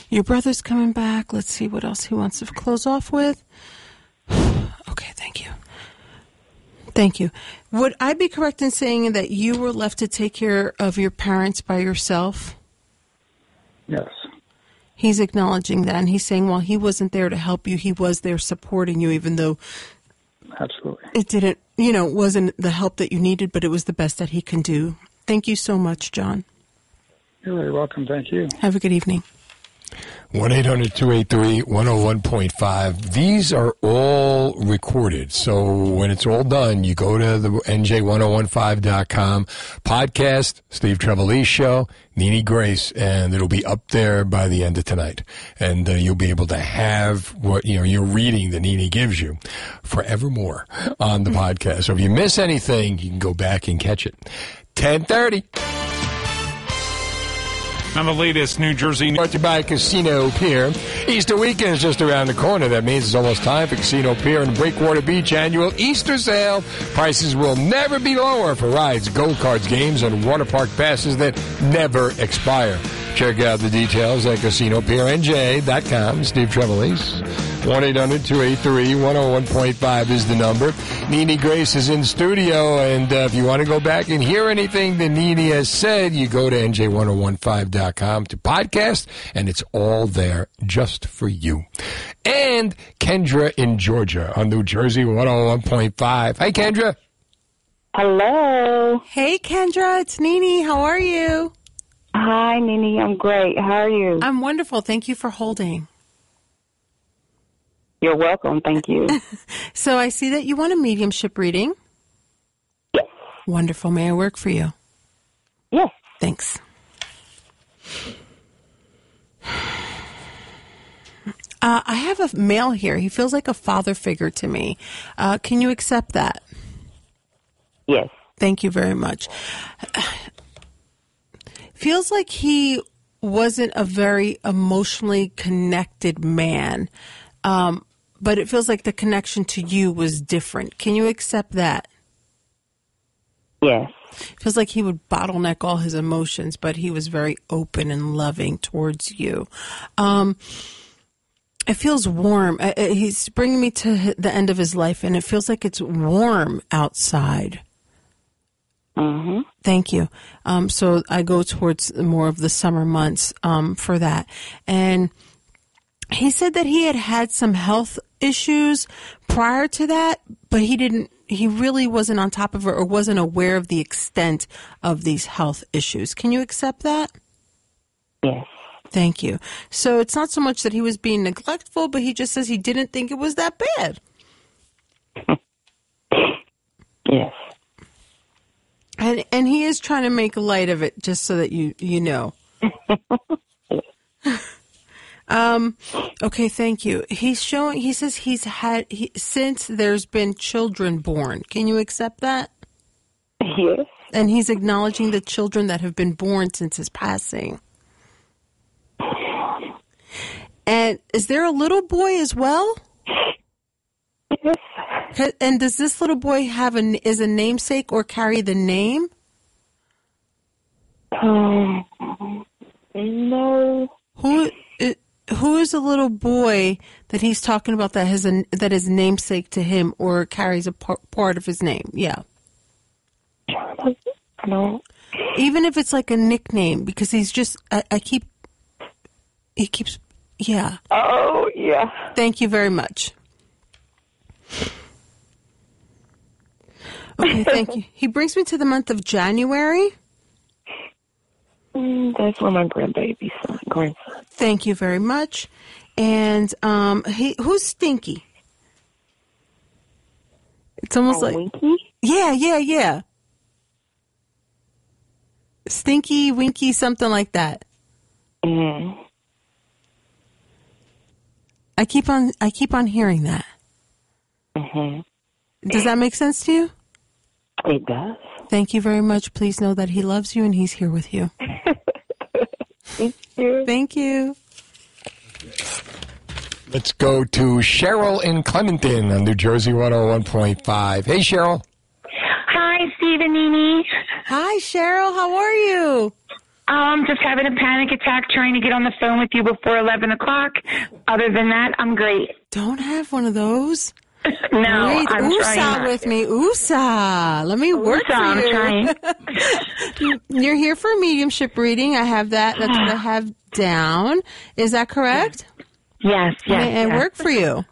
your brother's coming back. Let's see what else he wants to close off with. [SIGHS] Okay, thank you. Thank you. Would I be correct in saying that you were left to take care of your parents by yourself? Yes. He's acknowledging that, and he's saying while he wasn't there to help you, he was there supporting you, even though Absolutely. it didn't, you know, wasn't the help that you needed, but it was the best that he can do. Thank you so much, John. You're very welcome. Thank you. Have a good evening. 1 800 283 101.5. These are all recorded. So when it's all done, you go to the NJ1015.com podcast, Steve Trevelise show, Nini Grace, and it'll be up there by the end of tonight. And uh, you'll be able to have what, you know, your reading that Nini gives you forevermore on the podcast. So if you miss anything, you can go back and catch it. 1030. Now the latest New Jersey Brought to you by Casino Pier. Easter weekend is just around the corner. That means it's almost time for Casino Pier and Breakwater Beach annual Easter sale. Prices will never be lower for rides, gold cards, games, and water park passes that never expire. Check out the details at CasinoPierNJ.com. Steve Trevelise. 1-800-283-101.5 is the number. Nini Grace is in studio, and uh, if you want to go back and hear anything that Nini has said, you go to NJ1015.com to podcast, and it's all there just for you. And Kendra in Georgia on New Jersey 101.5. Hi, Kendra. Hello. Hey, Kendra, it's Nini. How are you? Hi, Nini. I'm great. How are you? I'm wonderful. Thank you for holding. You're welcome. Thank you. [LAUGHS] So I see that you want a mediumship reading. Yes. Wonderful. May I work for you? Yes. Thanks. Uh, I have a male here. He feels like a father figure to me. Uh, can you accept that? Yes. Thank you very much. Feels like he wasn't a very emotionally connected man, um, but it feels like the connection to you was different. Can you accept that? Yes. Feels like he would bottleneck all his emotions, but he was very open and loving towards you. Um, it feels warm. Uh, uh, He's bringing me to the end of his life, and it feels like it's warm outside. Mm-hmm. Thank you. Um, so I go towards more of the summer months um, for that. And he said that he had had some health issues prior to that, but he didn't. He really wasn't on top of it or wasn't aware of the extent of these health issues. Can you accept that? Yes. Thank you. So it's not so much that he was being neglectful, but he just says he didn't think it was that bad. [LAUGHS] Yes. And and he is trying to make light of it just so that you you know. [LAUGHS] Um, okay, thank you. He's showing. He says he's had he, since there's been children born. Can you accept that? Yes. And he's acknowledging the children that have been born since his passing. And is there a little boy as well? Yes. And does this little boy have a is a namesake or carry the name? Um, no. Who who is a little boy that he's talking about that has a that is namesake to him or carries a par- part of his name? Yeah. No. Even if it's like a nickname, because he's just I, I keep he keeps yeah. Oh yeah. Thank you very much. Okay, thank you. He brings me to the month of January. Mm, That's when my grandbaby son, grandson. Thank you very much. And um, he who's Stinky? It's almost Oh, like Winky? Yeah, yeah, yeah. Stinky, Winky, something like that. Mm. I keep on I keep on hearing that. hmm Does that make sense to you? It does. Thank you very much. Please know that he loves you and he's here with you. Thank you. Thank you. Let's go to Cheryl in Clementon on New Jersey 101.5. Hey, Cheryl. Hi, Steve and Nini. Hi, Cheryl. How are you? I'm um, just having a panic attack trying to get on the phone with you before 11 o'clock. Other than that, I'm great. Don't have one of those. [LAUGHS] No, Wait, I'm USA with me. USA. Let me work USA, for [LAUGHS] you. You're here for a mediumship reading. I have that. That's what I [SIGHS] have down. Is that correct? Yes, yes. May I work for you?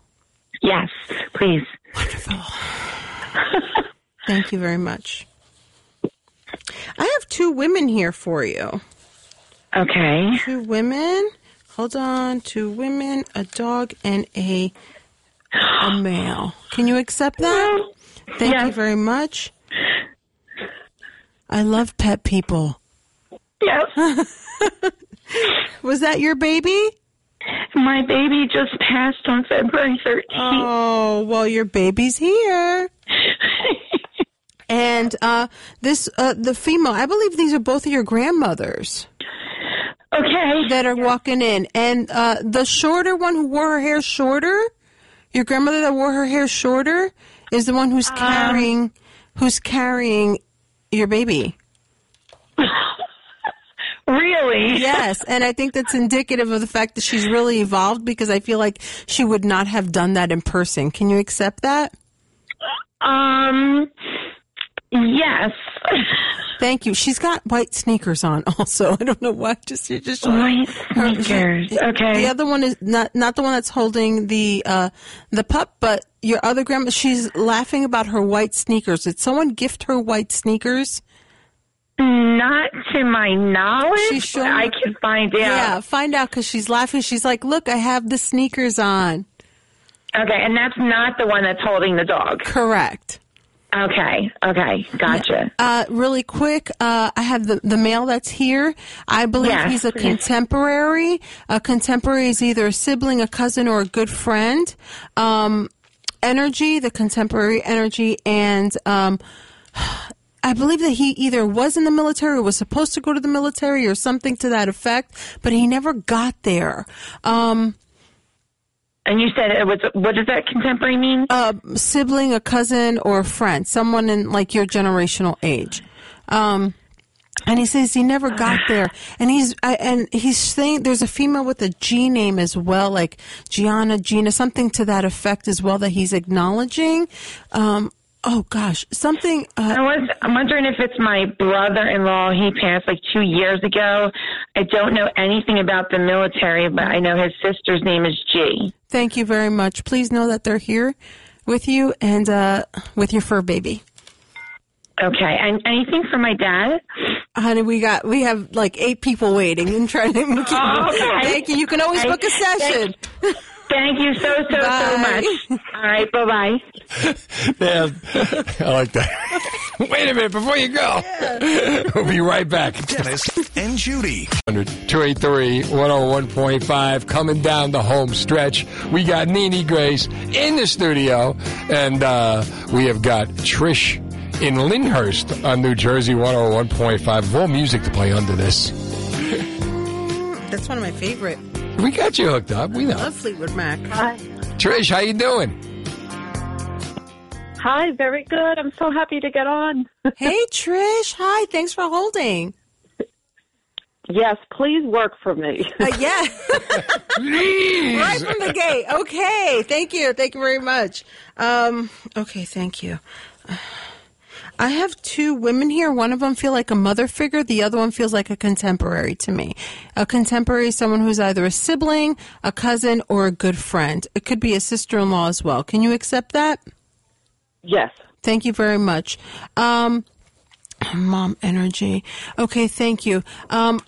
Yes, please. Wonderful. [SIGHS] Thank you very much. I have two women here for you. Okay. Two women. Hold on. Two women, a dog, and a [GASPS] a male. Can you accept that? Thank you very much. I love pet people. Yes. [LAUGHS] Was that your baby? My baby just passed on February 13th. Oh, well, your baby's here. [LAUGHS] and uh, this, uh, the female, I believe these are both of your grandmothers. Okay. That are walking in. And uh, the shorter one who wore her hair shorter, your grandmother that wore her hair shorter, is the one who's Um, carrying, who's carrying your baby. [LAUGHS] Really? Yes, and I think that's indicative of the fact that she's really evolved because I feel like she would not have done that in person. Can you accept that? Um, yes. Thank you. She's got white sneakers on also. I don't know why. Just you're just White sneakers. Okay. The other one is not not the one that's holding the uh the pup, but your other grandma. She's laughing about her white sneakers. Did someone gift her white sneakers? Not to my knowledge. Showing I can find out. Yeah, find out because she's laughing. She's like, "Look, I have the sneakers on." Okay, and that's not the one that's holding the dog. Correct. Okay. Okay. Gotcha. Uh, really quick, uh, I have the, the male that's here. I believe he's a please. contemporary. A contemporary is either a sibling, a cousin, or a good friend. Um, energy, the contemporary energy, and um, I believe that he either was in the military or was supposed to go to the military or something to that effect, but he never got there. Um, and you said it was. What does that contemporary mean? A sibling, a cousin, or a friend, someone in like your generational age. Um, and he says he never got [SIGHS] there, and he's I, and he's saying there's a female with a G name as well, like Gianna, Gina, something to that effect as well that he's acknowledging. Um, oh gosh, something. Uh, I was. I'm wondering if it's my brother-in-law. He passed like two years ago. I don't know anything about the military, but I know his sister's name is G. Thank you very much. Please know that they're here with you and uh, with your fur baby. Okay, and anything for my dad? Honey, we got we have like eight people waiting and trying to. Oh, [LAUGHS] okay. Thank you. You can always Okay. book a session. Thank you so so so [LAUGHS] much. All right, bye bye. [LAUGHS] Yeah, I like that. [LAUGHS] Wait a minute before you go. [LAUGHS] we'll be right back. Dennis and Judy. 283 101.5 coming down the home stretch. We got Nini Grace in the studio, and uh, we have got Trish in Lyndhurst on New Jersey 101.5. All music to play under this. That's one of my favorite. We got you hooked up. We I know. love Fleetwood Mac. Hi. Trish, how you doing? Hi, very good. I'm so happy to get on. [LAUGHS] hey, Trish. Hi. Thanks for holding. Yes, please work for me. Uh, yeah. [LAUGHS] [LAUGHS] right from the gate. Okay. Thank you. Thank you very much. Um, okay. Thank you. I have two women here. One of them feel like a mother figure. The other one feels like a contemporary to me. A contemporary is someone who's either a sibling, a cousin, or a good friend. It could be a sister-in-law as well. Can you accept that? Yes. Thank you very much. Um, mom energy. Okay, thank you. Um,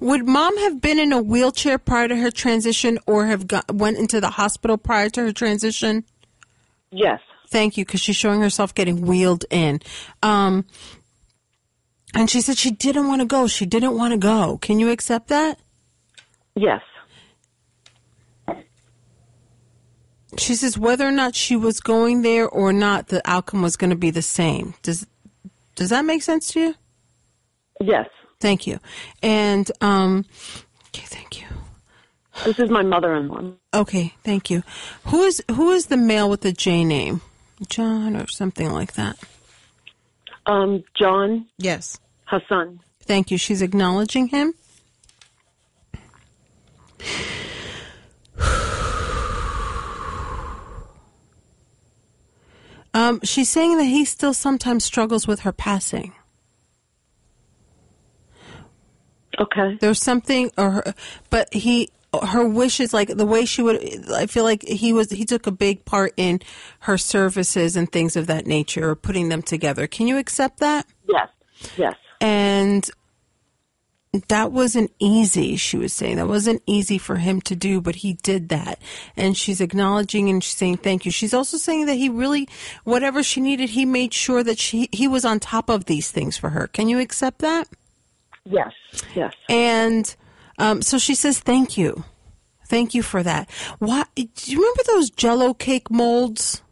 would mom have been in a wheelchair prior to her transition, or have got, went into the hospital prior to her transition? Yes. Thank you, because she's showing herself getting wheeled in. Um, and she said she didn't want to go. She didn't want to go. Can you accept that? Yes. She says whether or not she was going there or not, the outcome was going to be the same. Does does that make sense to you? Yes. Thank you. And um, okay, thank you. This is my mother-in-law. Okay, thank you. Who is who is the male with the J name? John or something like that. Um, John. Yes. Hassan. Thank you. She's acknowledging him. Um, she's saying that he still sometimes struggles with her passing. Okay. There's something, or her, but he, her wishes, like the way she would. I feel like he was. He took a big part in her services and things of that nature, or putting them together. Can you accept that? Yes. Yes. And that wasn't easy, she was saying. That wasn't easy for him to do, but he did that. And she's acknowledging and she's saying thank you. She's also saying that he really, whatever she needed, he made sure that she, he was on top of these things for her. Can you accept that? Yes. Yes. And um, so she says thank you. Thank you for that. Why, do you remember those jello cake molds?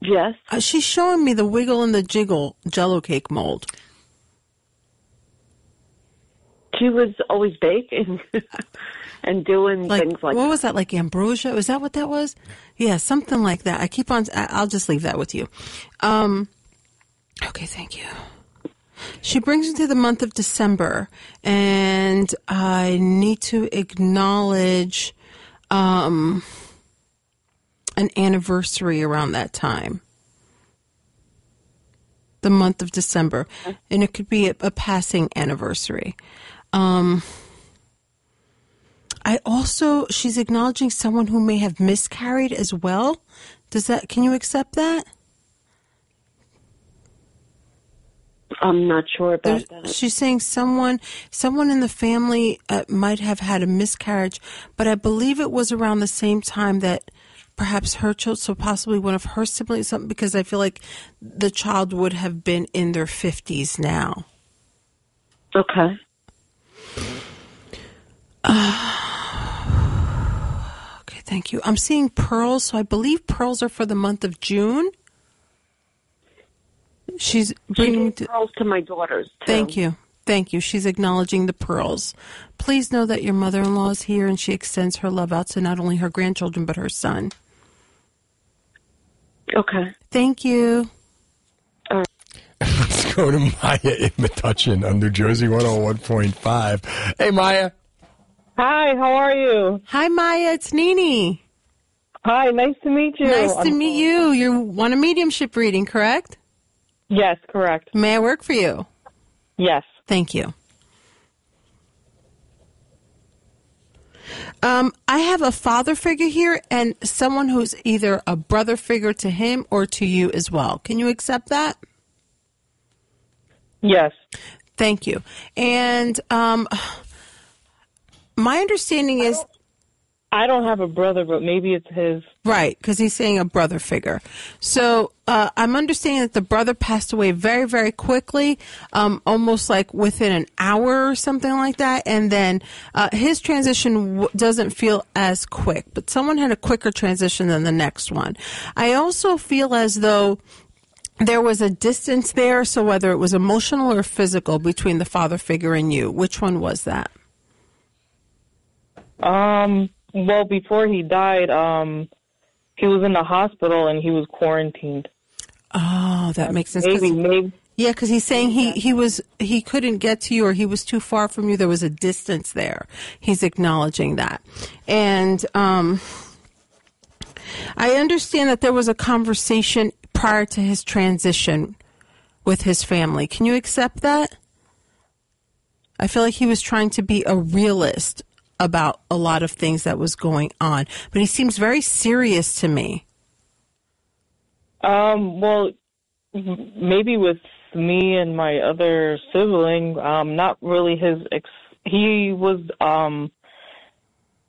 Yes. Uh, she's showing me the wiggle and the jiggle jello cake mold. She was always baking [LAUGHS] and doing like, things like what was that like ambrosia? Was that what that was? Yeah something like that. I keep on i'll just leave that with you. Um okay thank you. She brings me to the month of december and i need to acknowledge um an anniversary around that time. The month of december. And it could be a, a passing anniversary um I also she's acknowledging someone who may have miscarried as well. Does that can you accept that? I'm not sure about There's- that. She's saying someone someone in the family uh, might have had a miscarriage, but I believe it was around the same time that perhaps her child, so possibly one of her siblings, something because I feel like the child would have been in their fifties now. Okay. [SIGHS] Okay, thank you. I'm seeing pearls, so I believe pearls are for the month of June. She's bringing me to, pearls to my daughters. Too. Thank you. Thank you. She's acknowledging the pearls. Please know that your mother in law is here and she extends her love out to not only her grandchildren but her son. Okay. Thank you. [LAUGHS] Let's go to Maya in Metuchen on New Jersey 101.5. Hey, Maya. Hi, how are you? Hi, Maya. It's Nini. Hi, nice to meet you. Nice to meet you. You want a mediumship reading, correct? Yes, correct. May I work for you? Yes. Thank you. Um, I have a father figure here and someone who's either a brother figure to him or to you as well. Can you accept that? Yes. Thank you. And um, my understanding is I don't have a brother, but maybe it's his. Right, because he's saying a brother figure. So uh, I'm understanding that the brother passed away very, very quickly, um, almost like within an hour or something like that. And then uh, his transition w- doesn't feel as quick, but someone had a quicker transition than the next one. I also feel as though there was a distance there, so whether it was emotional or physical between the father figure and you, which one was that? Um, well, before he died, um, he was in the hospital and he was quarantined. Oh, that makes sense. Maybe, maybe. Yeah, because he's saying he, he was he couldn't get to you or he was too far from you. There was a distance there. He's acknowledging that, and um, I understand that there was a conversation prior to his transition with his family. Can you accept that? I feel like he was trying to be a realist about a lot of things that was going on, but he seems very serious to me. Um, well, maybe with me and my other sibling, um, not really his ex. He was um,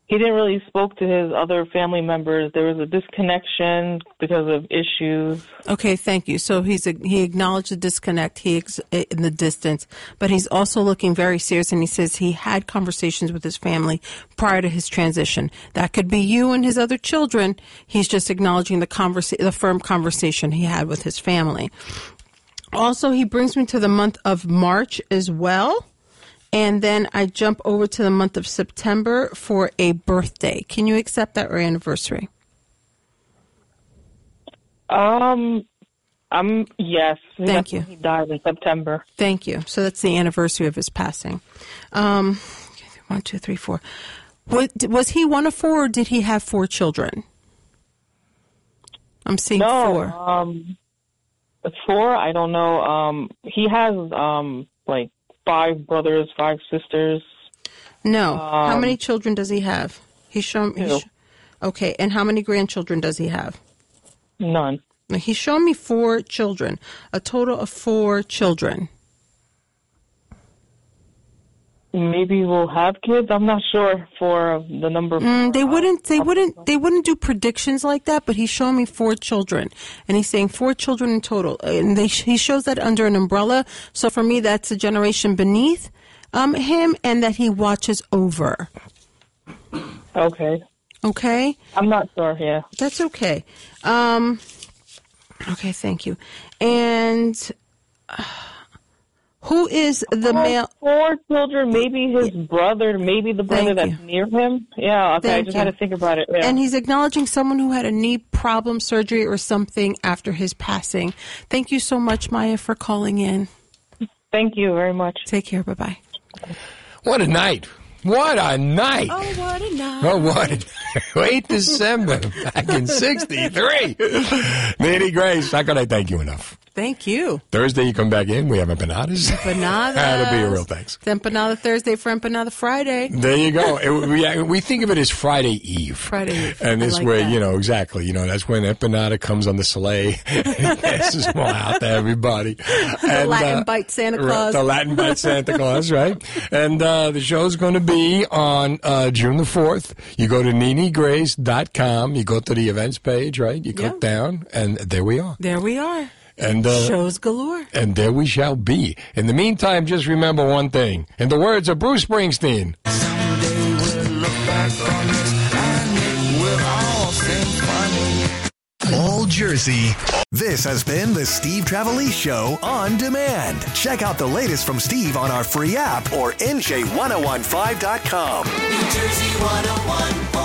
he didn't really spoke to his other family members. There was a disconnection because of issues. Okay, thank you. So he's he acknowledged the disconnect, he ex, in the distance, but he's also looking very serious, and he says he had conversations with his family prior to his transition. That could be you and his other children. He's just acknowledging the conversa- the firm conversation he had with his family. Also, he brings me to the month of March as well. And then I jump over to the month of September for a birthday. Can you accept that or anniversary? Um, I'm yes. Thank you. He died in September. Thank you. So that's the anniversary of his passing. Um, one, two, three, four. Was, was he one of four, or did he have four children? I'm seeing no, four. Um, four. I don't know. Um, he has um like five brothers, five sisters. No. how Um, many children does he have? He's shown. Two. sh- okay, and how many grandchildren does he have? None. He's shown me four children, a total of four children. Maybe we'll have kids. I'm not sure for the number. Mm, they wouldn't. They wouldn't. They wouldn't do predictions like that. But he's showing me four children, and he's saying four children in total. And they, he shows that under an umbrella. So for me, that's a generation beneath um, him, and that he watches over. Okay. Okay. I'm not sure. Yeah. That's okay. Um, okay. Thank you. And uh, who is the male? Four children. Maybe his brother. Maybe the brother Thank that's near him. Yeah. Okay. I just you. had to think about it. Yeah. And he's acknowledging someone who had a knee problem surgery or something after his passing. Thank you so much, Maya, for calling in. Thank you very much. Take care. Bye bye. What a night. What a night. Oh, what a night. Oh, what a [LAUGHS] late December back in 63. Lady Grace, how can I thank you enough? Thank you. Thursday, you come back in. We have empanadas. Empanadas. [LAUGHS] That'll be a real thanks. It's Empanada Thursday for Empanada Friday. There you go. It, we, we think of it as Friday Eve. Friday Eve. And this like way, that. you know, exactly. You know, that's when empanada comes on the sleigh and passes them all out to everybody. [LAUGHS] The And, Latin uh, bite Santa Right, Claus. The Latin bite Santa Claus, [LAUGHS] right? And uh, the show's going to be on uh, June the 4th. You go to ninigrace.com. You go to the events page, right? You click down, and there we are. There we are. And uh, Shows galore. and there we shall be. In the meantime, just remember one thing. In the words of Bruce Springsteen, All Jersey. This has been the Steve Trevelise Show on demand. Check out the latest from Steve on our free app or NJ1015.com. New Jersey 101.5.